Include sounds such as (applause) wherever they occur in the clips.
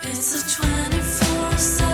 It's a 24 7.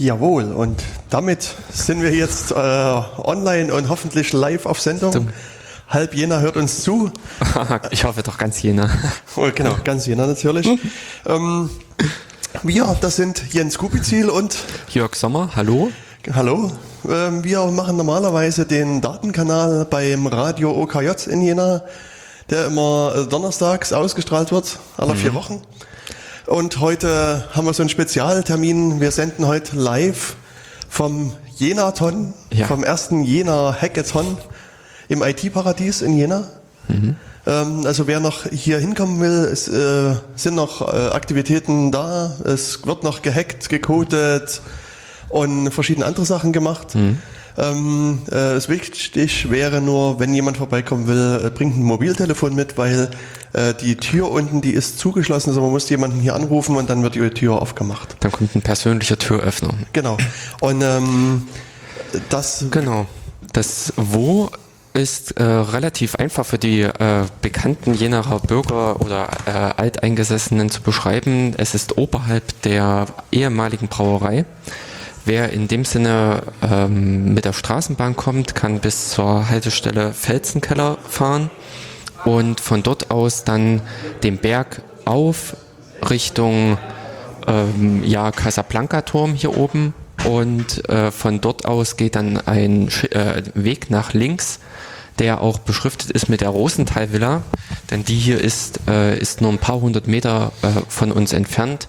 Jawohl, und damit sind wir jetzt äh, online und hoffentlich live auf Sendung. Zum halb Jena hört uns zu. (laughs) ich hoffe doch ganz Jena. (laughs) Oh, genau, ganz Jena natürlich. ähm, wir, das sind Jens Kubizil und Jörg Sommer, hallo. Hallo. Ähm, wir machen normalerweise den Datenkanal beim Radio OKJ in Jena, der immer äh, donnerstags ausgestrahlt wird, alle mhm. vier Wochen. Und heute haben wir so einen Spezialtermin. Wir senden heute live vom Jena-Ton, ja. vom ersten Jena-Hackathon im IT-Paradies in Jena. Mhm. Ähm, also wer noch hier hinkommen will, es äh, sind noch äh, Aktivitäten da. Es wird noch gehackt, gecodet und verschiedene andere Sachen gemacht. Mhm. Ähm, äh, es wichtig wäre nur, wenn jemand vorbeikommen will, äh, bringt ein Mobiltelefon mit, weil äh, die Tür unten, die ist zugeschlossen, also man muss jemanden hier anrufen und dann wird die Tür aufgemacht. Dann kommt ein persönlicher Türöffner. Genau. Und ähm, das. Genau. Das Wo ist äh, relativ einfach für die äh, bekannten Jenerer Bürger oder äh, Alteingesessenen zu beschreiben. Es ist oberhalb der ehemaligen Brauerei. Wer in dem Sinne ähm, mit der Straßenbahn kommt, kann bis zur Haltestelle Felsenkeller fahren und von dort aus dann den Berg auf Richtung ähm, ja, Casablanca-Turm hier oben und äh, von dort aus geht dann ein äh, Weg nach links der auch beschriftet ist mit der Rosenthal-Villa, denn die hier ist, äh, ist nur ein paar hundert Meter äh, von uns entfernt.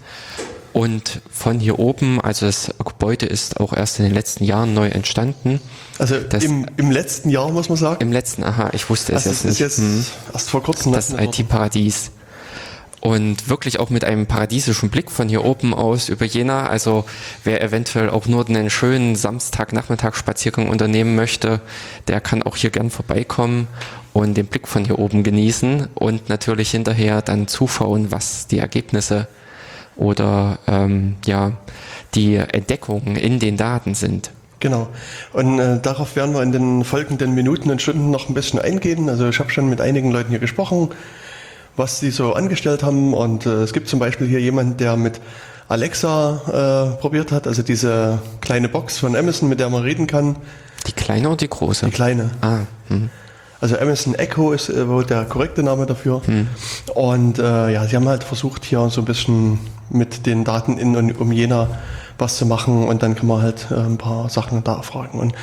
Und von hier oben, also das Gebäude ist auch erst in den letzten Jahren neu entstanden. Also das, im, im letzten Jahr, muss man sagen? Im letzten, aha, ich wusste es also jetzt nicht. Jetzt hm. erst vor kurzem. Das IT-Paradies und wirklich auch mit einem paradiesischen Blick von hier oben aus über Jena. Also wer eventuell auch nur einen schönen Samstagnachmittagsspaziergang unternehmen möchte, der kann auch hier gern vorbeikommen und den Blick von hier oben genießen und natürlich hinterher dann zuschauen, was die Ergebnisse oder ähm, ja die Entdeckungen in den Daten sind. Genau. Und äh, darauf werden wir in den folgenden Minuten und Stunden noch ein bisschen eingehen. Also ich habe schon mit einigen Leuten hier gesprochen was sie so angestellt haben. Und äh, es gibt zum Beispiel hier jemanden, der mit Alexa äh, probiert hat, also diese kleine Box von Amazon, mit der man reden kann. Die kleine oder die große? Die kleine. Ah. Hm. Also Amazon Echo ist äh, wohl der korrekte Name dafür. Hm. Und äh, ja, sie haben halt versucht, hier so ein bisschen mit den Daten in und um Jena was zu machen und dann kann man halt äh, ein paar Sachen da fragen. Und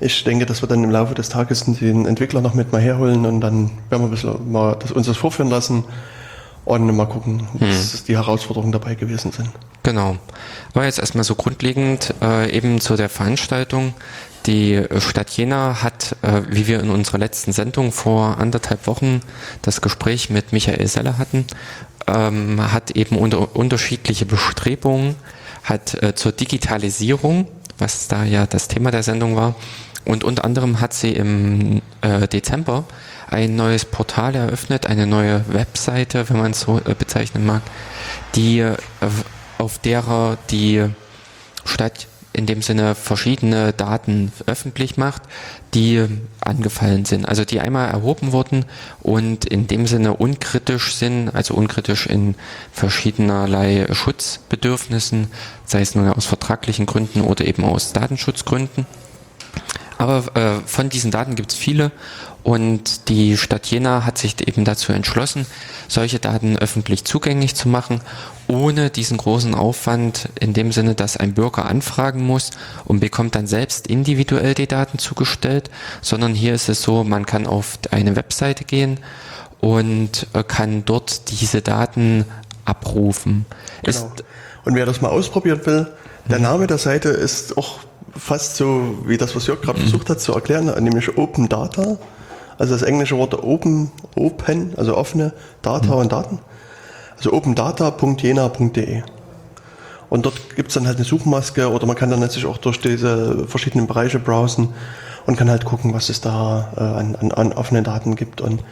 ich denke, dass wir dann im Laufe des Tages den Entwickler noch mit mal herholen und dann werden wir ein bisschen mal das, uns das vorführen lassen und mal gucken, was hm. die Herausforderungen dabei gewesen sind. Genau. War jetzt erstmal so grundlegend äh, eben zu der Veranstaltung. Die Stadt Jena hat, äh, wie wir in unserer letzten Sendung vor anderthalb Wochen das Gespräch mit Michael Seller hatten, ähm, hat eben unter unterschiedliche Bestrebungen hat äh, zur Digitalisierung, was da ja das Thema der Sendung war, und unter anderem hat sie im äh, Dezember ein neues Portal eröffnet, eine neue Webseite, wenn man es so äh, bezeichnen mag, die äh, auf derer die Stadt in dem Sinne verschiedene Daten öffentlich macht, die angefallen sind, also die einmal erhoben wurden und in dem Sinne unkritisch sind, also unkritisch in verschiedenerlei Schutzbedürfnissen, sei es nun aus vertraglichen Gründen oder eben aus Datenschutzgründen. Aber äh, von diesen Daten gibt es viele und die Stadt Jena hat sich eben dazu entschlossen, solche Daten öffentlich zugänglich zu machen, ohne diesen großen Aufwand in dem Sinne, dass ein Bürger anfragen muss und bekommt dann selbst individuell die Daten zugestellt, sondern hier ist es so, man kann auf eine Webseite gehen und äh, kann dort diese Daten abrufen. Genau. und wer das mal ausprobieren will, der mhm. Name der Seite ist auch fast so wie das, was Jörg gerade mhm. versucht hat zu erklären, nämlich Open Data. Also das englische Wort Open, Open, also offene Data mhm. und Daten. Also opendata.jena.de. Und dort gibt es dann halt eine Suchmaske oder man kann dann natürlich auch durch diese verschiedenen Bereiche browsen und kann halt gucken, was es da äh, an, an, an offenen Daten gibt. Und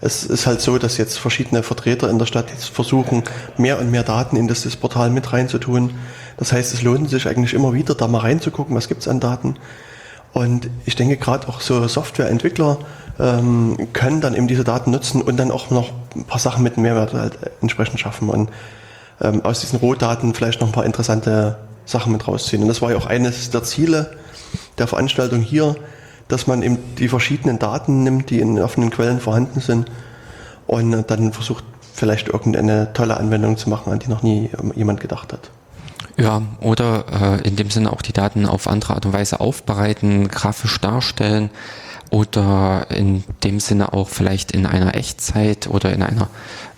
es ist halt so, dass jetzt verschiedene Vertreter in der Stadt jetzt versuchen, mehr und mehr Daten in das, das Portal mit reinzutun. Das heißt, es lohnt sich eigentlich immer wieder, da mal reinzugucken, was gibt es an Daten. Und ich denke gerade auch so Softwareentwickler ähm, können dann eben diese Daten nutzen und dann auch noch ein paar Sachen mit Mehrwert halt entsprechend schaffen und ähm, aus diesen Rohdaten vielleicht noch ein paar interessante Sachen mit rausziehen. Und das war ja auch eines der Ziele der Veranstaltung hier, dass man eben die verschiedenen Daten nimmt, die in offenen Quellen vorhanden sind und dann versucht vielleicht irgendeine tolle Anwendung zu machen, an die noch nie jemand gedacht hat. Ja, oder äh, in dem Sinne auch die Daten auf andere Art und Weise aufbereiten, grafisch darstellen oder in dem Sinne auch vielleicht in einer Echtzeit oder in einer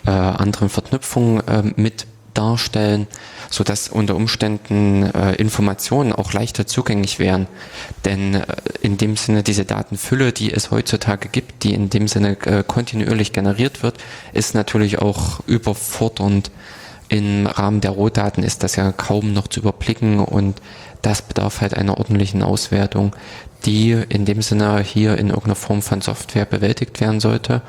äh, anderen Verknüpfung äh, mit darstellen, so dass unter Umständen äh, Informationen auch leichter zugänglich wären. Denn äh, in dem Sinne diese Datenfülle, die es heutzutage gibt, die in dem Sinne äh, kontinuierlich generiert wird, ist natürlich auch überfordernd. Im Rahmen der Rohdaten ist das ja kaum noch zu überblicken und das bedarf halt einer ordentlichen Auswertung, die in dem Sinne hier in irgendeiner Form von Software bewältigt werden sollte.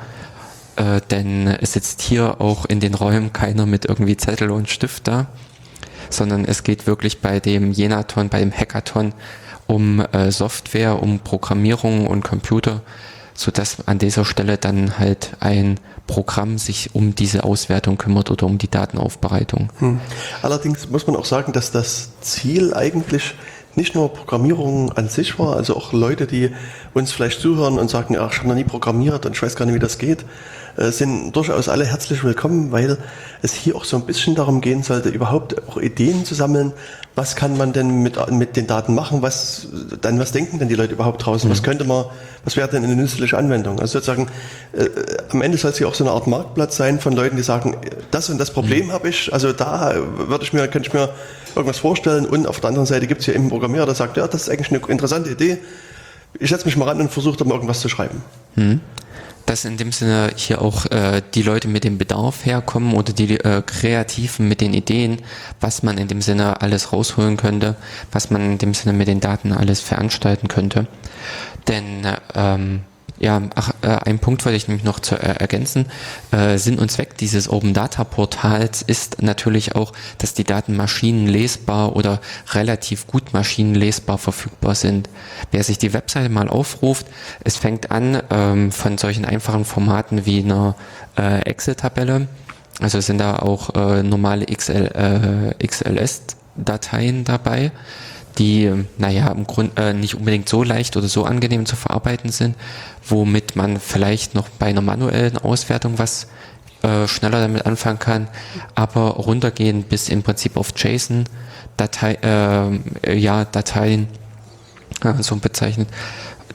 Äh, denn es sitzt hier auch in den Räumen keiner mit irgendwie Zettel und Stift da, sondern es geht wirklich bei dem Jenaton, bei dem Hackathon um äh, Software, um Programmierung und Computer, so dass an dieser Stelle dann halt ein Programm sich um diese Auswertung kümmert oder um die Datenaufbereitung. Hm. Allerdings muss man auch sagen, dass das Ziel eigentlich nicht nur Programmierung an sich war, also auch Leute, die uns vielleicht zuhören und sagen, ach, ich habe noch nie programmiert und ich weiß gar nicht, wie das geht, sind durchaus alle herzlich willkommen, weil es hier auch so ein bisschen darum gehen sollte, überhaupt auch Ideen zu sammeln. Was kann man denn mit, mit den Daten machen? Was, dann, was denken denn die Leute überhaupt draußen? Mhm. Was könnte man, was wäre denn eine nützliche Anwendung? Also sozusagen, äh, am Ende soll es hier auch so eine Art Marktplatz sein von Leuten, die sagen, das und das Problem mhm. habe ich, also da würde ich mir, könnte ich mir irgendwas vorstellen und auf der anderen Seite gibt es hier eben einen Programmierer, der sagt, ja, das ist eigentlich eine interessante Idee. Ich setze mich mal ran und versuche da mal irgendwas zu schreiben. Mhm dass in dem Sinne hier auch äh, die Leute mit dem Bedarf herkommen oder die äh, Kreativen mit den Ideen, was man in dem Sinne alles rausholen könnte, was man in dem Sinne mit den Daten alles veranstalten könnte. Denn ähm, ja, ach, äh, ein Punkt wollte ich nämlich noch zu äh, ergänzen. Äh, Sinn und Zweck dieses Open Data Portals ist natürlich auch, dass die Daten maschinenlesbar oder relativ gut maschinenlesbar verfügbar sind. Wer sich die Webseite mal aufruft, es fängt an ähm, von solchen einfachen Formaten wie einer äh, Excel-Tabelle. Also sind da auch äh, normale XL, äh, XLS-Dateien dabei die, naja, im Grund äh, nicht unbedingt so leicht oder so angenehm zu verarbeiten sind, womit man vielleicht noch bei einer manuellen Auswertung was äh, schneller damit anfangen kann, aber runtergehen bis im Prinzip auf JSON Datei, äh, ja, Dateien, äh, so bezeichnet,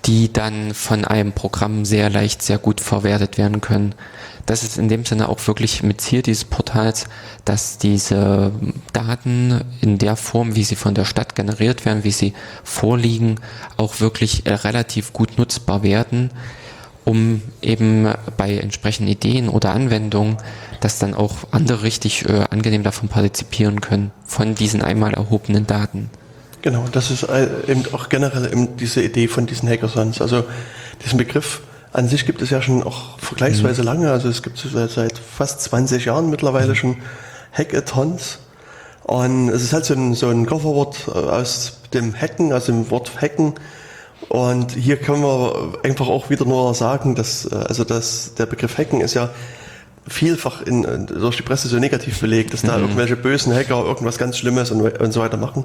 die dann von einem Programm sehr leicht, sehr gut verwertet werden können das ist in dem Sinne auch wirklich mit Ziel dieses Portals, dass diese Daten in der Form, wie sie von der Stadt generiert werden, wie sie vorliegen, auch wirklich äh, relativ gut nutzbar werden, um eben bei entsprechenden Ideen oder Anwendungen, dass dann auch andere richtig äh, angenehm davon partizipieren können, von diesen einmal erhobenen Daten. Genau, das ist äh, eben auch generell eben diese Idee von diesen Hackathons, also diesen Begriff an sich gibt es ja schon auch vergleichsweise mhm. lange, also es gibt seit fast 20 Jahren mittlerweile mhm. schon Hackathons. Und es ist halt so ein, so ein Kofferwort äh, aus dem Hacken, aus dem Wort Hacken. Und hier können wir einfach auch wieder nur sagen, dass, äh, also dass der Begriff Hacken ist ja vielfach in, durch die Presse so negativ belegt, dass da mhm. irgendwelche bösen Hacker irgendwas ganz Schlimmes und, und so weiter machen.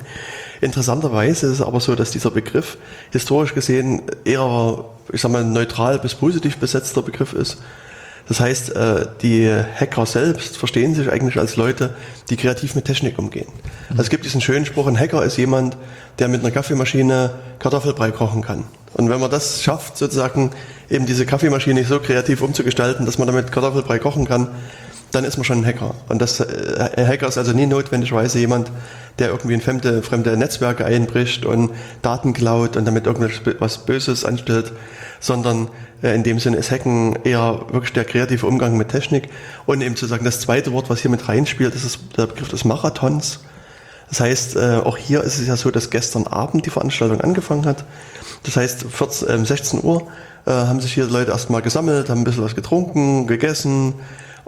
Interessanterweise ist es aber so, dass dieser Begriff historisch gesehen eher, ich sag mal, neutral bis positiv besetzter Begriff ist. Das heißt, äh, die Hacker selbst verstehen sich eigentlich als Leute, die kreativ mit Technik umgehen. Also es gibt diesen schönen Spruch, ein Hacker ist jemand, der mit einer Kaffeemaschine Kartoffelbrei kochen kann. Und wenn man das schafft, sozusagen eben diese Kaffeemaschine so kreativ umzugestalten, dass man damit Kartoffelbrei kochen kann, dann ist man schon ein Hacker. Und das äh, Hacker ist also nie notwendigerweise jemand, der irgendwie in fremde, fremde Netzwerke einbricht und Daten klaut und damit irgendwas Böses anstellt, sondern äh, in dem Sinne ist Hacken eher wirklich der kreative Umgang mit Technik. Und eben zu sagen, das zweite Wort, was hier mit reinspielt, ist der Begriff des Marathons. Das heißt, äh, auch hier ist es ja so, dass gestern Abend die Veranstaltung angefangen hat. Das heißt, 14, 16 Uhr haben sich hier Leute erstmal gesammelt, haben ein bisschen was getrunken, gegessen,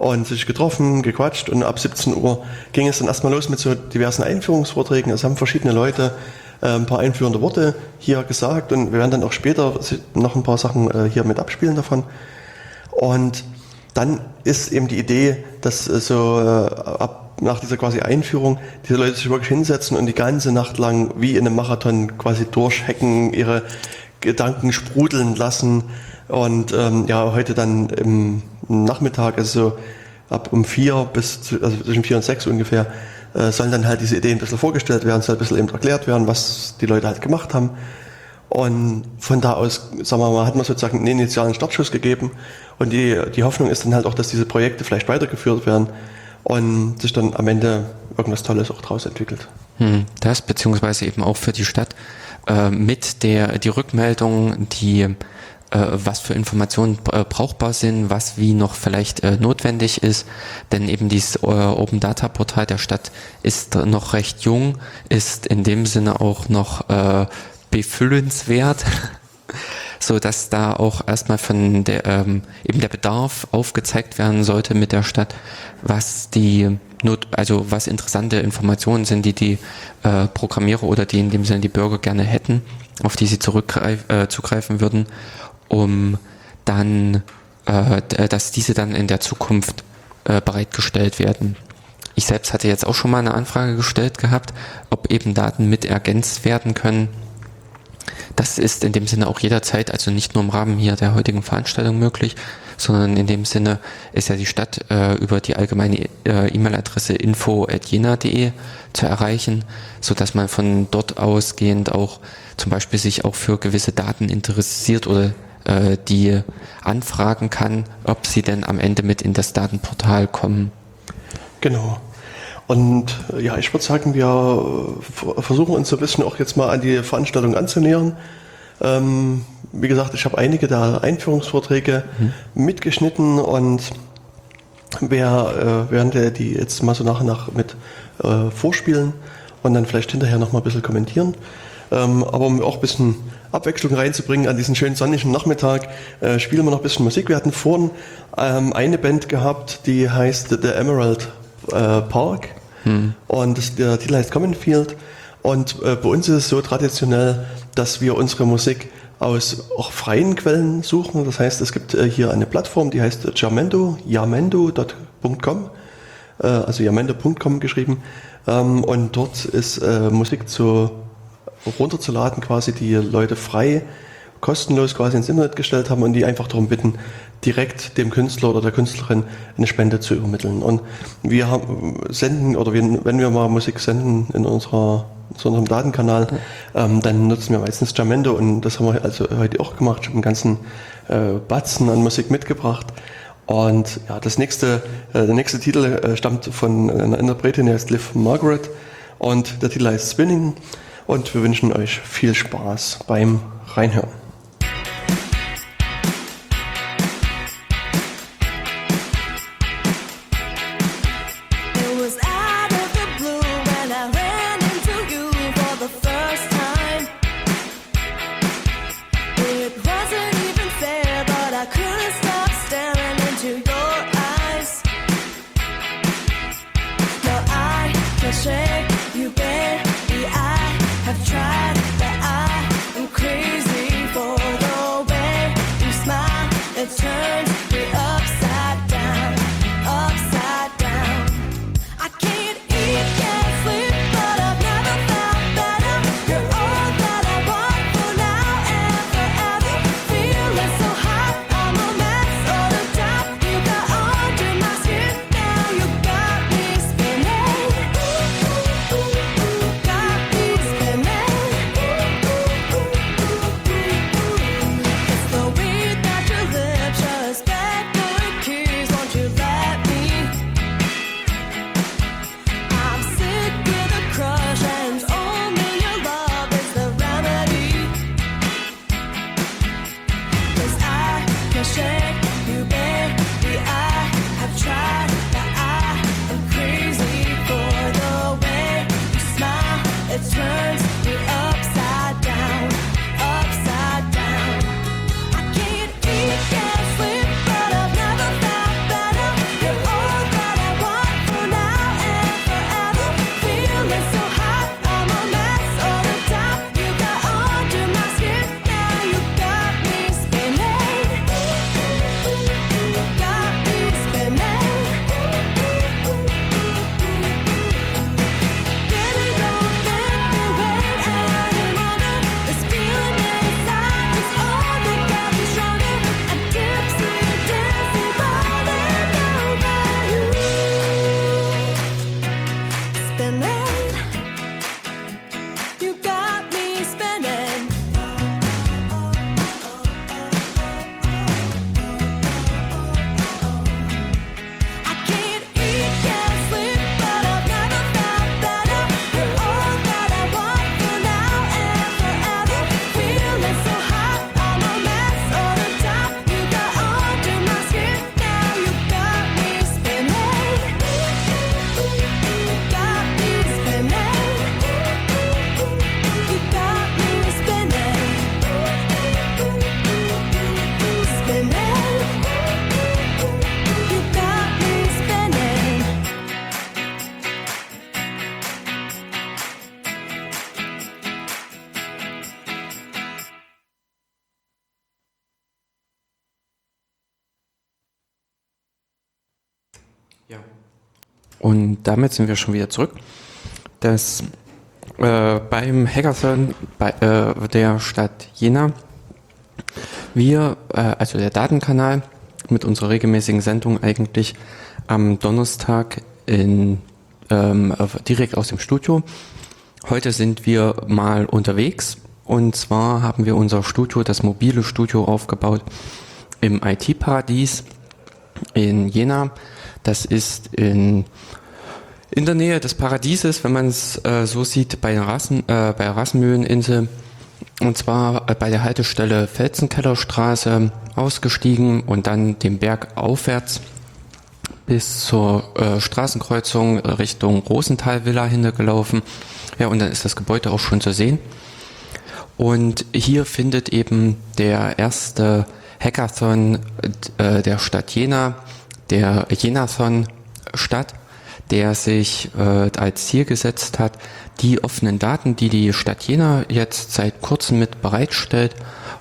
und sich getroffen, gequatscht und ab 17 Uhr ging es dann erstmal los mit so diversen Einführungsvorträgen. Es haben verschiedene Leute äh, ein paar einführende Worte hier gesagt und wir werden dann auch später noch ein paar Sachen äh, hier mit abspielen davon. Und dann ist eben die Idee, dass äh, so ab nach dieser quasi Einführung diese Leute sich wirklich hinsetzen und die ganze Nacht lang wie in einem Marathon quasi durchhacken, ihre Gedanken sprudeln lassen. Und ähm, ja, heute dann im Nachmittag, also ab um vier bis zu, also zwischen vier und sechs ungefähr, äh, sollen dann halt diese Ideen ein bisschen vorgestellt werden, soll ein bisschen eben erklärt werden, was die Leute halt gemacht haben. Und von da aus, sagen wir mal, hat man sozusagen einen initialen Startschuss gegeben. Und die, die Hoffnung ist dann halt auch, dass diese Projekte vielleicht weitergeführt werden und sich dann am Ende irgendwas Tolles auch draus entwickelt. Hm, das, beziehungsweise eben auch für die Stadt äh, mit der die Rückmeldung, die äh, was für Informationen äh, brauchbar sind, was wie noch vielleicht äh, notwendig ist, denn eben dieses Open Data Portal der Stadt ist noch recht jung, ist in dem Sinne auch noch befüllenswert, (laughs) so dass da auch erstmal von der ähm, eben der Bedarf aufgezeigt werden sollte mit der Stadt, was die Not, also was interessante Informationen sind, die die äh, Programmierer oder die in dem Sinne die Bürger gerne hätten, auf die sie zurückgreif, äh, zugreifen würden, um dann, äh, dass diese dann in der Zukunft äh, bereitgestellt werden. Ich selbst hatte jetzt auch schon mal eine Anfrage gestellt gehabt, ob eben Daten mit ergänzt werden können das ist in dem Sinne auch jederzeit, also nicht nur im Rahmen hier der heutigen Veranstaltung möglich, sondern in dem Sinne ist ja die Stadt äh, über die allgemeine äh, E-Mail-Adresse info.jena.de zu erreichen, so dass man von dort ausgehend auch zum Beispiel sich auch für gewisse Daten interessiert oder äh, die anfragen kann, ob sie denn am Ende mit in das Datenportal kommen. Genau. Und äh, ja, ich würde sagen, wir äh, versuchen uns so ein bisschen auch jetzt mal an die Veranstaltung anzunähern. Ähm, wie gesagt, ich habe einige der Einführungsvorträge mhm. mitgeschnitten und wer, äh, werden die jetzt mal so nach und nach mit äh, vorspielen und dann vielleicht hinterher noch mal ein bisschen kommentieren. Ähm, aber um auch ein bisschen Abwechslung reinzubringen an diesen schönen sonnigen Nachmittag, äh, spielen wir noch ein bisschen Musik. Wir hatten vorhin ähm, eine Band gehabt, die heißt The Emerald äh, Park hm. und das, der Titel heißt Common Field. Und äh, bei uns ist es so traditionell, dass wir unsere Musik aus auch freien Quellen suchen. Das heißt, es gibt äh, hier eine Plattform, die heißt Jamendo, jamendo.com, äh, also jamendo.com geschrieben. Ähm, und dort ist äh, Musik zu runterzuladen, quasi die Leute frei, kostenlos quasi ins Internet gestellt haben und die einfach darum bitten, direkt dem Künstler oder der Künstlerin eine Spende zu übermitteln. Und wir haben, senden, oder wir, wenn wir mal Musik senden in unserer zu unserem Datenkanal, ähm, dann nutzen wir meistens Jamendo und das haben wir also heute auch gemacht. Ich habe einen ganzen äh, Batzen an Musik mitgebracht. Und ja, das nächste, äh, der nächste Titel äh, stammt von einer Interpretin, die heißt Liv Margaret und der Titel heißt Spinning und wir wünschen euch viel Spaß beim Reinhören. Damit sind wir schon wieder zurück. Das äh, beim Hackathon bei äh, der Stadt Jena wir, äh, also der Datenkanal mit unserer regelmäßigen Sendung eigentlich am Donnerstag in, ähm, direkt aus dem Studio. Heute sind wir mal unterwegs und zwar haben wir unser Studio, das mobile Studio aufgebaut im IT-Paradies in Jena. Das ist in, in der Nähe des Paradieses, wenn man es äh, so sieht, bei Rassen, äh, bei Rassenmühleninsel. Und zwar bei der Haltestelle Felsenkellerstraße ausgestiegen und dann den Berg aufwärts bis zur äh, Straßenkreuzung Richtung Rosenthal Villa hingelaufen. Ja, und dann ist das Gebäude auch schon zu sehen. Und hier findet eben der erste Hackathon äh, der Stadt Jena, der Jenathon statt, der sich äh, als Ziel gesetzt hat, die offenen Daten, die die Stadt Jena jetzt seit kurzem mit bereitstellt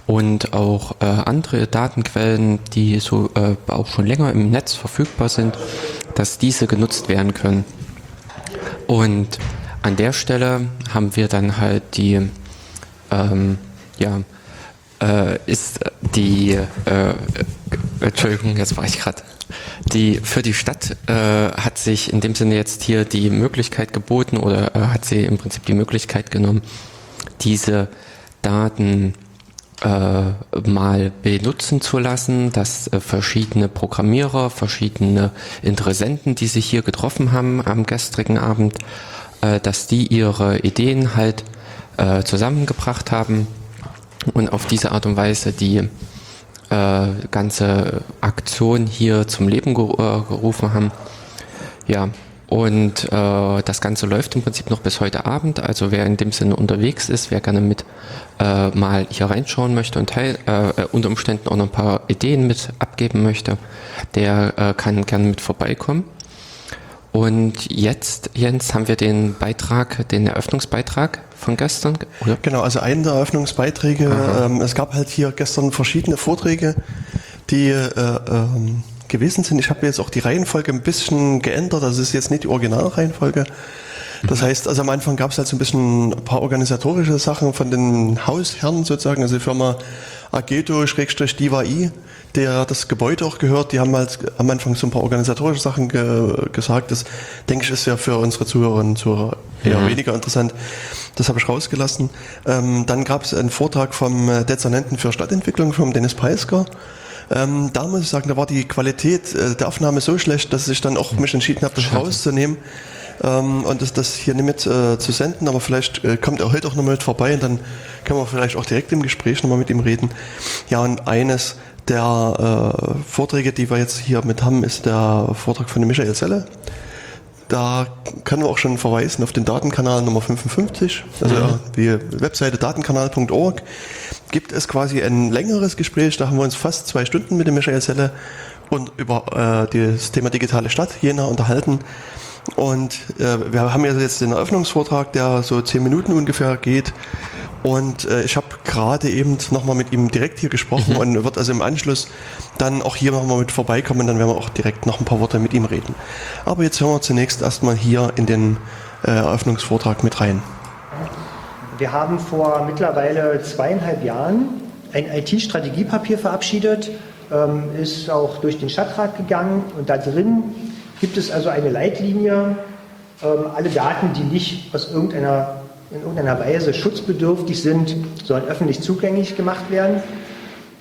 und auch äh, andere Datenquellen, die so äh, auch schon länger im Netz verfügbar sind, dass diese genutzt werden können. Und an der Stelle haben wir dann halt die, ähm, ja, äh, ist die, äh, Entschuldigung, jetzt war ich gerade. Die für die Stadt äh, hat sich in dem Sinne jetzt hier die Möglichkeit geboten oder äh, hat sie im Prinzip die Möglichkeit genommen, diese Daten äh, mal benutzen zu lassen, dass äh, verschiedene Programmierer, verschiedene Interessenten, die sich hier getroffen haben am gestrigen Abend, äh, dass die ihre Ideen halt äh, zusammengebracht haben und auf diese Art und Weise die äh, ganze Aktion hier zum Leben geru äh, gerufen haben. Ja, und äh, das Ganze läuft im Prinzip noch bis heute Abend. Also wer in dem Sinne unterwegs ist, wer gerne mit äh, mal hier reinschauen möchte und teil, äh, unter Umständen auch noch ein paar Ideen mit abgeben möchte, der äh, kann gerne mit vorbeikommen. Und jetzt, Jens, haben wir den Beitrag, den Eröffnungsbeitrag von gestern. Oder? Genau, also einen der Eröffnungsbeiträge. Ähm, es gab halt hier gestern verschiedene Vorträge, die äh, ähm, gewesen sind. Ich habe jetzt auch die Reihenfolge ein bisschen geändert. Das ist jetzt nicht die Originalreihenfolge. Das mhm. heißt, also am Anfang gab es halt so ein bisschen ein paar organisatorische Sachen von den Hausherren sozusagen, also die Firma Ageto-DivaI, der das Gebäude auch gehört, die haben halt am Anfang so ein paar organisatorische Sachen ge gesagt. Das denke ich ist ja für unsere Zuhörerinnen und Zuhörer eher mhm. weniger interessant. Das habe ich rausgelassen. Ähm, dann gab es einen Vortrag vom äh, Dezernenten für Stadtentwicklung, vom Dennis Peisker. Ähm, da muss ich sagen, da war die Qualität äh, der Aufnahme so schlecht, dass ich dann auch mich entschieden habe, das rauszunehmen ähm, und das, das hier nicht mit äh, zu senden, aber vielleicht äh, kommt er heute auch nochmal mit vorbei und dann können wir vielleicht auch direkt im Gespräch nochmal mit ihm reden. Ja, und eines der äh, Vorträge, die wir jetzt hier mit haben, ist der Vortrag von Michael Selle. Da können wir auch schon verweisen auf den Datenkanal Nummer 55, also mhm. die Webseite datenkanal.org. Gibt es quasi ein längeres Gespräch, da haben wir uns fast zwei Stunden mit dem Michael Selle und über äh, das Thema digitale Stadt Jena unterhalten. Und äh, wir haben jetzt den Eröffnungsvortrag, der so zehn Minuten ungefähr geht. Und äh, ich habe gerade eben nochmal mit ihm direkt hier gesprochen mhm. und wird also im Anschluss dann auch hier nochmal mit vorbeikommen. Dann werden wir auch direkt noch ein paar Worte mit ihm reden. Aber jetzt hören wir zunächst erstmal hier in den äh, Eröffnungsvortrag mit rein. Wir haben vor mittlerweile zweieinhalb Jahren ein IT-Strategiepapier verabschiedet, ähm, ist auch durch den Stadtrat gegangen und da drin gibt es also eine Leitlinie, ähm, alle Daten, die nicht aus irgendeiner, in irgendeiner Weise schutzbedürftig sind, sollen öffentlich zugänglich gemacht werden.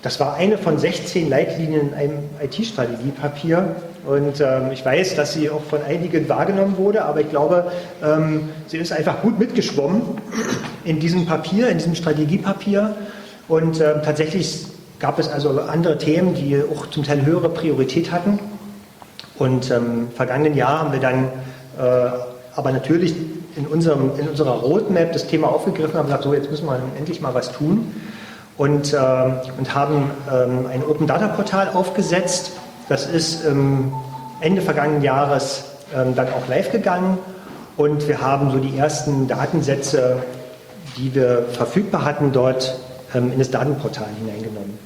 Das war eine von 16 Leitlinien in einem IT-Strategiepapier. Und ähm, ich weiß, dass sie auch von einigen wahrgenommen wurde, aber ich glaube, ähm, sie ist einfach gut mitgeschwommen in diesem Papier, in diesem Strategiepapier. Und ähm, tatsächlich gab es also andere Themen, die auch zum Teil höhere Priorität hatten. Und ähm, im vergangenen Jahr haben wir dann äh, aber natürlich in, unserem, in unserer Roadmap das Thema aufgegriffen und gesagt, so jetzt müssen wir endlich mal was tun. Und, äh, und haben ähm, ein Open Data Portal aufgesetzt. Das ist ähm, Ende vergangenen Jahres ähm, dann auch live gegangen. Und wir haben so die ersten Datensätze, die wir verfügbar hatten, dort ähm, in das Datenportal hineingenommen.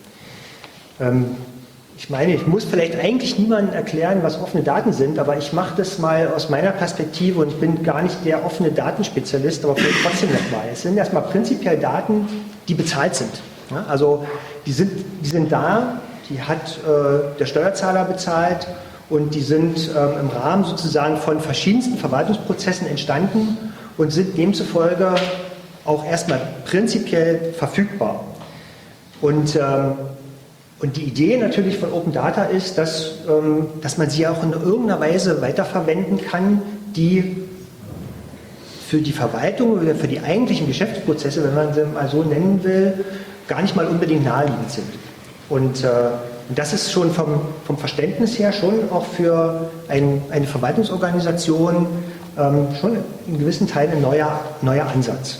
Ich meine, ich muss vielleicht eigentlich niemandem erklären, was offene Daten sind, aber ich mache das mal aus meiner Perspektive und ich bin gar nicht der offene Datenspezialist, aber vielleicht trotzdem nochmal. Es sind erstmal prinzipiell Daten, die bezahlt sind. Also die sind, die sind da, die hat äh, der Steuerzahler bezahlt und die sind ähm, im Rahmen sozusagen von verschiedensten Verwaltungsprozessen entstanden und sind demzufolge auch erstmal prinzipiell verfügbar. Und, ähm, und die Idee natürlich von Open Data ist, dass, ähm, dass man sie auch in irgendeiner Weise weiterverwenden kann, die für die Verwaltung oder für die eigentlichen Geschäftsprozesse, wenn man sie mal so nennen will, gar nicht mal unbedingt naheliegend sind. Und, äh, das ist schon vom, vom, Verständnis her schon auch für ein, eine Verwaltungsorganisation ähm, schon in gewissen Teilen ein neuer, neuer Ansatz.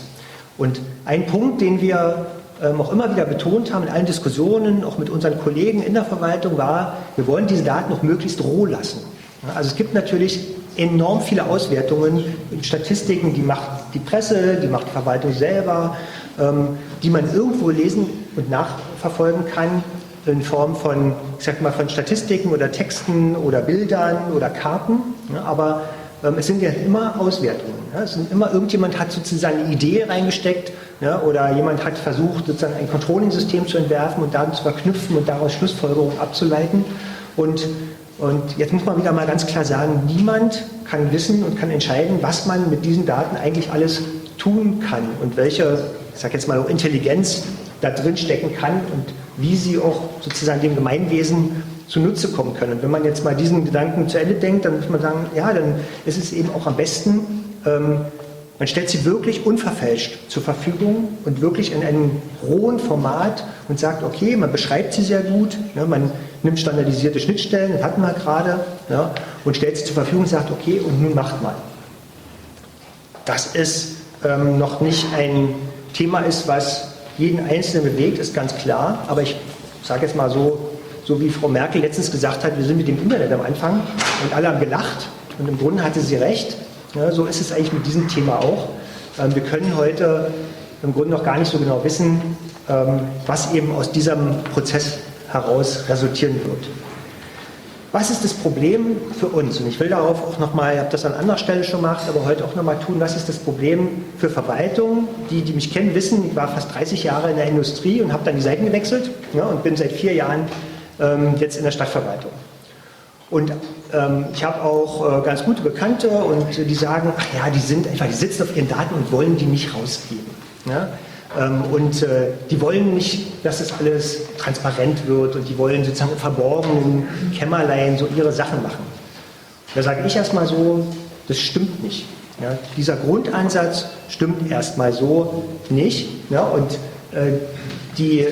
Und ein Punkt, den wir ähm, auch immer wieder betont haben in allen Diskussionen, auch mit unseren Kollegen in der Verwaltung, war, wir wollen diese Daten auch möglichst roh lassen. Also es gibt natürlich enorm viele Auswertungen, Statistiken, die macht die Presse, die macht die Verwaltung selber, ähm, die man irgendwo lesen und nachverfolgen kann in Form von, ich sag mal, von Statistiken oder Texten oder Bildern oder Karten. Aber ähm, es sind ja immer Auswertungen. Es sind immer irgendjemand hat sozusagen eine Idee reingesteckt oder jemand hat versucht, sozusagen ein Controlling-System zu entwerfen und dann zu verknüpfen und daraus Schlussfolgerungen abzuleiten. Und und jetzt muss man wieder mal ganz klar sagen, niemand kann wissen und kann entscheiden, was man mit diesen Daten eigentlich alles tun kann und welche, ich sage jetzt mal auch Intelligenz da drin stecken kann und wie sie auch sozusagen dem Gemeinwesen zunutze kommen können. Und wenn man jetzt mal diesen Gedanken zu Ende denkt, dann muss man sagen, ja, dann ist es eben auch am besten, ähm, man stellt sie wirklich unverfälscht zur Verfügung und wirklich in einem rohen Format und sagt, okay, man beschreibt sie sehr gut, ne, man nimmt standardisierte Schnittstellen, das hatten wir gerade, ja, und stellt sie zur Verfügung und sagt, okay, und nun macht mal. Das ist ähm, noch nicht ein Thema ist, was jeden Einzelnen bewegt, ist ganz klar, aber ich sage jetzt mal so, so wie Frau Merkel letztens gesagt hat, wir sind mit dem Internet am Anfang und alle haben gelacht und im Grunde hatte sie recht. Ja, so ist es eigentlich mit diesem Thema auch. Ähm, wir können heute im Grunde noch gar nicht so genau wissen, ähm, was eben aus diesem Prozess heraus resultieren wird. Was ist das Problem für uns? Und ich will darauf auch nochmal, ich habe das an anderer Stelle schon gemacht, aber heute auch nochmal tun, was ist das Problem für Verwaltung? Die, die mich kennen, wissen, ich war fast 30 Jahre in der Industrie und habe dann die Seiten gewechselt ja, und bin seit vier Jahren ähm, jetzt in der Stadtverwaltung. Und ähm, ich habe auch äh, ganz gute Bekannte und die sagen, ach ja, die sind einfach, die sitzen auf ihren Daten und wollen die nicht rausgeben. Ja? Ähm, und äh, die wollen nicht, dass das alles transparent wird und die wollen sozusagen im verborgenen Kämmerlein so ihre Sachen machen. Da sage ich erstmal so, das stimmt nicht. Ja? Dieser Grundansatz stimmt erstmal so nicht. Ja? Und äh, die,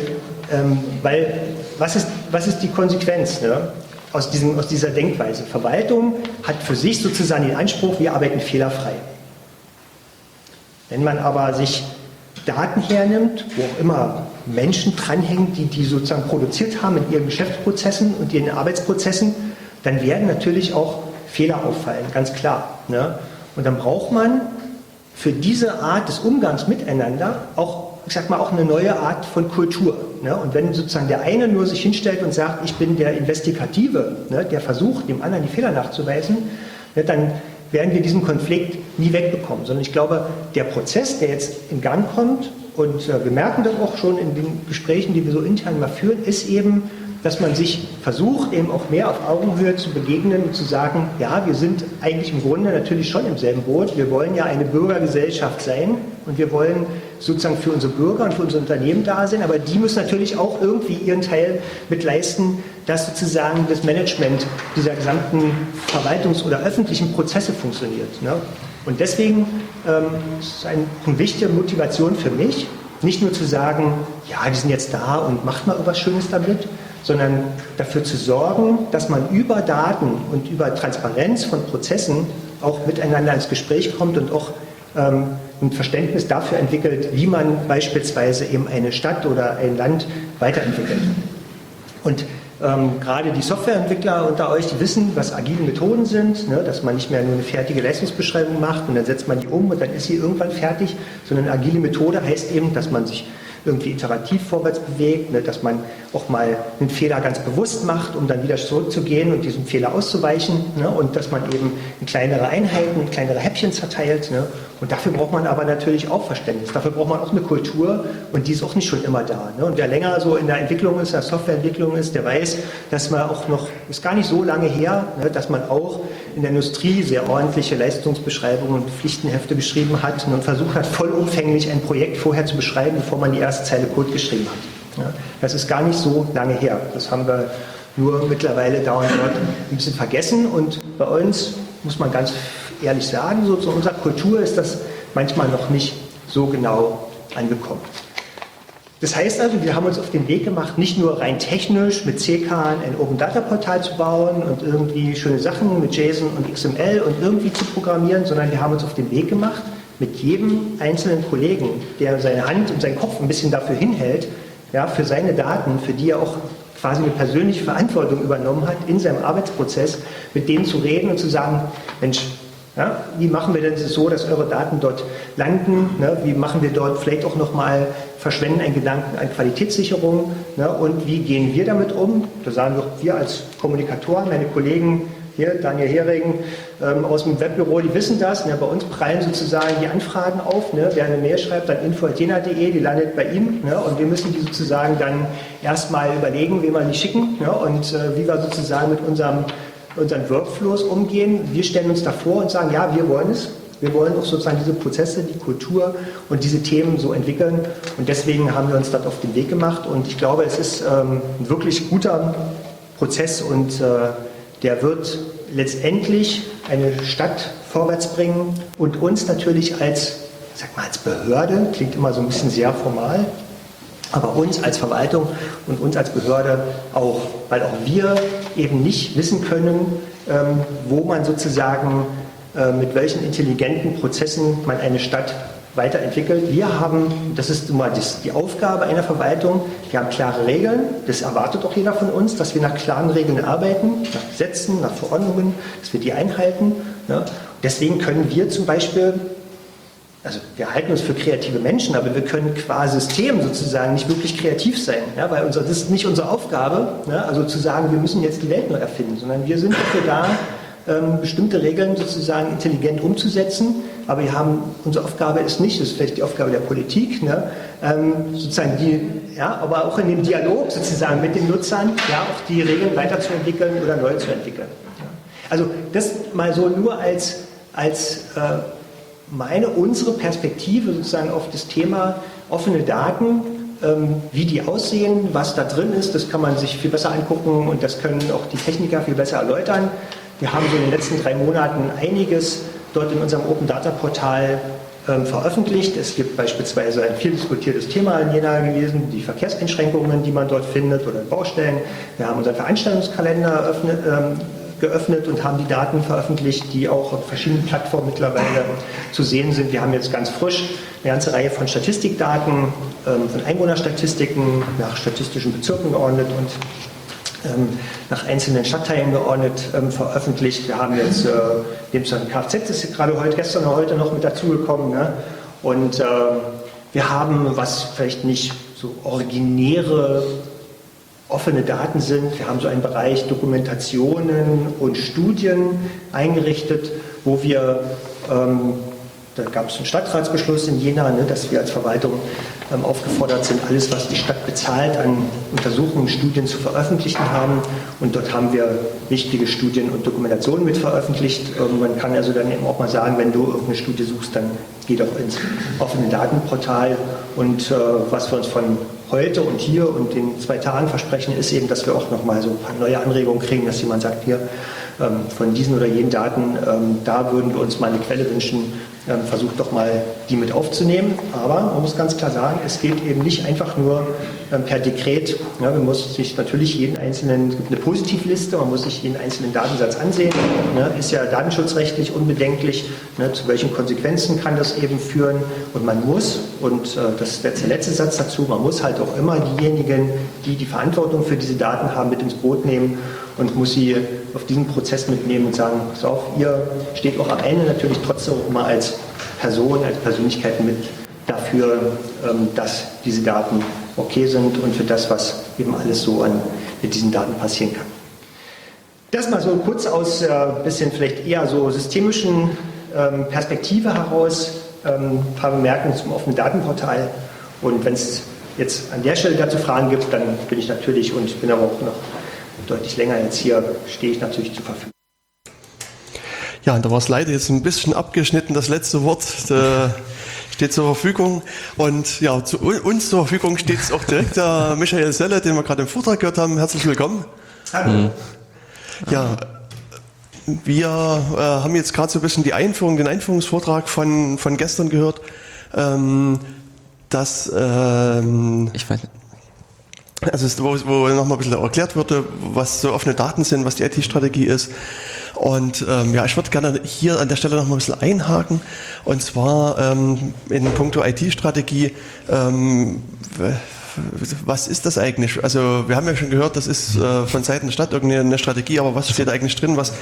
ähm, weil, was ist, was ist die Konsequenz? Ne? Aus, diesem, aus dieser Denkweise. Verwaltung hat für sich sozusagen den Anspruch, wir arbeiten fehlerfrei. Wenn man aber sich Daten hernimmt, wo auch immer Menschen dranhängen, die die sozusagen produziert haben in ihren Geschäftsprozessen und ihren Arbeitsprozessen, dann werden natürlich auch Fehler auffallen, ganz klar. Ne? Und dann braucht man für diese Art des Umgangs miteinander auch ich sag mal, auch eine neue Art von Kultur. Ne? Und wenn sozusagen der eine nur sich hinstellt und sagt, ich bin der Investigative, ne, der versucht, dem anderen die Fehler nachzuweisen, ne, dann werden wir diesen Konflikt nie wegbekommen. Sondern ich glaube, der Prozess, der jetzt in Gang kommt, und äh, wir merken das auch schon in den Gesprächen, die wir so intern mal führen, ist eben, dass man sich versucht, eben auch mehr auf Augenhöhe zu begegnen und zu sagen, ja, wir sind eigentlich im Grunde natürlich schon im selben Boot. Wir wollen ja eine Bürgergesellschaft sein und wir wollen sozusagen für unsere Bürger und für unsere Unternehmen da sein, aber die müssen natürlich auch irgendwie ihren Teil mit leisten, dass sozusagen das Management dieser gesamten Verwaltungs- oder öffentlichen Prozesse funktioniert. Ne? Und deswegen ähm, ist eine, eine wichtige Motivation für mich, nicht nur zu sagen, ja, die sind jetzt da und macht mal was Schönes damit, sondern dafür zu sorgen, dass man über Daten und über Transparenz von Prozessen auch miteinander ins Gespräch kommt und auch ähm, ein Verständnis dafür entwickelt, wie man beispielsweise eben eine Stadt oder ein Land weiterentwickelt. Und ähm, gerade die Softwareentwickler unter euch, die wissen, was agile Methoden sind, ne, dass man nicht mehr nur eine fertige Leistungsbeschreibung macht und dann setzt man die um und dann ist sie irgendwann fertig, sondern agile Methode heißt eben, dass man sich irgendwie iterativ vorwärts bewegt, ne, dass man auch mal einen Fehler ganz bewusst macht, um dann wieder zurückzugehen und diesem Fehler auszuweichen ne, und dass man eben in kleinere Einheiten, in kleinere Häppchen zerteilt. Ne, und dafür braucht man aber natürlich auch Verständnis, dafür braucht man auch eine Kultur und die ist auch nicht schon immer da. Ne. Und wer länger so in der Entwicklung ist, in der Softwareentwicklung ist, der weiß, dass man auch noch, ist gar nicht so lange her, ne, dass man auch in der Industrie sehr ordentliche Leistungsbeschreibungen und Pflichtenhefte geschrieben hat und versucht hat, vollumfänglich ein Projekt vorher zu beschreiben, bevor man die erste Zeile Code geschrieben hat. Ja, das ist gar nicht so lange her. Das haben wir nur mittlerweile dauernd ein bisschen vergessen und bei uns muss man ganz ehrlich sagen, so zu unserer Kultur ist das manchmal noch nicht so genau angekommen. Das heißt also, wir haben uns auf den Weg gemacht, nicht nur rein technisch mit CKAN ein Open Data Portal zu bauen und irgendwie schöne Sachen mit JSON und XML und irgendwie zu programmieren, sondern wir haben uns auf den Weg gemacht, mit jedem einzelnen Kollegen, der seine Hand und seinen Kopf ein bisschen dafür hinhält, ja, für seine Daten, für die er auch quasi eine persönliche Verantwortung übernommen hat in seinem Arbeitsprozess, mit denen zu reden und zu sagen, Mensch, ja, wie machen wir denn so, dass eure Daten dort landen? Ne? Wie machen wir dort vielleicht auch nochmal, verschwenden einen Gedanken an Qualitätssicherung? Ne? Und wie gehen wir damit um? Da sagen wir, wir als Kommunikatoren, meine Kollegen hier, Daniel Hering ähm, aus dem Webbüro, die wissen das. Ne? Bei uns prallen sozusagen die Anfragen auf. Ne? Wer eine Mail schreibt, dann info.jena.de, die landet bei ihm. Ne? Und wir müssen die sozusagen dann erstmal überlegen, wem wir die schicken ne? und äh, wie wir sozusagen mit unserem unseren Workflows umgehen. Wir stellen uns davor und sagen, ja, wir wollen es. Wir wollen auch sozusagen diese Prozesse, die Kultur und diese Themen so entwickeln. Und deswegen haben wir uns das auf den Weg gemacht. Und ich glaube, es ist ähm, ein wirklich guter Prozess und äh, der wird letztendlich eine Stadt vorwärts bringen und uns natürlich als, sag mal, als Behörde, klingt immer so ein bisschen sehr formal, aber uns als Verwaltung und uns als Behörde auch, weil auch wir eben nicht wissen können, ähm, wo man sozusagen äh, mit welchen intelligenten Prozessen man eine Stadt weiterentwickelt. Wir haben, das ist immer die Aufgabe einer Verwaltung, wir haben klare Regeln, das erwartet auch jeder von uns, dass wir nach klaren Regeln arbeiten, nach Gesetzen, nach Verordnungen, dass wir die einhalten. Deswegen können wir zum Beispiel also wir halten uns für kreative Menschen, aber wir können qua System sozusagen nicht wirklich kreativ sein, ja, weil unser, das ist nicht unsere Aufgabe, ja, also zu sagen, wir müssen jetzt die Welt neu erfinden, sondern wir sind dafür da, ähm, bestimmte Regeln sozusagen intelligent umzusetzen, aber wir haben, unsere Aufgabe ist nicht, das ist vielleicht die Aufgabe der Politik, ne, ähm, sozusagen die, ja, aber auch in dem Dialog sozusagen mit den Nutzern, ja, auch die Regeln weiterzuentwickeln oder neu zu entwickeln. Ja. Also das mal so nur als, als äh, meine, unsere Perspektive sozusagen auf das Thema offene Daten, ähm, wie die aussehen, was da drin ist, das kann man sich viel besser angucken und das können auch die Techniker viel besser erläutern. Wir haben so in den letzten drei Monaten einiges dort in unserem Open Data Portal ähm, veröffentlicht. Es gibt beispielsweise ein viel diskutiertes Thema in Jena gewesen, die Verkehrseinschränkungen, die man dort findet oder Baustellen. Wir haben unseren Veranstaltungskalender eröffnet, ähm, geöffnet und haben die Daten veröffentlicht, die auch auf verschiedenen Plattformen mittlerweile zu sehen sind. Wir haben jetzt ganz frisch eine ganze Reihe von Statistikdaten, ähm, von Einwohnerstatistiken nach statistischen Bezirken geordnet und ähm, nach einzelnen Stadtteilen geordnet ähm, veröffentlicht. Wir haben jetzt, äh, dem Kfz ist gerade heute, gestern oder heute noch mit dazugekommen. Ne? Und äh, wir haben, was vielleicht nicht so originäre offene Daten sind. Wir haben so einen Bereich Dokumentationen und Studien eingerichtet, wo wir, ähm, da gab es einen Stadtratsbeschluss in Jena, ne, dass wir als Verwaltung ähm, aufgefordert sind, alles, was die Stadt bezahlt, an Untersuchungen, Studien zu veröffentlichen haben. Und dort haben wir wichtige Studien und Dokumentationen mit veröffentlicht. Ähm, man kann also dann eben auch mal sagen, wenn du irgendeine Studie suchst, dann geh doch ins offene Datenportal. Und äh, was wir uns von heute und hier und den zwei Tagen versprechen, ist eben, dass wir auch nochmal so ein paar neue Anregungen kriegen, dass jemand sagt, hier, ähm, von diesen oder jenen Daten, ähm, da würden wir uns mal eine Quelle wünschen, versucht doch mal die mit aufzunehmen. Aber man muss ganz klar sagen, es geht eben nicht einfach nur per Dekret. man muss sich natürlich jeden einzelnen, es gibt eine Positivliste, man muss sich jeden einzelnen Datensatz ansehen. ist ja datenschutzrechtlich unbedenklich, zu welchen Konsequenzen kann das eben führen. Und man muss, und äh, das ist der letzte Satz dazu, man muss halt auch immer diejenigen, die die Verantwortung für diese Daten haben, mit ins Boot nehmen und muss sie auf diesen Prozess mitnehmen und sagen, pass auf, ihr steht auch am Ende natürlich trotzdem auch immer als Person, als Persönlichkeit mit dafür, ähm, dass diese Daten okay sind und für das, was eben alles so an diesen Daten passieren kann. Das mal so kurz aus äh, bisschen vielleicht eher so systemischen ähm, Perspektive heraus, ähm, ein paar Bemerkungen zum offenen Datenportal. Und wenn es jetzt an der Stelle dazu Fragen gibt, dann bin ich natürlich und bin aber auch noch deutlich länger jetzt hier, stehe ich natürlich zur Verfügung. Ja, und da war es leider jetzt ein bisschen abgeschnitten, das letzte Wort. Äh, steht zur Verfügung. Und ja, zu uns zur Verfügung steht auch direkt der Michael Selle, den wir gerade im Vortrag gehört haben. Herzlich willkommen. Hallo. Mhm. Ja, wir äh, haben jetzt gerade so ein bisschen die Einführung, den Einführungsvortrag von, von gestern gehört, ähm, dass ähm, ich weiß nicht. Also wo, wo nochmal ein bisschen erklärt wurde, was so offene Daten sind, was die IT-Strategie ist. Und ähm, ja, ich würde gerne hier an der Stelle noch mal ein bisschen einhaken. Und zwar ähm, in puncto IT-Strategie. Ähm, was ist das eigentlich? Also wir haben ja schon gehört, das ist äh, von Seiten der Stadt irgendeine Strategie, aber was steht eigentlich drin? Was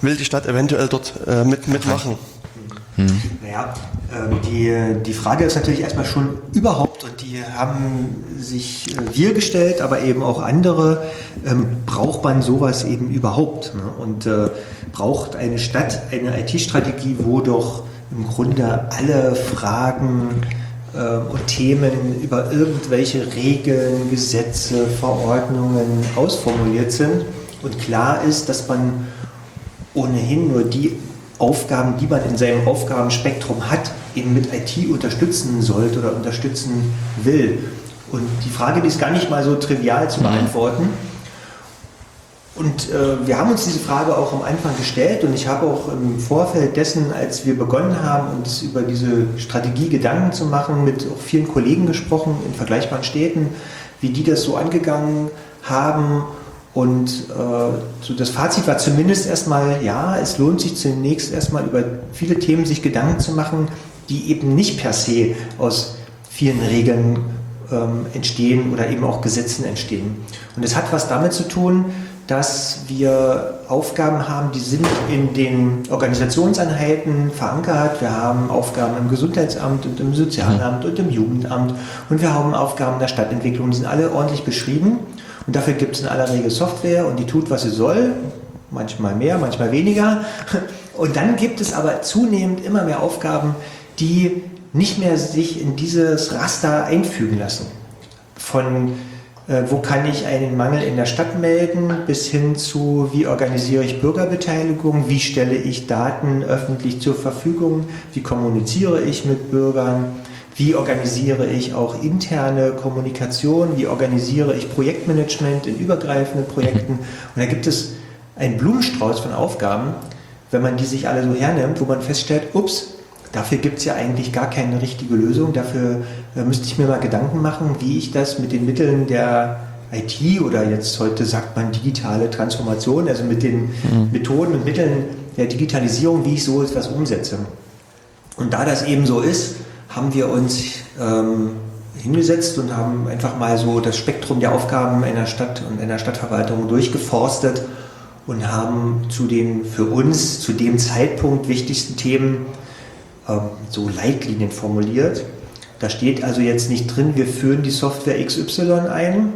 will die Stadt eventuell dort äh, mit, mitmachen? Hm. Naja, äh, die, die Frage ist natürlich erstmal schon überhaupt, und die haben sich äh, wir gestellt, aber eben auch andere, ähm, braucht man sowas eben überhaupt? Ne? Und äh, braucht eine Stadt eine IT-Strategie, wo doch im Grunde alle Fragen äh, und Themen über irgendwelche Regeln, Gesetze, Verordnungen ausformuliert sind und klar ist, dass man ohnehin nur die Aufgaben, die man in seinem Aufgabenspektrum hat, eben mit IT unterstützen sollte oder unterstützen will. Und die Frage, die ist gar nicht mal so trivial zu beantworten. Und äh, wir haben uns diese Frage auch am Anfang gestellt und ich habe auch im Vorfeld dessen, als wir begonnen haben, uns über diese Strategie Gedanken zu machen, mit auch vielen Kollegen gesprochen in vergleichbaren Städten, wie die das so angegangen haben und äh, so das Fazit war zumindest erstmal, ja, es lohnt sich zunächst erstmal über viele Themen sich Gedanken zu machen, die eben nicht per se aus vielen Regeln ähm, entstehen oder eben auch Gesetzen entstehen. Und es hat was damit zu tun, dass wir Aufgaben haben, die sind in den Organisationseinheiten verankert. Wir haben Aufgaben im Gesundheitsamt und im Sozialamt und im Jugendamt und wir haben Aufgaben der Stadtentwicklung, die sind alle ordentlich beschrieben. Und dafür gibt es in aller Regel Software und die tut, was sie soll. Manchmal mehr, manchmal weniger. Und dann gibt es aber zunehmend immer mehr Aufgaben, die nicht mehr sich in dieses Raster einfügen lassen. Von äh, wo kann ich einen Mangel in der Stadt melden, bis hin zu, wie organisiere ich Bürgerbeteiligung, wie stelle ich Daten öffentlich zur Verfügung, wie kommuniziere ich mit Bürgern, wie organisiere ich auch interne Kommunikation, wie organisiere ich Projektmanagement in übergreifenden Projekten. Und da gibt es einen Blumenstrauß von Aufgaben, wenn man die sich alle so hernimmt, wo man feststellt, ups, dafür gibt es ja eigentlich gar keine richtige Lösung. Dafür äh, müsste ich mir mal Gedanken machen, wie ich das mit den Mitteln der IT oder jetzt heute sagt man digitale Transformation, also mit den mhm. Methoden und Mitteln der Digitalisierung, wie ich so etwas umsetze. Und da das eben so ist, haben wir uns ähm, hingesetzt und haben einfach mal so das Spektrum der Aufgaben einer Stadt und einer Stadtverwaltung durchgeforstet und haben zu den für uns zu dem Zeitpunkt wichtigsten Themen ähm, so Leitlinien formuliert. Da steht also jetzt nicht drin, wir führen die Software XY ein,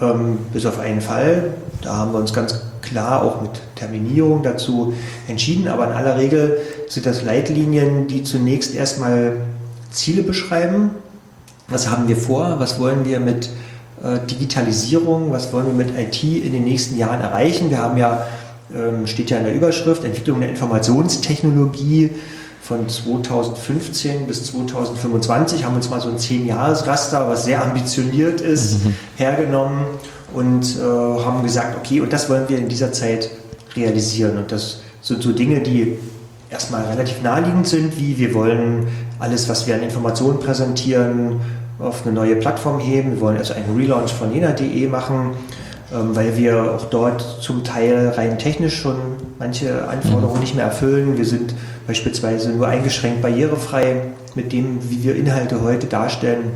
ähm, bis auf einen Fall. Da haben wir uns ganz klar auch mit Terminierung dazu entschieden, aber in aller Regel sind das Leitlinien, die zunächst erstmal Ziele beschreiben. Was haben wir vor? Was wollen wir mit äh, Digitalisierung? Was wollen wir mit IT in den nächsten Jahren erreichen? Wir haben ja, ähm, steht ja in der Überschrift, Entwicklung der Informationstechnologie von 2015 bis 2025 haben uns mal so ein 10-Jahres-Raster, was sehr ambitioniert ist, mhm. hergenommen und äh, haben gesagt, okay, und das wollen wir in dieser Zeit realisieren. Und das sind so Dinge, die erstmal relativ naheliegend sind, wie wir wollen alles, was wir an Informationen präsentieren, auf eine neue Plattform heben. Wir wollen also einen Relaunch von jena.de machen, ähm, weil wir auch dort zum Teil rein technisch schon manche Anforderungen nicht mehr erfüllen. Wir sind beispielsweise nur eingeschränkt barrierefrei mit dem, wie wir Inhalte heute darstellen.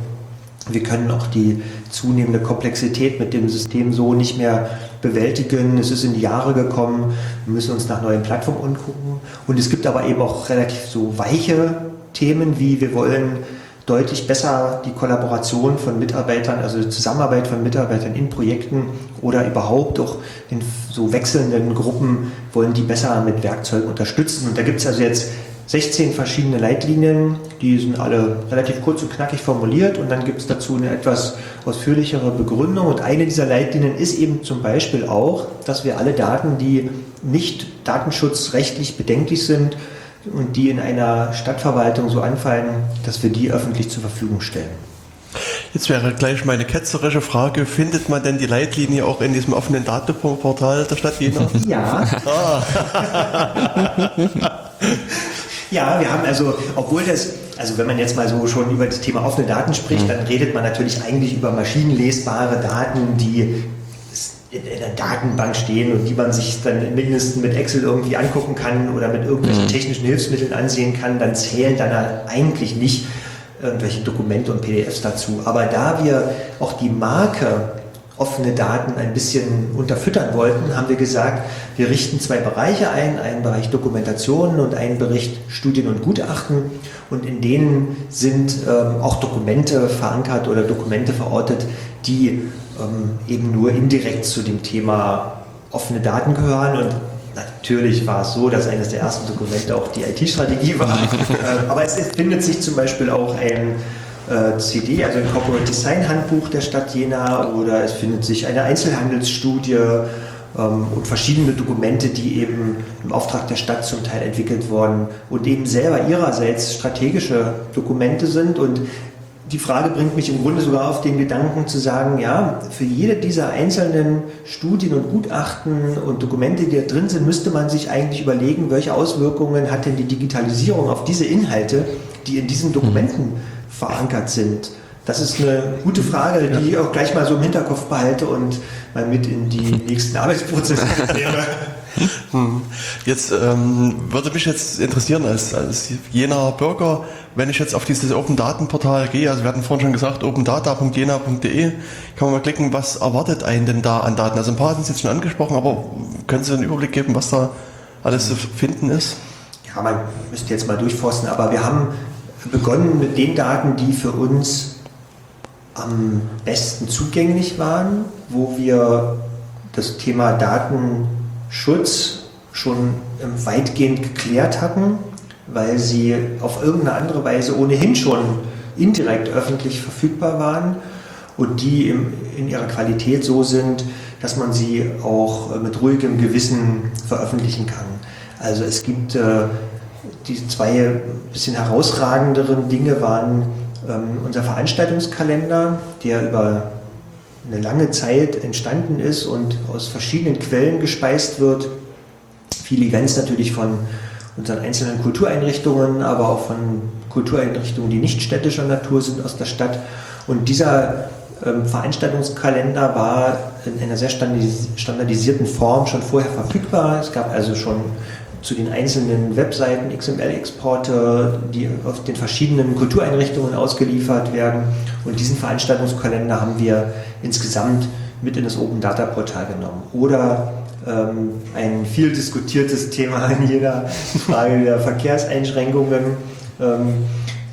Wir können auch die zunehmende Komplexität mit dem System so nicht mehr bewältigen. Es ist in die Jahre gekommen. Wir müssen uns nach neuen Plattformen umgucken. Und es gibt aber eben auch relativ so weiche Themen, wie wir wollen deutlich besser die Kollaboration von Mitarbeitern, also die Zusammenarbeit von Mitarbeitern in Projekten oder überhaupt auch in so wechselnden Gruppen wollen die besser mit Werkzeugen unterstützen. Und da gibt es also jetzt 16 verschiedene Leitlinien, die sind alle relativ kurz und knackig formuliert und dann gibt es dazu eine etwas ausführlichere Begründung. Und eine dieser Leitlinien ist eben zum Beispiel auch, dass wir alle Daten, die nicht datenschutzrechtlich bedenklich sind und die in einer Stadtverwaltung so anfallen, dass wir die öffentlich zur Verfügung stellen. Jetzt wäre gleich meine ketzerische Frage, findet man denn die Leitlinie auch in diesem offenen Datenportal der Stadt Jena? (laughs) Ja. Ah. (laughs) Ja, wir haben also, obwohl das, also wenn man jetzt mal so schon über das Thema offene Daten spricht, dann redet man natürlich eigentlich über maschinenlesbare Daten, die in der Datenbank stehen und die man sich dann mindestens mit Excel irgendwie angucken kann oder mit irgendwelchen mhm. technischen Hilfsmitteln ansehen kann, dann zählen dann eigentlich nicht irgendwelche Dokumente und PDFs dazu. Aber da wir auch die Marke offene Daten ein bisschen unterfüttern wollten, haben wir gesagt, wir richten zwei Bereiche ein, einen Bereich Dokumentation und einen Bericht Studien und Gutachten. Und in denen sind ähm, auch Dokumente verankert oder Dokumente verortet, die ähm, eben nur indirekt zu dem Thema offene Daten gehören. Und natürlich war es so, dass eines der ersten Dokumente auch die IT-Strategie war. (laughs) Ähm, aber es findet sich zum Beispiel auch ein äh, CD, also ein Corporate Design Handbuch der Stadt Jena oder es findet sich eine Einzelhandelsstudie ähm, und verschiedene Dokumente, die eben im Auftrag der Stadt zum Teil entwickelt wurden und eben selber ihrerseits strategische Dokumente sind und die Frage bringt mich im Grunde sogar auf den Gedanken zu sagen, ja, für jede dieser einzelnen Studien und Gutachten und Dokumente, die da drin sind, müsste man sich eigentlich überlegen, welche Auswirkungen hat denn die Digitalisierung auf diese Inhalte, die in diesen Dokumenten verankert sind? Das ist eine gute Frage, die ich auch gleich mal so im Hinterkopf behalte und mal mit in die (laughs) nächsten Arbeitsprozesse nehme. Hm. Jetzt ähm, würde mich jetzt interessieren als, als jener Bürger, wenn ich jetzt auf dieses Open Daten Portal gehe, also wir hatten vorhin schon gesagt, opendata.jena.de, kann man mal klicken, was erwartet einen denn da an Daten? Also ein paar hatten Sie jetzt schon angesprochen, aber können Sie einen Überblick geben, was da alles zu finden ist? Ja, man müsste jetzt mal durchforsten, aber wir haben begonnen mit den Daten, die für uns am besten zugänglich waren, wo wir das Thema Datenschutz schon weitgehend geklärt hatten, weil sie auf irgendeine andere Weise ohnehin schon indirekt öffentlich verfügbar waren und die in ihrer Qualität so sind, dass man sie auch mit ruhigem Gewissen veröffentlichen kann. Also es gibt äh, die zwei bisschen herausragenderen Dinge waren ähm, unser Veranstaltungskalender, der über eine lange Zeit entstanden ist und aus verschiedenen Quellen gespeist wird. Viele Events natürlich von unseren einzelnen Kultureinrichtungen, aber auch von Kultureinrichtungen, die nicht städtischer Natur sind aus der Stadt. Und dieser ähm, Veranstaltungskalender war in einer sehr standardisierten Form schon vorher verfügbar. Es gab also schon zu den einzelnen Webseiten XML-Exporte, die auf den verschiedenen Kultureinrichtungen ausgeliefert werden. Und diesen Veranstaltungskalender haben wir insgesamt mit in das Open Data Portal genommen. Oder ähm, ein viel diskutiertes Thema (laughs) in jeder Frage der Verkehrseinschränkungen, ähm,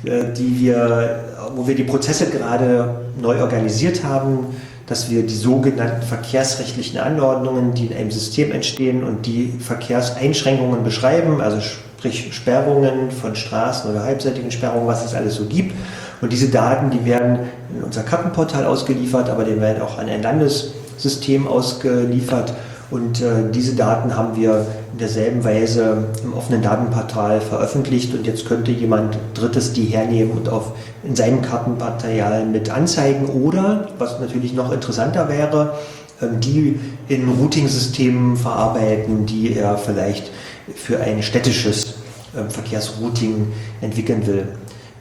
äh, die wir, wo wir die Prozesse gerade neu organisiert haben dass wir die sogenannten verkehrsrechtlichen Anordnungen, die in einem System entstehen und die Verkehrseinschränkungen beschreiben, also sprich Sperrungen von Straßen oder halbseitigen Sperrungen, was es alles so gibt. Und diese Daten, die werden in unser Kartenportal ausgeliefert, aber die werden auch an ein Landessystem ausgeliefert. Und äh, diese Daten haben wir in derselben Weise im offenen Datenportal veröffentlicht. Und jetzt könnte jemand Drittes die hernehmen und auf, in seinem Kartenmaterial mit anzeigen. Oder, was natürlich noch interessanter wäre, äh, die in Routing-Systemen verarbeiten, die er vielleicht für ein städtisches äh, Verkehrsrouting entwickeln will.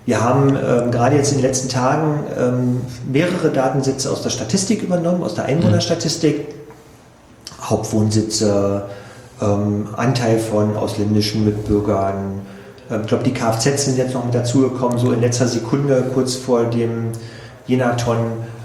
Wir haben ähm, gerade jetzt in den letzten Tagen ähm, mehrere Datensätze aus der Statistik übernommen, aus der Einwohnerstatistik Hauptwohnsitze, ähm, Anteil von ausländischen Mitbürgern. Ähm, ich glaube, die Kfz sind jetzt noch mit dazugekommen, so in letzter Sekunde, kurz vor dem Jenaton.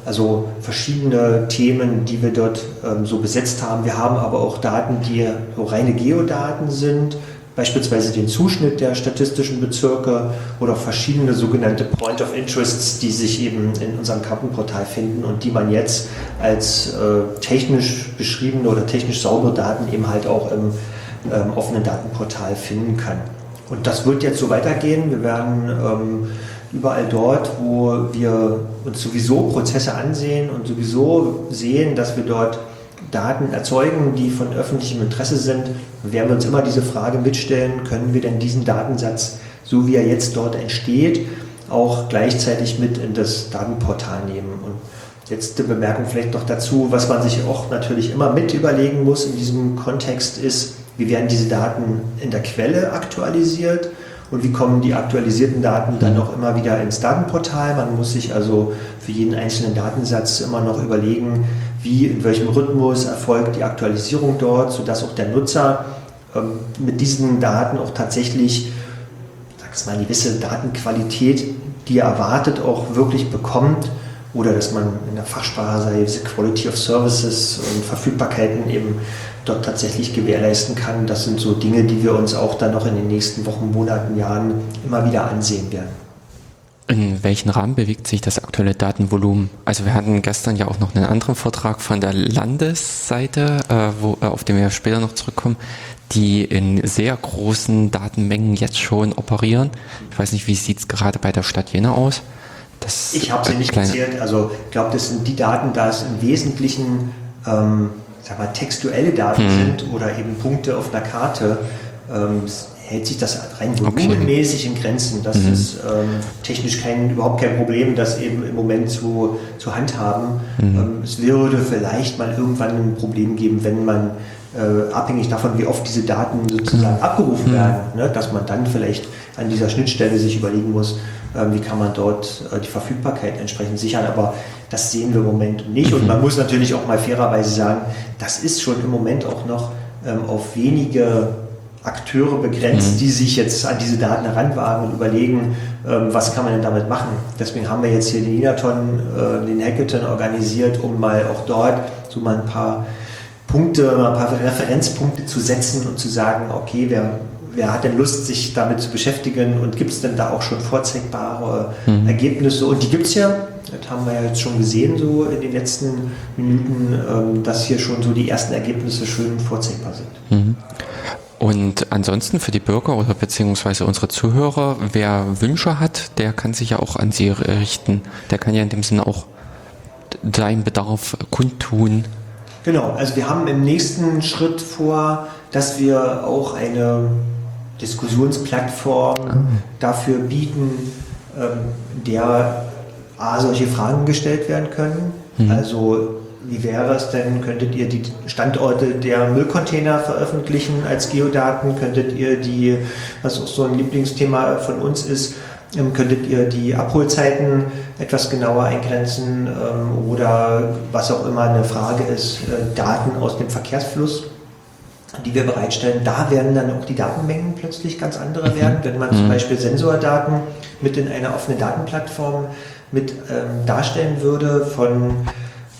Also verschiedene Themen, die wir dort ähm, so besetzt haben. Wir haben aber auch Daten, die so reine Geodaten sind, beispielsweise den Zuschnitt der statistischen Bezirke oder verschiedene sogenannte Point of Interests, die sich eben in unserem Kartenportal finden und die man jetzt als äh, technisch beschriebene oder technisch saubere Daten eben halt auch im ähm, offenen Datenportal finden kann. Und das wird jetzt so weitergehen. Wir werden ähm, überall dort, wo wir uns sowieso Prozesse ansehen und sowieso sehen, dass wir dort Daten erzeugen, die von öffentlichem Interesse sind, werden wir uns immer diese Frage mitstellen, können wir denn diesen Datensatz, so wie er jetzt dort entsteht, auch gleichzeitig mit in das Datenportal nehmen. Und jetzt eine Bemerkung vielleicht noch dazu, was man sich auch natürlich immer mit überlegen muss in diesem Kontext ist, wie werden diese Daten in der Quelle aktualisiert und wie kommen die aktualisierten Daten dann auch immer wieder ins Datenportal. Man muss sich also für jeden einzelnen Datensatz immer noch überlegen, wie, in welchem Rhythmus erfolgt die Aktualisierung dort, sodass auch der Nutzer ähm, mit diesen Daten auch tatsächlich, sag's mal, eine gewisse Datenqualität, die er erwartet, auch wirklich bekommt oder dass man in der Fachsprache sei, Quality of Services und Verfügbarkeiten eben dort tatsächlich gewährleisten kann. Das sind so Dinge, die wir uns auch dann noch in den nächsten Wochen, Monaten, Jahren immer wieder ansehen werden. In welchem Rahmen bewegt sich das aktuelle Datenvolumen? Also wir hatten gestern ja auch noch einen anderen Vortrag von der Landesseite, äh, wo, äh, auf den wir später noch zurückkommen, die in sehr großen Datenmengen jetzt schon operieren. Ich weiß nicht, wie sieht es gerade bei der Stadt Jena aus? Das ich habe sie nicht gezählt. Also ich glaube, das sind die Daten, da es im Wesentlichen ähm, sag mal, textuelle Daten hm. sind oder eben Punkte auf einer Karte. Ähm, hält sich das rein volumenmäßig okay. in Grenzen. Das mhm. ist ähm, technisch kein, überhaupt kein Problem, das eben im Moment zu, zu handhaben. Mhm. Ähm, es würde vielleicht mal irgendwann ein Problem geben, wenn man äh, abhängig davon, wie oft diese Daten sozusagen mhm. abgerufen mhm. werden, ne, dass man dann vielleicht an dieser Schnittstelle sich überlegen muss, äh, wie kann man dort äh, die Verfügbarkeit entsprechend sichern. Aber das sehen wir im Moment nicht. Und mhm. man muss natürlich auch mal fairerweise sagen, das ist schon im Moment auch noch ähm, auf wenige Akteure begrenzt, mhm. die sich jetzt an diese Daten heranwagen und überlegen, ähm, was kann man denn damit machen. Deswegen haben wir jetzt hier den Inaton, äh, den Hackathon organisiert, um mal auch dort so mal ein paar Punkte, ein paar Referenzpunkte zu setzen und zu sagen, okay, wer, wer hat denn Lust, sich damit zu beschäftigen und gibt es denn da auch schon vorzeigbare mhm. Ergebnisse? Und die gibt es ja, das haben wir ja jetzt schon gesehen, so in den letzten Minuten, ähm, dass hier schon so die ersten Ergebnisse schön vorzeigbar sind. Mhm. Und ansonsten für die Bürger oder beziehungsweise unsere Zuhörer, wer Wünsche hat, der kann sich ja auch an Sie richten. Der kann ja in dem Sinne auch seinen Bedarf kundtun. Genau, also wir haben im nächsten Schritt vor, dass wir auch eine Diskussionsplattform ah. dafür bieten, ähm, der A, solche Fragen gestellt werden können. Mhm. Also wie wäre es denn, könntet ihr die Standorte der Müllcontainer veröffentlichen als Geodaten? Könntet ihr die, was auch so ein Lieblingsthema von uns ist, ähm, könntet ihr die Abholzeiten etwas genauer eingrenzen ähm, oder was auch immer eine Frage ist, äh, Daten aus dem Verkehrsfluss, die wir bereitstellen. Da werden dann auch die Datenmengen plötzlich ganz andere mhm. werden, wenn man zum mhm. Beispiel Sensordaten mit in einer offenen Datenplattform mit ähm, darstellen würde von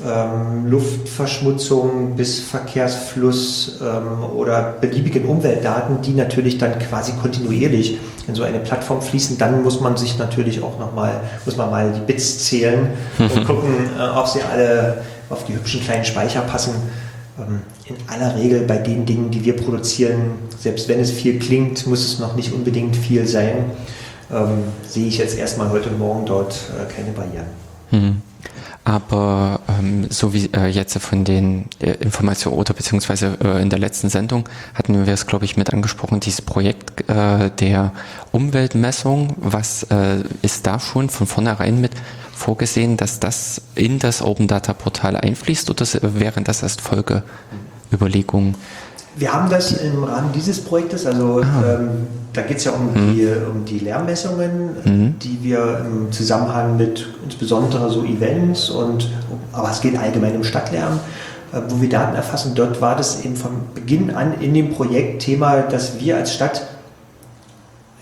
ähm, Luftverschmutzung bis Verkehrsfluss ähm, oder beliebigen Umweltdaten, die natürlich dann quasi kontinuierlich in so eine Plattform fließen, dann muss man sich natürlich auch nochmal, muss man mal die Bits zählen und gucken, äh, ob sie alle auf die hübschen kleinen Speicher passen. Ähm, in aller Regel bei den Dingen, die wir produzieren, selbst wenn es viel klingt, muss es noch nicht unbedingt viel sein. Ähm, sehe ich jetzt erstmal heute morgen dort äh, keine Barrieren. Mhm. Aber ähm, so wie äh, jetzt von den äh, Informationen oder beziehungsweise äh, in der letzten Sendung hatten wir es, glaube ich, mit angesprochen, dieses Projekt äh, der Umweltmessung. Was äh, ist da schon von vornherein mit vorgesehen, dass das in das Open Data Portal einfließt oder wären das erst Folgeüberlegungen? Wir haben das im Rahmen dieses Projektes, also ah. ähm, da geht es ja um, mhm. die, um die Lärmmessungen, mhm. die wir im Zusammenhang mit insbesondere so Events und, aber es geht allgemein um Stadtlärm, äh, wo wir Daten erfassen. Dort war das eben von Beginn an in dem Projekt Thema, dass wir als Stadt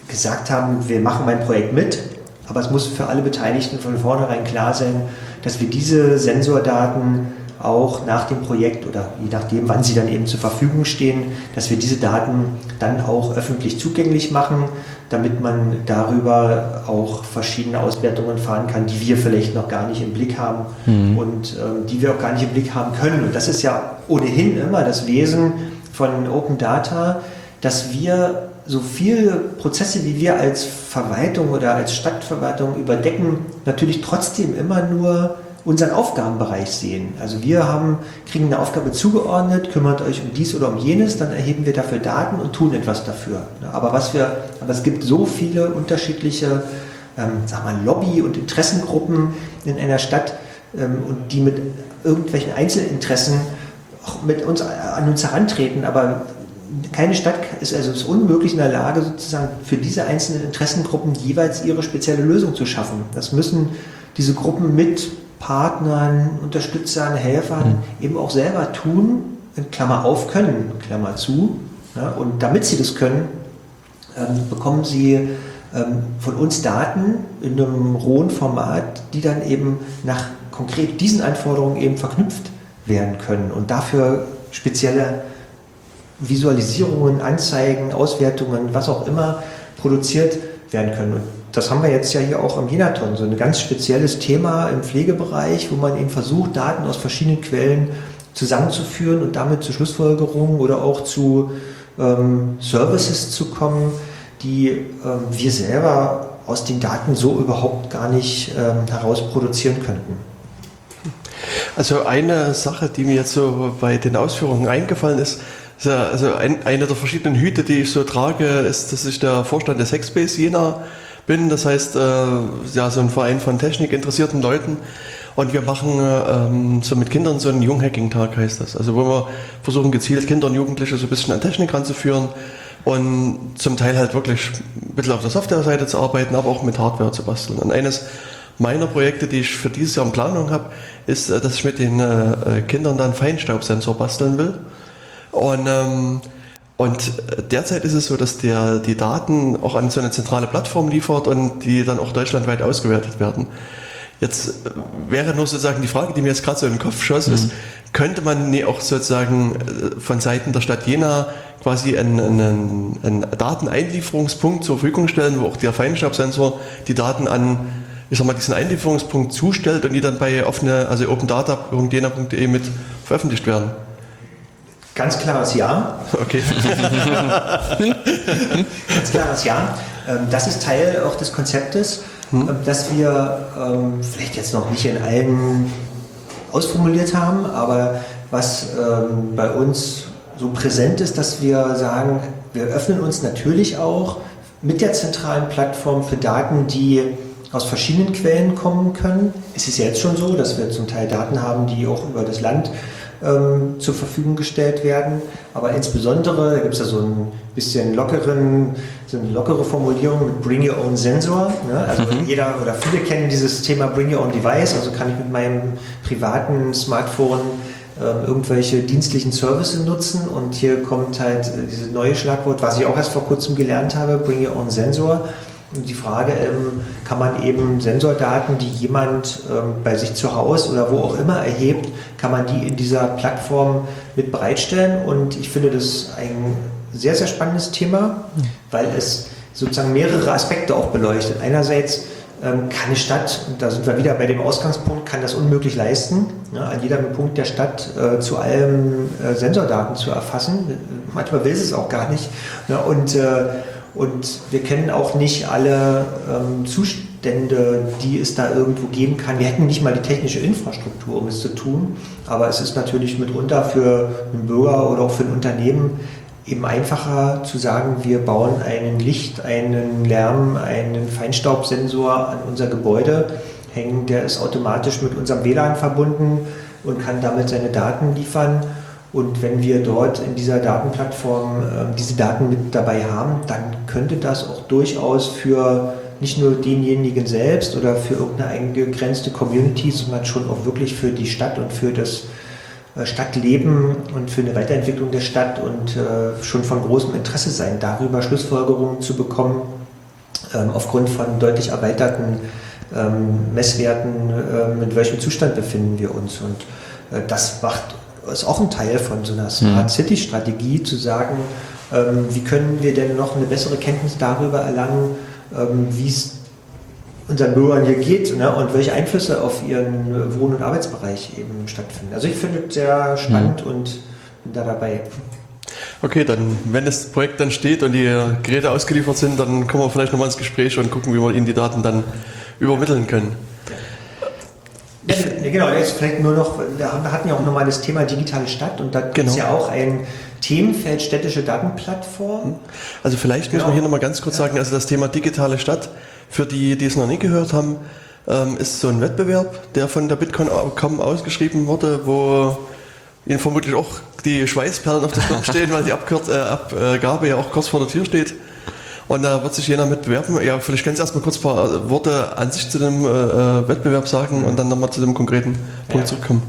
gesagt haben, wir machen mein Projekt mit, aber es muss für alle Beteiligten von vornherein klar sein, dass wir diese Sensordaten auch nach dem Projekt oder je nachdem, wann sie dann eben zur Verfügung stehen, dass wir diese Daten dann auch öffentlich zugänglich machen, damit man darüber auch verschiedene Auswertungen fahren kann, die wir vielleicht noch gar nicht im Blick haben mhm. und ähm, die wir auch gar nicht im Blick haben können. Und das ist ja ohnehin immer das Wesen von Open Data, dass wir so viele Prozesse, wie wir als Verwaltung oder als Stadtverwaltung überdecken, natürlich trotzdem immer nur unseren Aufgabenbereich sehen. Also wir haben, kriegen eine Aufgabe zugeordnet, kümmert euch um dies oder um jenes, dann erheben wir dafür Daten und tun etwas dafür. Aber was wir, aber es gibt so viele unterschiedliche, ähm, sag mal, Lobby- und Interessengruppen in einer Stadt ähm, und die mit irgendwelchen Einzelinteressen auch mit uns an uns herantreten, aber keine Stadt ist also ist unmöglich in der Lage, sozusagen für diese einzelnen Interessengruppen jeweils ihre spezielle Lösung zu schaffen. Das müssen diese Gruppen mit Partnern, Unterstützern, Helfern mhm. eben auch selber tun, in Klammer auf können, Klammer zu. Ja, und damit sie das können, ähm, bekommen sie ähm, von uns Daten in einem rohen Format, die dann eben nach konkret diesen Anforderungen eben verknüpft werden können und dafür spezielle Visualisierungen, Anzeigen, Auswertungen, was auch immer produziert werden können. Und das haben wir jetzt ja hier auch im Jenaton, so ein ganz spezielles Thema im Pflegebereich, wo man eben versucht, Daten aus verschiedenen Quellen zusammenzuführen und damit zu Schlussfolgerungen oder auch zu ähm, Services zu kommen, die ähm, wir selber aus den Daten so überhaupt gar nicht ähm, herausproduzieren könnten. Also eine Sache, die mir jetzt so bei den Ausführungen eingefallen ist, also ein, eine der verschiedenen Hüte, die ich so trage, ist, dass ich der Vorstand des Hackspace Jena bin. Das heißt, äh, ja, so ein Verein von technikinteressierten Leuten. Und wir machen ähm, so mit Kindern so einen Junghacking-Tag heißt das. Also wo wir versuchen gezielt Kinder und Jugendliche so ein bisschen an Technik ranzuführen und zum Teil halt wirklich ein bisschen auf der Software-Seite zu arbeiten, aber auch mit Hardware zu basteln. Und eines meiner Projekte, die ich für dieses Jahr in Planung habe, ist, äh, dass ich mit den äh, Kindern dann Feinstaubsensor basteln will. Und ähm, und derzeit ist es so, dass der die Daten auch an so eine zentrale Plattform liefert und die dann auch deutschlandweit ausgewertet werden. Jetzt äh, wäre nur sozusagen die Frage, die mir jetzt gerade so in den Kopf schoss, mhm. ist, könnte man auch sozusagen äh, von Seiten der Stadt Jena quasi einen, einen, einen Dateneinlieferungspunkt zur Verfügung stellen, wo auch der Feinstaubsensor die Daten an ich sag mal, diesen Einlieferungspunkt zustellt und die dann bei offene, also opendata.jena.de mit veröffentlicht werden? Ganz klares Ja. Okay. (laughs) Ganz klares Ja. Ähm, das ist Teil auch des Konzeptes, hm. Ähm, dass wir ähm, vielleicht jetzt noch nicht in allen ausformuliert haben, aber was bei uns so präsent ist, dass wir sagen, wir öffnen uns natürlich auch mit der zentralen Plattform für Daten, die aus verschiedenen Quellen kommen können. Es ist ja jetzt schon so, dass wir zum Teil Daten haben, die auch über das Land ähm, zur Verfügung gestellt werden. Aber insbesondere, da gibt es ja so ein bisschen lockeren, so eine lockere Formulierung mit Bring Your Own Sensor. Ne? Also mhm. jeder oder viele kennen dieses Thema Bring Your Own Device. Also kann ich mit meinem privaten Smartphone ähm, irgendwelche dienstlichen Services nutzen und hier kommt halt äh, dieses neue Schlagwort, was ich auch erst vor kurzem gelernt habe, Bring Your Own Sensor die Frage, ähm, kann man eben Sensordaten, die jemand ähm, bei sich zu Hause oder wo auch immer erhebt, kann man die in dieser Plattform mit bereitstellen? Und ich finde das ein sehr, sehr spannendes Thema, weil es sozusagen mehrere Aspekte auch beleuchtet. Einerseits ähm, kann eine Stadt, und da sind wir wieder bei dem Ausgangspunkt, kann das unmöglich leisten, ne, an jedem Punkt der Stadt äh, zu allem äh, Sensordaten zu erfassen. Manchmal will es auch gar nicht. Ne, und äh, und wir kennen auch nicht alle ähm, Zustände, die es da irgendwo geben kann. Wir hätten nicht mal die technische Infrastruktur, um es zu tun. Aber es ist natürlich mitunter für einen Bürger oder auch für ein Unternehmen eben einfacher zu sagen, wir bauen einen Licht, einen Lärm, einen Feinstaubsensor an unser Gebäude hängen. Der ist automatisch mit unserem WLAN verbunden und kann damit seine Daten liefern. Und wenn wir dort in dieser Datenplattform äh, diese Daten mit dabei haben, dann könnte das auch durchaus für nicht nur denjenigen selbst oder für irgendeine eingegrenzte Community, sondern schon auch wirklich für die Stadt und für das äh, Stadtleben und für eine Weiterentwicklung der Stadt und äh, schon von großem Interesse sein, darüber Schlussfolgerungen zu bekommen, ähm, aufgrund von deutlich erweiterten ähm, Messwerten, äh, mit welchem Zustand befinden wir uns. Und äh, das macht, ist auch ein Teil von so einer Smart City Strategie, zu sagen, ähm, wie können wir denn noch eine bessere Kenntnis darüber erlangen, ähm, wie es unseren Bürgern hier geht ne, und welche Einflüsse auf ihren äh, Wohn- und Arbeitsbereich eben stattfinden. Also ich finde es sehr spannend und bin da dabei. Okay, dann, wenn das Projekt dann steht und die Geräte ausgeliefert sind, dann kommen wir vielleicht nochmal ins Gespräch und gucken, wie wir Ihnen die Daten dann übermitteln können. Ja, ne, genau, jetzt vielleicht nur noch, wir hatten ja auch nochmal das Thema digitale Stadt und da gibt es Genau. ja auch ein Themenfeld städtische Datenplattform. Also vielleicht müssen wir Genau. hier nochmal ganz kurz sagen, also das Thema digitale Stadt, für die, die es noch nie gehört haben, ähm, ist so ein Wettbewerb, der von der Bitcoin.com ausgeschrieben wurde, wo Ihnen vermutlich auch die Schweißperlen auf der Stirn stehen, weil die äh, Abgabe ja auch kurz vor der Tür steht. Und da wird sich jeder mit bewerben. Ja, vielleicht können Sie erstmal kurz ein paar Worte an sich zu dem äh, äh, Wettbewerb sagen und dann nochmal zu dem konkreten Punkt Ja. zurückkommen.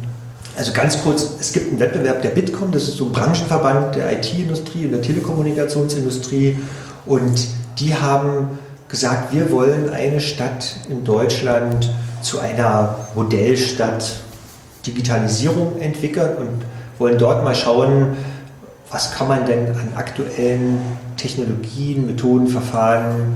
Also ganz kurz, es gibt einen Wettbewerb der Bitkom, das ist so ein Branchenverband der IT-Industrie und der Telekommunikationsindustrie und die haben gesagt, wir wollen eine Stadt in Deutschland zu einer Modellstadt Digitalisierung entwickeln und wollen dort mal schauen, was kann man denn an aktuellen Technologien, Methoden, Verfahren,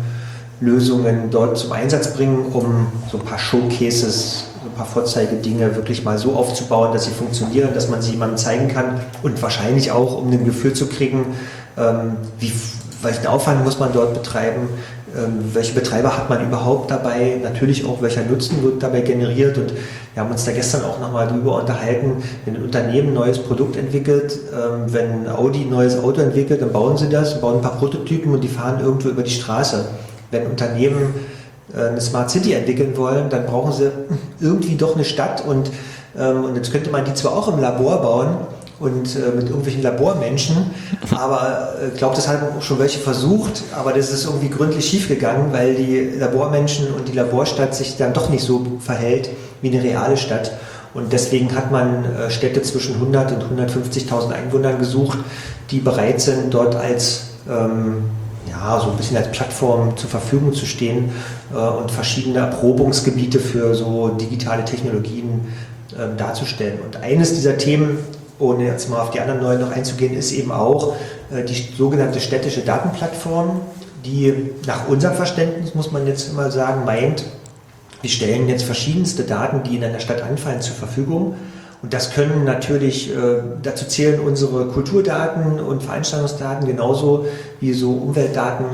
Lösungen dort zum Einsatz bringen, um so ein paar Showcases, so ein paar Vorzeigedinge wirklich mal so aufzubauen, dass sie funktionieren, dass man sie jemandem zeigen kann und wahrscheinlich auch, um ein Gefühl zu kriegen, ähm, wie, welchen Aufwand muss man dort betreiben, ähm, welche Betreiber hat man überhaupt dabei, natürlich auch welcher Nutzen wird dabei generiert und wir haben uns da gestern auch nochmal drüber unterhalten, wenn ein Unternehmen ein neues Produkt entwickelt, ähm, wenn Audi ein neues Auto entwickelt, dann bauen sie das, bauen ein paar Prototypen und die fahren irgendwo über die Straße. Wenn Unternehmen äh, eine Smart City entwickeln wollen, dann brauchen sie irgendwie doch eine Stadt und, ähm, und jetzt könnte man die zwar auch im Labor bauen und äh, mit irgendwelchen Labormenschen, (laughs) aber äh, ich glaube, das haben auch schon welche versucht, aber das ist irgendwie gründlich schiefgegangen, weil die Labormenschen und die Laborstadt sich dann doch nicht so verhält wie eine reale Stadt. Und deswegen hat man äh, Städte zwischen 100 und 150.000 Einwohnern gesucht, die bereit sind, dort als ähm, ja, so ein bisschen als Plattform zur Verfügung zu stehen äh, und verschiedene Erprobungsgebiete für so digitale Technologien ähm, darzustellen. Und eines dieser Themen, ohne jetzt mal auf die anderen neuen noch einzugehen, ist eben auch äh, die sogenannte städtische Datenplattform, die nach unserem Verständnis, muss man jetzt immer sagen, meint, wir stellen jetzt verschiedenste Daten, die in einer Stadt anfallen, zur Verfügung. Und das können natürlich, äh, dazu zählen unsere Kulturdaten und Veranstaltungsdaten genauso wie so Umweltdaten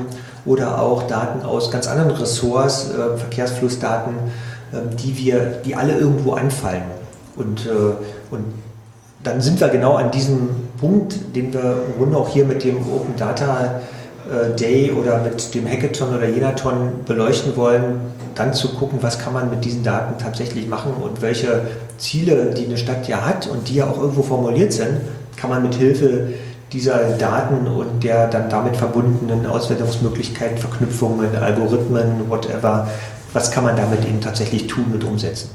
oder auch Daten aus ganz anderen Ressorts, äh, Verkehrsflussdaten, äh, die wir, die alle irgendwo anfallen. Und, äh, und dann sind wir genau an diesem Punkt, den wir im Grunde auch hier mit dem Open Data Day oder mit dem Hackathon oder Jenathon beleuchten wollen, dann zu gucken, was kann man mit diesen Daten tatsächlich machen und welche Ziele, die eine Stadt ja hat und die ja auch irgendwo formuliert sind, kann man mit Hilfe dieser Daten und der dann damit verbundenen Auswertungsmöglichkeiten, Verknüpfungen, Algorithmen, whatever, was kann man damit eben tatsächlich tun und umsetzen?